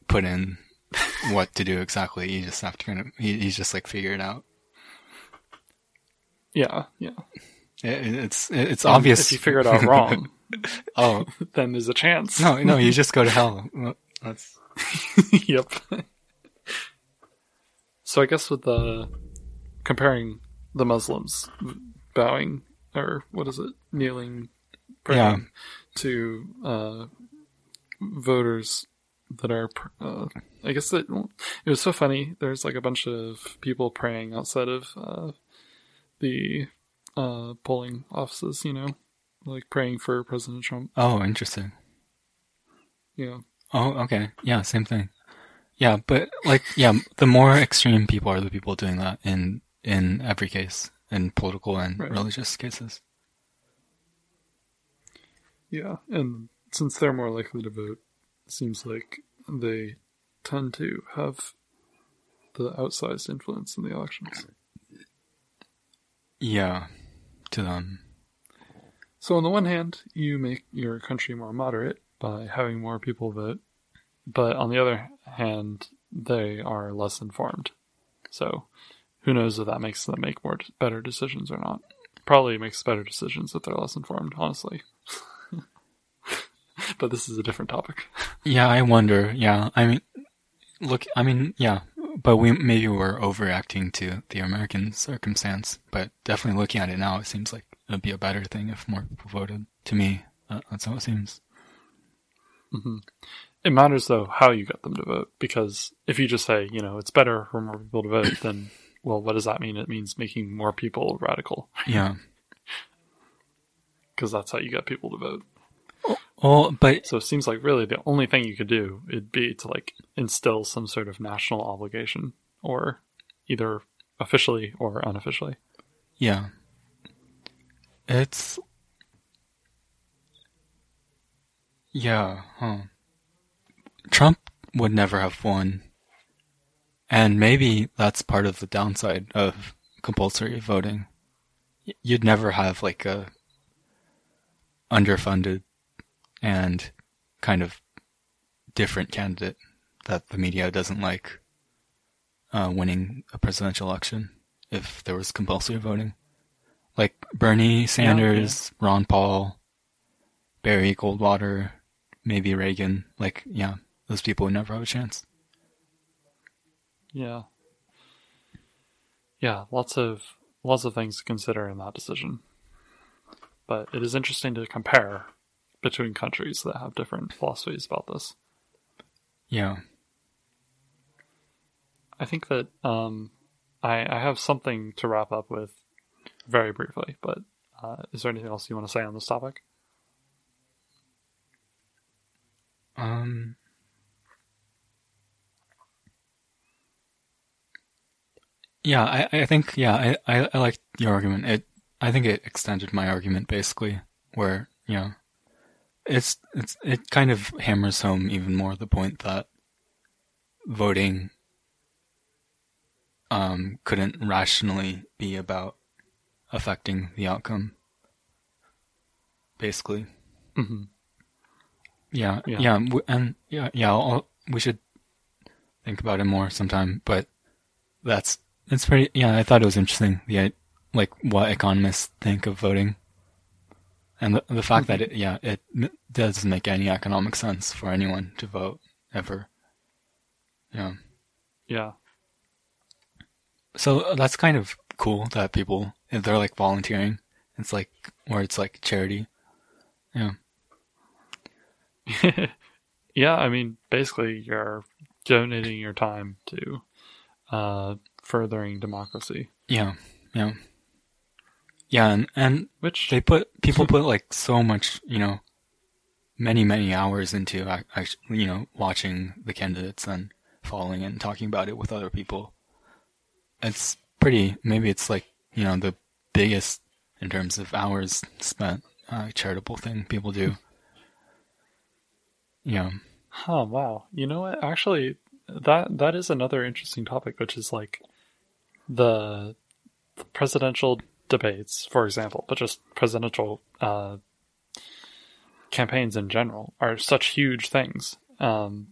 put in what to do exactly. You just have to kind of he, he's just like figure it out. Yeah, yeah. It, it's it's And obvious If you figure it out wrong, oh then there's a chance. no no you just go to hell. That's yep. so I guess with the comparing the Muslims bowing or what is it, kneeling, praying Yeah. to uh, voters that are. Uh, I guess that it was so funny. There's like a bunch of people praying outside of uh, the uh, polling offices. You know, like praying for President Trump. oh interesting. Yeah. Oh okay yeah same thing. Yeah, but like yeah, the more extreme people are the people doing that in in every case in political and Right. religious cases. Yeah, and since they're more likely to vote, it seems like they tend to have the outsized influence in the elections. Yeah, to them. So, on the one hand, you make your country more moderate by having more people vote, but on the other hand, they are less informed. So, who knows if that makes them make more better decisions or not? Probably makes better decisions if they're less informed, honestly. but this is a different topic. Yeah, I wonder. Yeah, I mean, look, I mean, yeah, but we maybe we're overreacting to the American circumstance. But definitely looking at it now, it seems like it'd be a better thing if more people voted. To me, uh, that's how it seems. hmm It matters though how you get them to vote because if you just say, you know, it's better for more people to vote, then well, what does that mean? It means making more people radical Yeah. because that's how you get people to vote. Well, but So it seems like really the only thing you could do would be to like instill some sort of national obligation or either officially or unofficially. yeah, it's yeah, huh? Trump would never have won, and maybe that's part of the downside of compulsory voting. You'd never have like a underfunded and kind of different candidate that the media doesn't like uh, winning a presidential election if there was compulsory voting. Like Bernie Sanders, Ron Paul, Barry Goldwater, maybe Reagan. Like, yeah, those people would never have a chance. Yeah. Yeah, lots of lots of things to consider in that decision. But it is interesting to compare between countries that have different philosophies about this. Yeah. I think that um, I, I have something to wrap up with very briefly, but uh, is there anything else you want to say on this topic? Um. Yeah, I, I think yeah I, I, I like your argument. It I think it extended my argument basically, where you know, it's it's it kind of hammers home even more the point that voting um couldn't rationally be about affecting the outcome. Basically. hmm Yeah, Yeah. yeah, and yeah, yeah. I'll, we should think about it more sometime. But that's it's pretty. Yeah, I thought it was interesting. The like what economists think of voting, and the the fact that it yeah it doesn't make any economic sense for anyone to vote ever. Yeah, Yeah. so that's kind of cool that people if they're like volunteering. It's like where it's like charity. Yeah. yeah, I mean, basically, you're donating your time to uh, furthering democracy, Yeah, yeah, yeah, and and which they put people put like so much, you know, many many hours into actually, you know, watching the candidates and following it and talking about it with other people. It's pretty. Maybe it's like you know the biggest in terms of hours spent uh, charitable thing people do. Yeah, Oh wow! You know what? Actually, that that is another interesting topic, which is like the presidential debates, for example, but just presidential uh, campaigns in general are such huge things, um,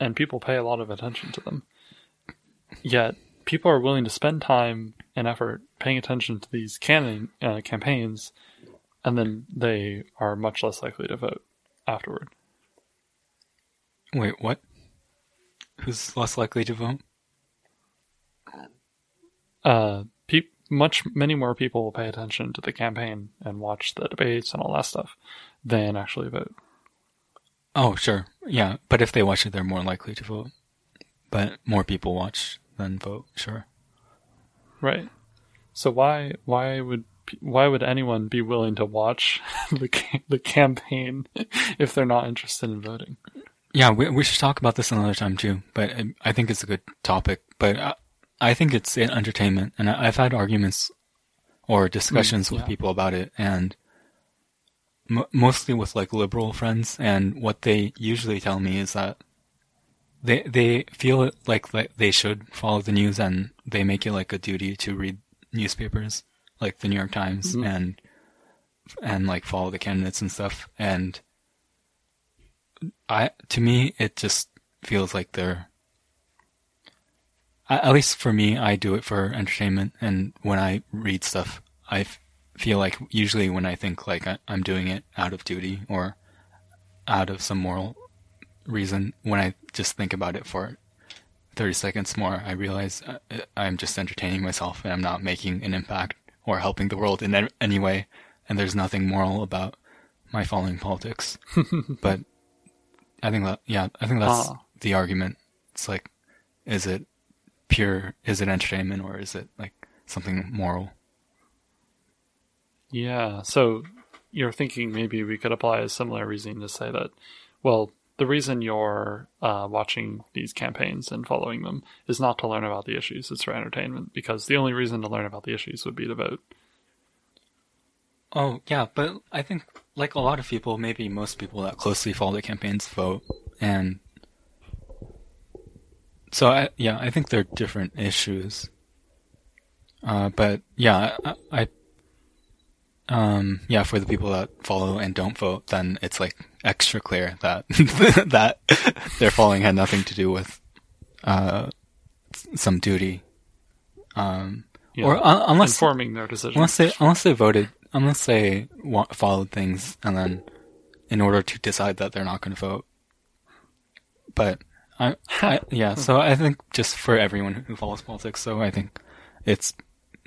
and people pay a lot of attention to them. Yet people are willing to spend time and effort paying attention to these canon, uh, campaigns, and then they are much less likely to vote afterward. Wait, what? Who's less likely to vote? uh, much many more people will pay attention to the campaign and watch the debates and all that stuff than actually vote. Oh, sure. Yeah, but if they watch it, they're more likely to vote. But more people watch than vote, sure. Right. So why why would why would anyone be willing to watch the the campaign if they're not interested in voting? Yeah, we we should talk about this another time too. But I, I think it's a good topic. But I, I think it's an entertainment, and I've had arguments or discussions Mm, with yeah. people about it, and m- mostly with like liberal friends. And what they usually tell me is that they they feel like like they should follow the news, and they make it like a duty to read newspapers, like the New York Times, Mhm. and and like follow the candidates and stuff. And I to me it just feels like they're at least for me I do it for entertainment and when I read stuff I f- feel like usually when I think like I, I'm doing it out of duty or out of some moral reason when I just think about it for 30 seconds more, I realize uh, I'm just entertaining myself and I'm not making an impact or helping the world in any way. And there's nothing moral about my following politics. but I think that, yeah, I think that's Ah. the argument. It's like, is it pure, is it entertainment or is it like something moral? Yeah, so you're thinking maybe we could apply a similar reasoning to say that, well, the reason you're uh, watching these campaigns and following them is not to learn about the issues, it's for entertainment, because the only reason to learn about the issues would be to vote. Oh, yeah, but I think, like a lot of people, maybe most people that closely follow the campaigns vote, and so I, yeah, I think they're different issues. Uh, but yeah, I, I, um, yeah, for the people that follow and don't vote, then it's like extra clear that that their following had nothing to do with uh some duty. Um, Yeah, or uh, unless informing their decision. Unless they unless they voted, unless they wa- followed things, and then in order to decide that they're not going to vote. But I, I, yeah. So I think just for everyone who follows politics, so I think it's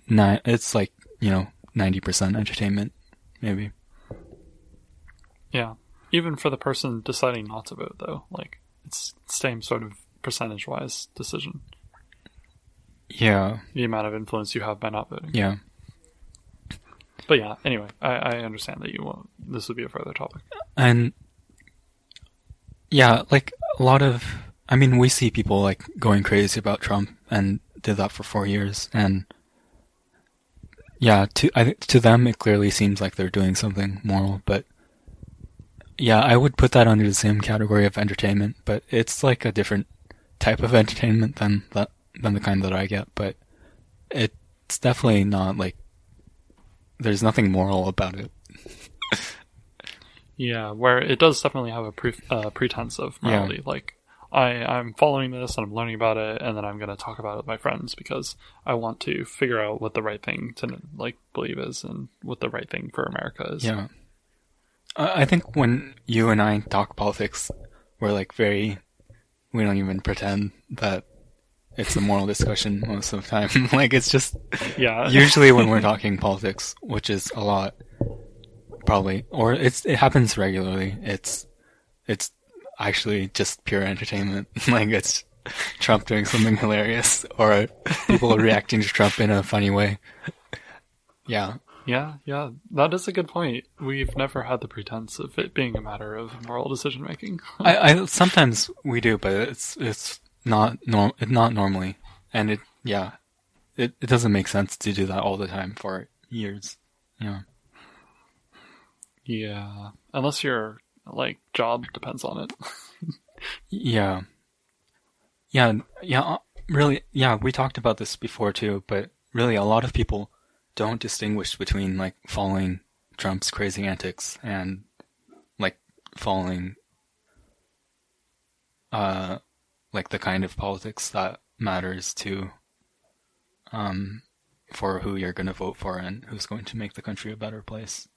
not. It's like you know ninety percent entertainment, maybe. Yeah, even for the person deciding not to vote, though, like it's same sort of percentage-wise decision. Yeah, The amount of influence you have by not voting. yeah, But yeah, anyway, I, I understand that you won't. This would be a further topic. and yeah, like a lot of. I mean, we see people like going crazy about Trump and did that for four years, and yeah, to I think to them it clearly seems like they're doing something moral, but yeah, I would put that under the same category of entertainment, but it's like a different type of entertainment than that than the kind that I get, but it's definitely not like there's nothing moral about it. Yeah, where it does definitely have a pre- uh, pretense of Yeah. morality. Like, I, I'm following this and I'm learning about it, and then I'm going to talk about it with my friends because I want to figure out what the right thing to like believe is and what the right thing for America is. Yeah. I I think when you and I talk politics, we're like very, we don't even pretend that it's a moral discussion most of the time. like it's just, yeah, usually when we're talking politics, which is a lot, probably, or it's, it happens regularly, it's, it's actually just pure entertainment. like it's Trump doing something hilarious or people reacting to Trump in a funny way. Yeah. yeah, yeah. That is a good point. We've never had the pretense of it being a matter of moral decision making. I, I sometimes we do, but it's it's not norm not normally, and it yeah, it it doesn't make sense to do that all the time for years. Yeah, yeah, unless your like job depends on it. yeah, yeah, yeah. uh, Really, yeah. We talked about this before too, but really, a lot of people don't distinguish between like following Trump's crazy antics and like following uh like the kind of politics that matters to um for who you're going to vote for and who's going to make the country a better place.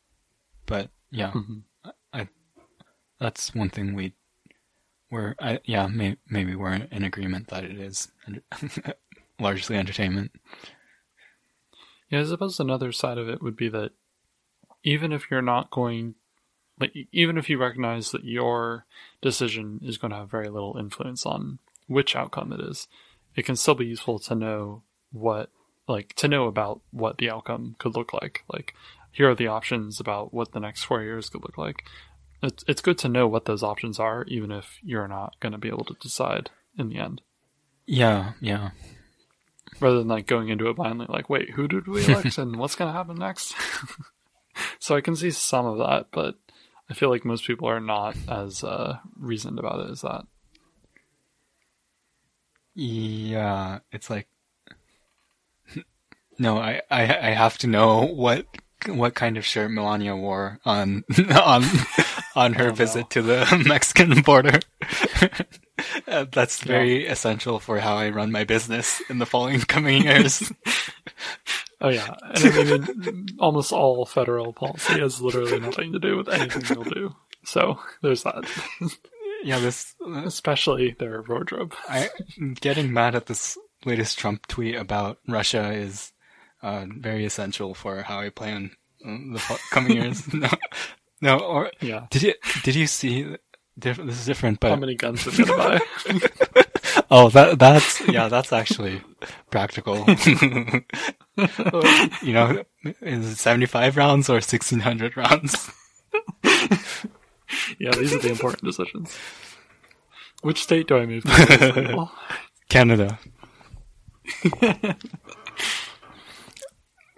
But yeah, Mhm. That's one thing we we're I, yeah may, maybe we're in agreement that it is largely entertainment. Yeah, I suppose another side of it would be that even if you're not going, like, even if you recognize that your decision is going to have very little influence on which outcome it is, it can still be useful to know what, like, to know about what the outcome could look like. Like, here are the options about what the next four years could look like. It's, it's good to know what those options are, even if you're not going to be able to decide in the end. Yeah, yeah. rather than like going into it blindly like wait who did we elect and what's going to happen next so i can see some of that but i feel like most people are not as uh, reasoned about it as that Yeah, it's like no, I, I I have to know what what kind of shirt Melania wore on on on her visit to the Mexican border. Uh, That's very essential for how I run my business in the following coming years. oh yeah and i mean almost all federal policy has literally nothing to do with anything you'll do so there's that yeah, this especially their wardrobe. I getting mad at this latest Trump tweet about Russia is uh, very essential for how I plan uh, the coming years. no, no, or Yeah. did you did you see? Diff- this is different, but How many guns are gonna buy? Oh, that that's yeah, that's actually practical. you know, is it seventy five rounds or sixteen hundred rounds? yeah, these are the important decisions. Which state do I move to? Canada.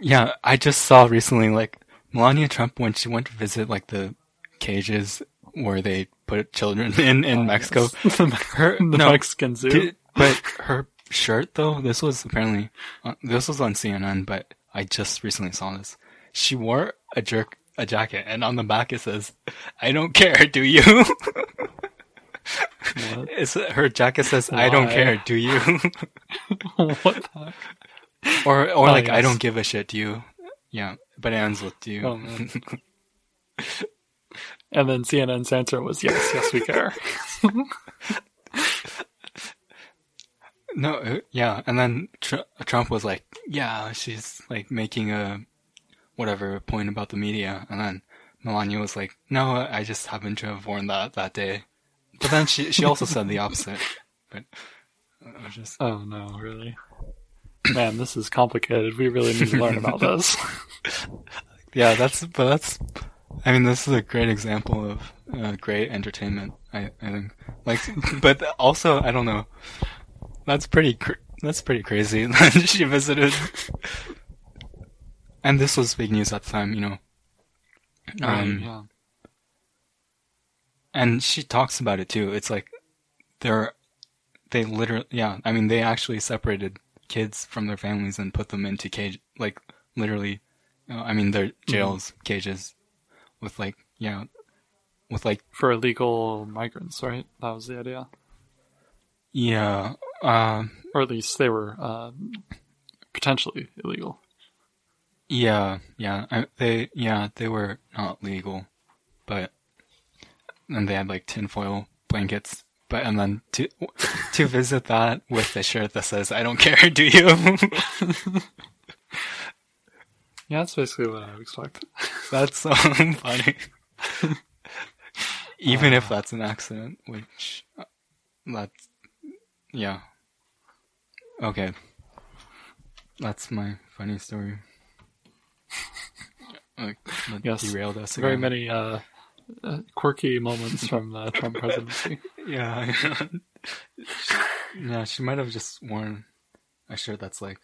Yeah, I just saw recently like Melania Trump when she went to visit like the cages where they put children in in Mexico. Her the no, Mexican zoo. Did- but her shirt though, this was apparently uh, this was on CNN, but I just recently saw this. She wore a jerk a jacket, and on the back it says, "I don't care, do you?" Her jacket says, "I don't care, do you?" what the heck? Or or Oh, like, "I don't give a shit, do you?" Yeah, but it ends with "do you." Oh, man. And then CNN's answer was yes, yes, we care. No, uh, yeah, and then Tr- Trump was like, "Yeah, she's like making a whatever point about the media," and then Melania was like, "No, I just happened to have worn that that day." But then she she also said the opposite. But uh, I was just Oh no, really? Man, this is complicated. We really need to learn about this. yeah, that's but that's I mean this is a great example of uh, great entertainment. I I think like, but also I don't know. That's pretty cr- that's pretty crazy. that she visited, and this was big news at the time, you know. Um, yeah. and she talks about it too. It's like they're they literally yeah. I mean they actually separated kids from their families and put them into cage like literally. You know, I mean their jails cages with like yeah with like For illegal migrants, right? That was the idea. yeah um Or at least they were uh, potentially illegal. yeah yeah I, they yeah they were not legal, but and they had like tinfoil blankets. But and then to to visit that with the shirt that says "I don't care, do you?" Yeah, that's basically what I would expect. That's so funny. Even if that's an accident, which uh, that's yeah. Okay, that's my funny story. Like, Yes, derailed us. Very many uh, uh, quirky moments from the Trump presidency. Yeah, yeah. She might have just worn a shirt that's like,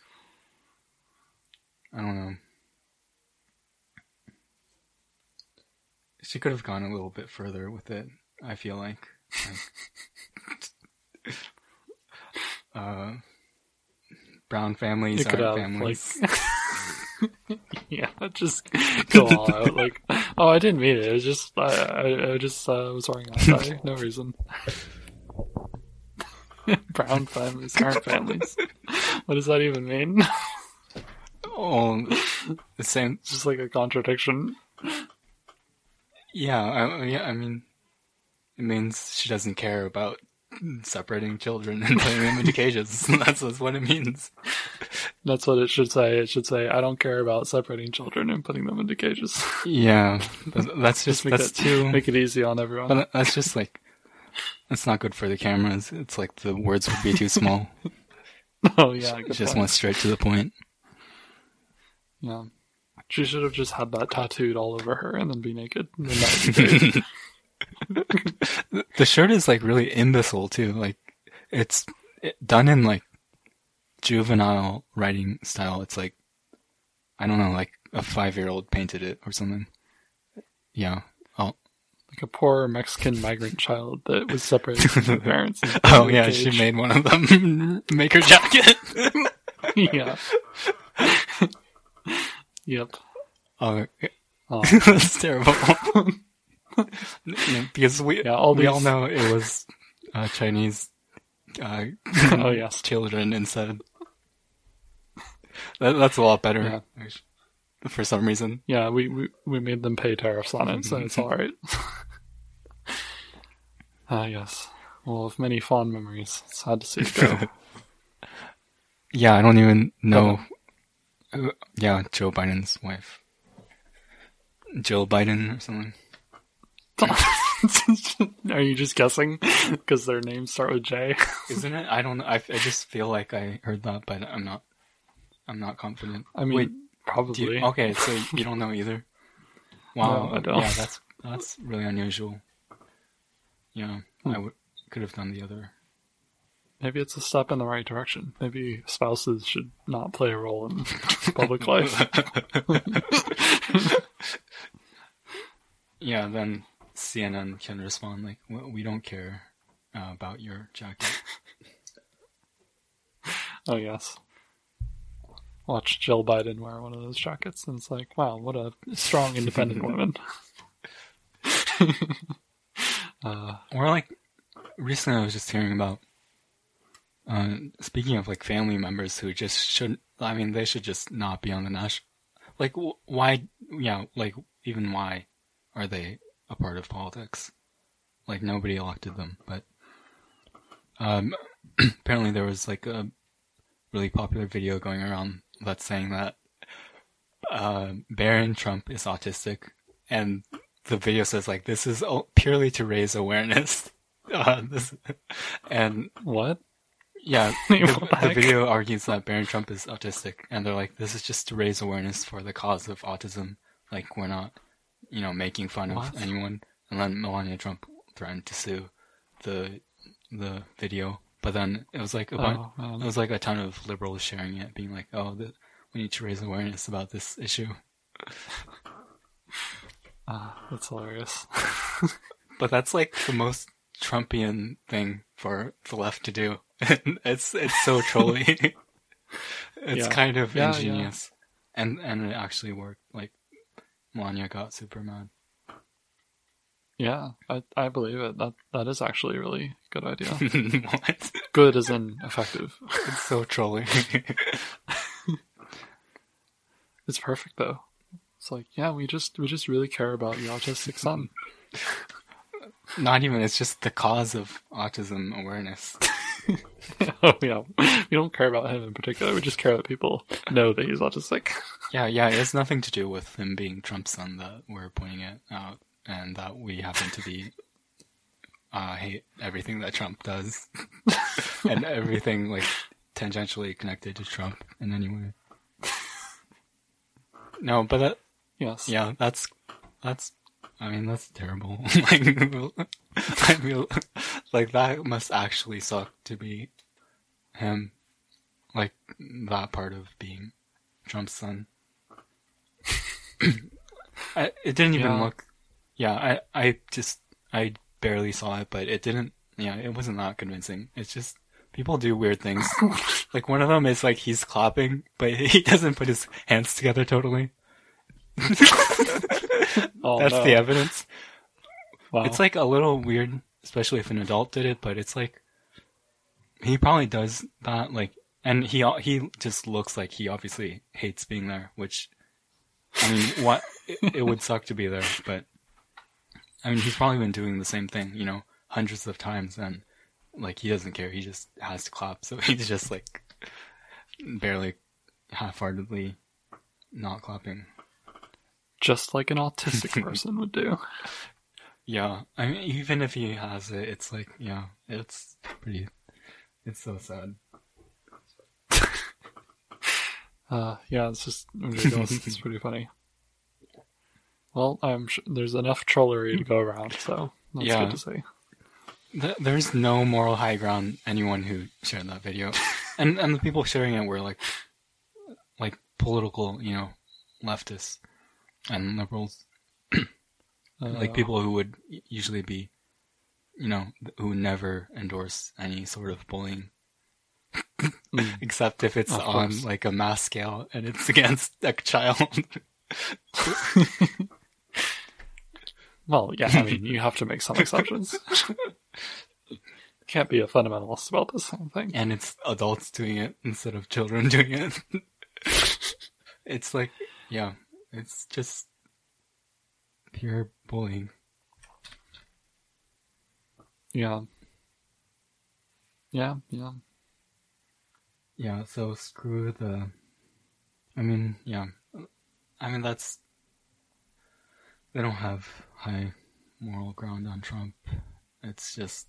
I don't know. She could have gone a little bit further with it. I feel like. Like, uh, brown families could have, families. yeah, just go all out. Like, oh, I didn't mean it. It was just I, I, I just uh, was wearing a tie. No reason. Brown families aren't families. What does that even mean? oh, the same. It's just like a contradiction. Yeah, I, yeah. I mean, it means she doesn't care about separating children and putting them into cages. that's, that's what it means. That's what it should say. It should say, "I don't care about separating children and putting them into cages." Yeah, that's just, make that's it too. make it easy on everyone. But that's just like that's not good for the cameras. It's like the words would be too small. oh yeah, good just point. went straight to the point. Yeah. She should have just had that tattooed all over her and then be naked. The shirt is like really imbecile too. Like it's done in like juvenile writing style. It's like I don't know, like a five year old painted it or something. Yeah. Oh, like a poor Mexican migrant child that was separated from her parents. oh yeah, she made one of them make her jacket. yeah. yep. oh, Oh, that's terrible. Because we Yeah, all we all know it was uh, Chinese uh, oh yes. children instead. That, that's a lot better Yeah. for some reason. Yeah, we, we we made them pay tariffs on it, so it's all right. Ah, yes. Well, of many fond memories. It's sad to see it go. Yeah, I don't even know. Yeah, Joe Biden's wife. Jill Biden or something. Are you just guessing because their names start with J? Isn't it? I don't know. I, I just feel like I heard that, but I'm not. I'm not confident. I mean, Wait, probably. you, okay, so you don't know either. Wow, No, I don't. yeah, that's that's really unusual. Yeah, Hmm. I could have done the other. Maybe it's a step in the right direction. Maybe spouses should not play a role in public life. Yeah, then CNN can respond like, "We we don't care uh, about your jacket." Oh yes. Watch Jill Biden wear one of those jackets, and it's like, wow, what a strong, independent woman. uh, Or like recently, I was just hearing about. Uh, speaking of like family members who just shouldn't. I mean, they should just not be on the national. Like, wh- why? Yeah, like even why are they a part of politics? Like nobody elected them, but um, apparently there was like a really popular video going around that's saying that uh, Barron Trump is autistic, and the video says like this is purely to raise awareness. Uh, this, and what? yeah, the, the the video argues that Barron Trump is autistic, and they're like, this is just to raise awareness for the cause of autism. Like we're not, you know, making fun What? of anyone. And then Melania Trump threatened to sue the the video, but then it was like a bunch, Oh, man. it was like a ton of liberals sharing it, being like, "Oh, th- we need to raise awareness about this issue." Ah, that's hilarious. But that's like the most Trumpian thing for the left to do. it's it's so trolly. it's Yeah. kind of Yeah, yeah. ingenious, and and it actually worked. Like Melania got super mad. yeah, I I believe it. That that is actually a really good idea. what? good as in effective. It's so trolly. It's perfect though. It's like, yeah, we just we just really care about the autistic son. Not even. It's just the cause of autism awareness. oh yeah, we don't care about him in particular. We just care that people know that he's autistic. Yeah, yeah. It has nothing to do with him being Trump's son that we're pointing it out, and that we happen to be uh, hate everything that Trump does, and everything like tangentially connected to Trump in any way. No, but that, Yes. yeah, that's that's. I mean, that's terrible. like, I feel like that must actually suck to be him, like that part of being Trump's son. I, it didn't even Yeah. look. Yeah, I I just I barely saw it, but it didn't. Yeah, it wasn't that convincing. It's just people do weird things. like one of them is like he's clapping, but he doesn't put his hands together totally. Oh, That's no. the evidence. Wow. It's like a little weird, especially if an adult did it. But it's like he probably does that. Like, and he he just looks like he obviously hates being there. Which, I mean, what it, it would suck to be there, but I mean, he's probably been doing the same thing, you know, hundreds of times, and like he doesn't care. He just has to clap, so he's just like barely, half-heartedly not clapping. Just like an autistic person would do. Yeah, I mean, even if he has it, it's like, yeah, it's pretty, it's so sad. Uh, yeah, it's just ridiculous. it's pretty funny. Well, I'm sh- there's enough trollery to go around, so that's Yeah. good to see. Th- There's no moral high ground. Anyone who shared that video, and and the people sharing it were like, like political, you know, leftists and liberals, Uh, like people who would usually be, you know, who never endorse any sort of bullying, mm, except if it's Of on course. like a mass scale and it's against a child. well, yeah, I mean, you have to make some exceptions. Can't be a fundamentalist about this same thing. and it's adults doing it instead of children doing it. it's like, yeah, it's just pure bullying. Yeah. Yeah, yeah. Yeah, so screw the. I mean, yeah. I mean, that's. They don't have high moral ground on Trump. It's just.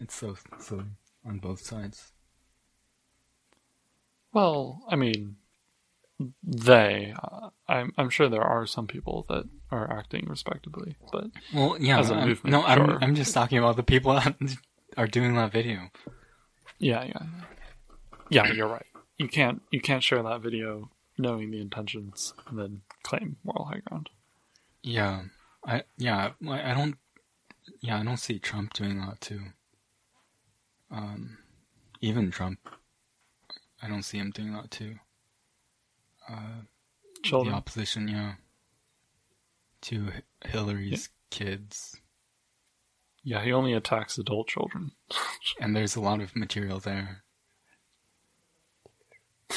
It's so silly on both sides. Well, I mean, they. I'm I'm sure there are some people that are acting respectably, but Well, yeah. As a I'm- movement, no, I'm. I'm just talking about the people that are doing that video. yeah, yeah, yeah. You're right. You can't you can't share that video knowing the intentions and then claim moral high ground. Yeah, I yeah I, I don't yeah I don't see Trump doing that too. Um, even Trump, I don't see him doing that too. Uh, Children. the opposition, yeah, to Hillary's kids, Yeah, he only attacks adult children. and there's a lot of material there.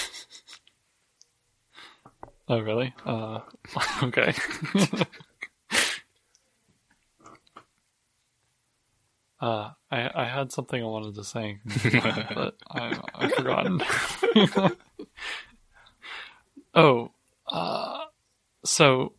Oh, really? Uh, okay. uh, I I had something I wanted to say, but I I've forgotten. Oh, uh, so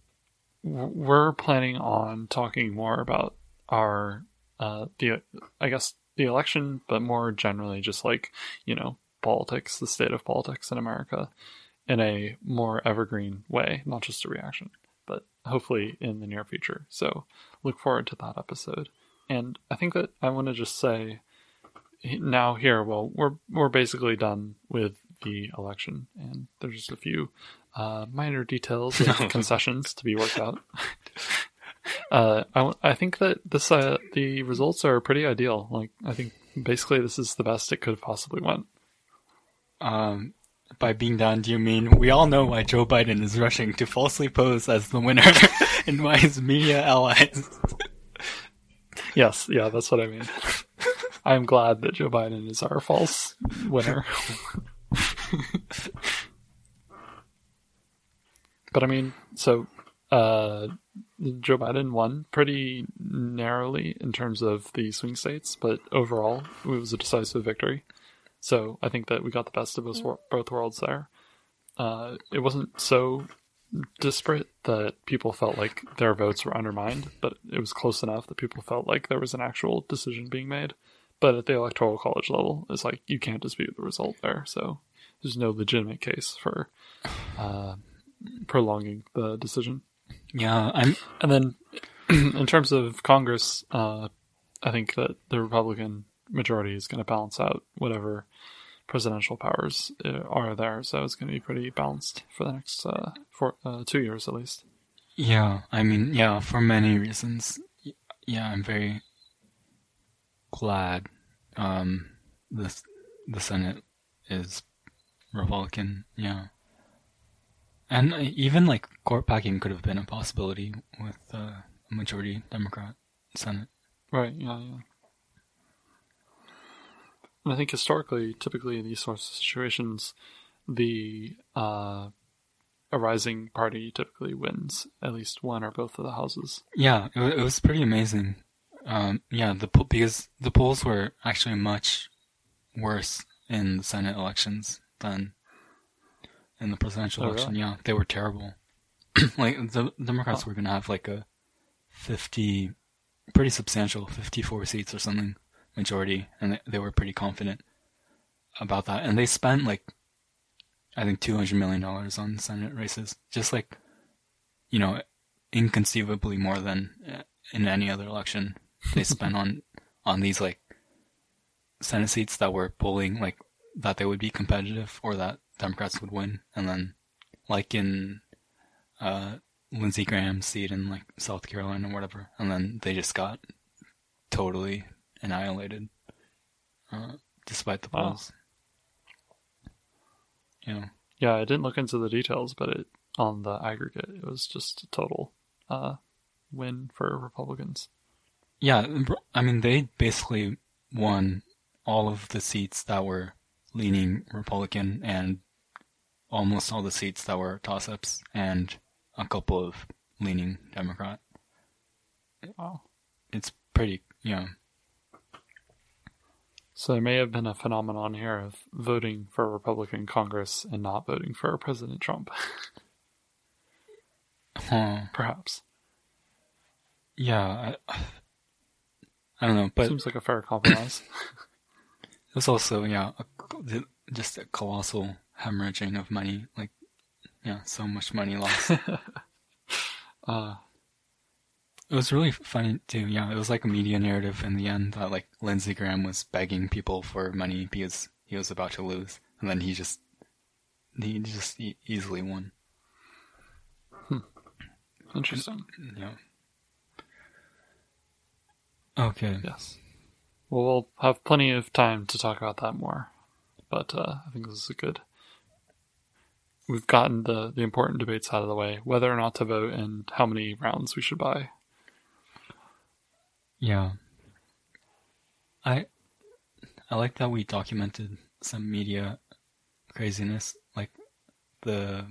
we're planning on talking more about our uh the I guess the election, but more generally, just like you know politics, the state of politics in America in a more evergreen way, not just a reaction, but hopefully in the near future. So look forward to that episode. And I think that I want to just say now here, well, we're we're basically done with the election, and there's just a few uh, minor details and concessions to be worked out. uh, I, I think that this uh, the results are pretty ideal. Like I think basically this is the best it could have possibly went. Um, by being done, do you mean we all know why Joe Biden is rushing to falsely pose as the winner and why his media allies? Yes, yeah, that's what I mean. I'm glad that Joe Biden is our false winner. but I mean, so uh, Joe Biden won pretty narrowly in terms of the swing states, but overall it was a decisive victory. So I think that we got the best of both, both worlds there. Uh, it wasn't so disparate that people felt like their votes were undermined, but it was close enough that people felt like there was an actual decision being made. But at the electoral college level, it's like you can't dispute the result there, so there's no legitimate case for uh, prolonging the decision. Yeah, I'm. And then, in terms of Congress, uh, I think that the Republican majority is going to balance out whatever presidential powers uh, are there. So it's going to be pretty balanced for the next uh, for uh, two years at least. Yeah, I mean, yeah, for many reasons. Yeah, I'm very glad um, the the Senate is Republican. Yeah, and even like court packing could have been a possibility with uh, a majority Democrat Senate. Right. Yeah. Yeah. And I think historically, typically in these sorts of situations, the uh, a rising party typically wins at least one or both of the houses. Yeah, it, it was pretty amazing. Um, yeah, the because the polls were actually much worse in the Senate elections than in the presidential Oh, election. really? Yeah, they were terrible. like the Democrats Huh. were gonna have like a fifty, pretty substantial fifty-four seats or something majority, and they, they were pretty confident about that. And they spent like, I think two hundred million dollars on Senate races, just like, you know, inconceivably more than uh, in any other election they spent on on these like Senate seats that were polling like that they would be competitive or that Democrats would win, and then like in uh, Lindsey Graham's seat in like South Carolina or whatever, and then they just got totally annihilated uh, despite the Wow. polls. Yeah. Yeah, I didn't look into the details, but it on the aggregate, it was just a total uh, win for Republicans. Yeah, I mean, they basically won all of the seats that were leaning Republican and almost all the seats that were toss ups and a couple of leaning Democrat. Wow. It's pretty, you know, So there may have been a phenomenon here of voting for a Republican Congress and not voting for President Trump. Huh. Perhaps. Yeah. I, I don't know, but Seems like a fair compromise. it was also yeah, a, just a colossal hemorrhaging of money. Like, yeah, so much money lost. uh, It was really funny too. Yeah, it was like a media narrative in the end that like Lindsey Graham was begging people for money because he was about to lose, and then he just he just e- easily won. interesting. Yeah. Okay. Yes. Well, we'll have plenty of time to talk about that more. But uh, I think this is a good. We've gotten the, the important debates out of the way whether or not to vote and how many rounds we should buy. Yeah. I I like that we documented some media craziness, like the.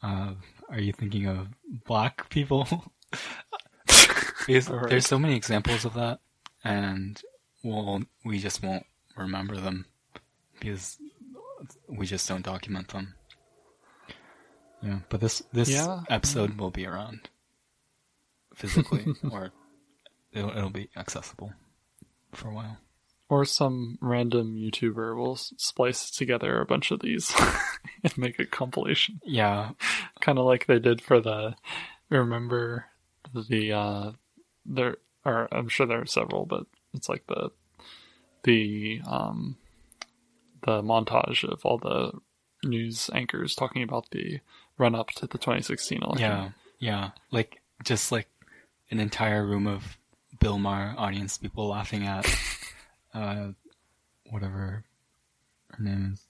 Uh, are you thinking of black people? there's so many examples of that, and well, we just won't remember them because we just don't document them. Yeah, but this this Yeah. episode will be around physically, or it'll, it'll be accessible for a while. Or some random YouTuber will splice together a bunch of these and make a compilation. Yeah, kind of like they did for the remember the uh there are i'm sure there are several but it's like the the um the montage of all the news anchors talking about the run up to the 2016 election yeah, yeah. Like just like an entire room of Bill Maher audience people laughing at uh whatever her name is,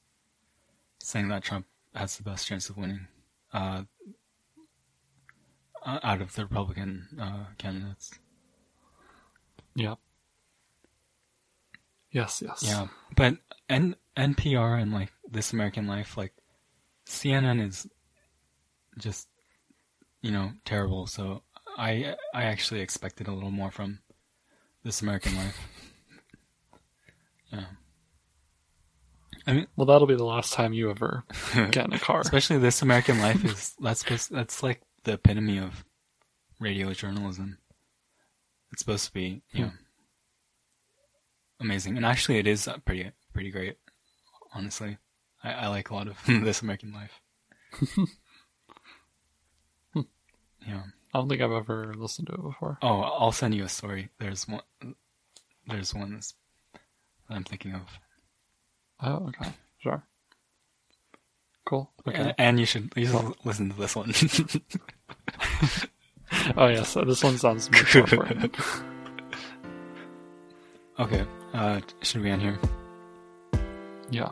saying that Trump has the best chance of winning uh uh, out of the Republican uh, candidates. yep yes yes Yeah, but N- NPR and like This American Life, like CNN is just you know terrible. So I I actually expected a little more from This American Life. Yeah, I mean, well that'll be the last time you ever get in a car especially This American Life is that's that's like the epitome of radio journalism. It's supposed to be yeah hmm. amazing, and actually it is pretty pretty great. Honestly, I, I like a lot of This American Life. yeah. i don't think i've ever listened to it before Oh, I'll send you a story. There's one. There's one that's, that I'm thinking of. oh okay sure cool okay And, and you should you should listen to this one. oh yes this one sounds much more okay. Uh, should we end here? yeah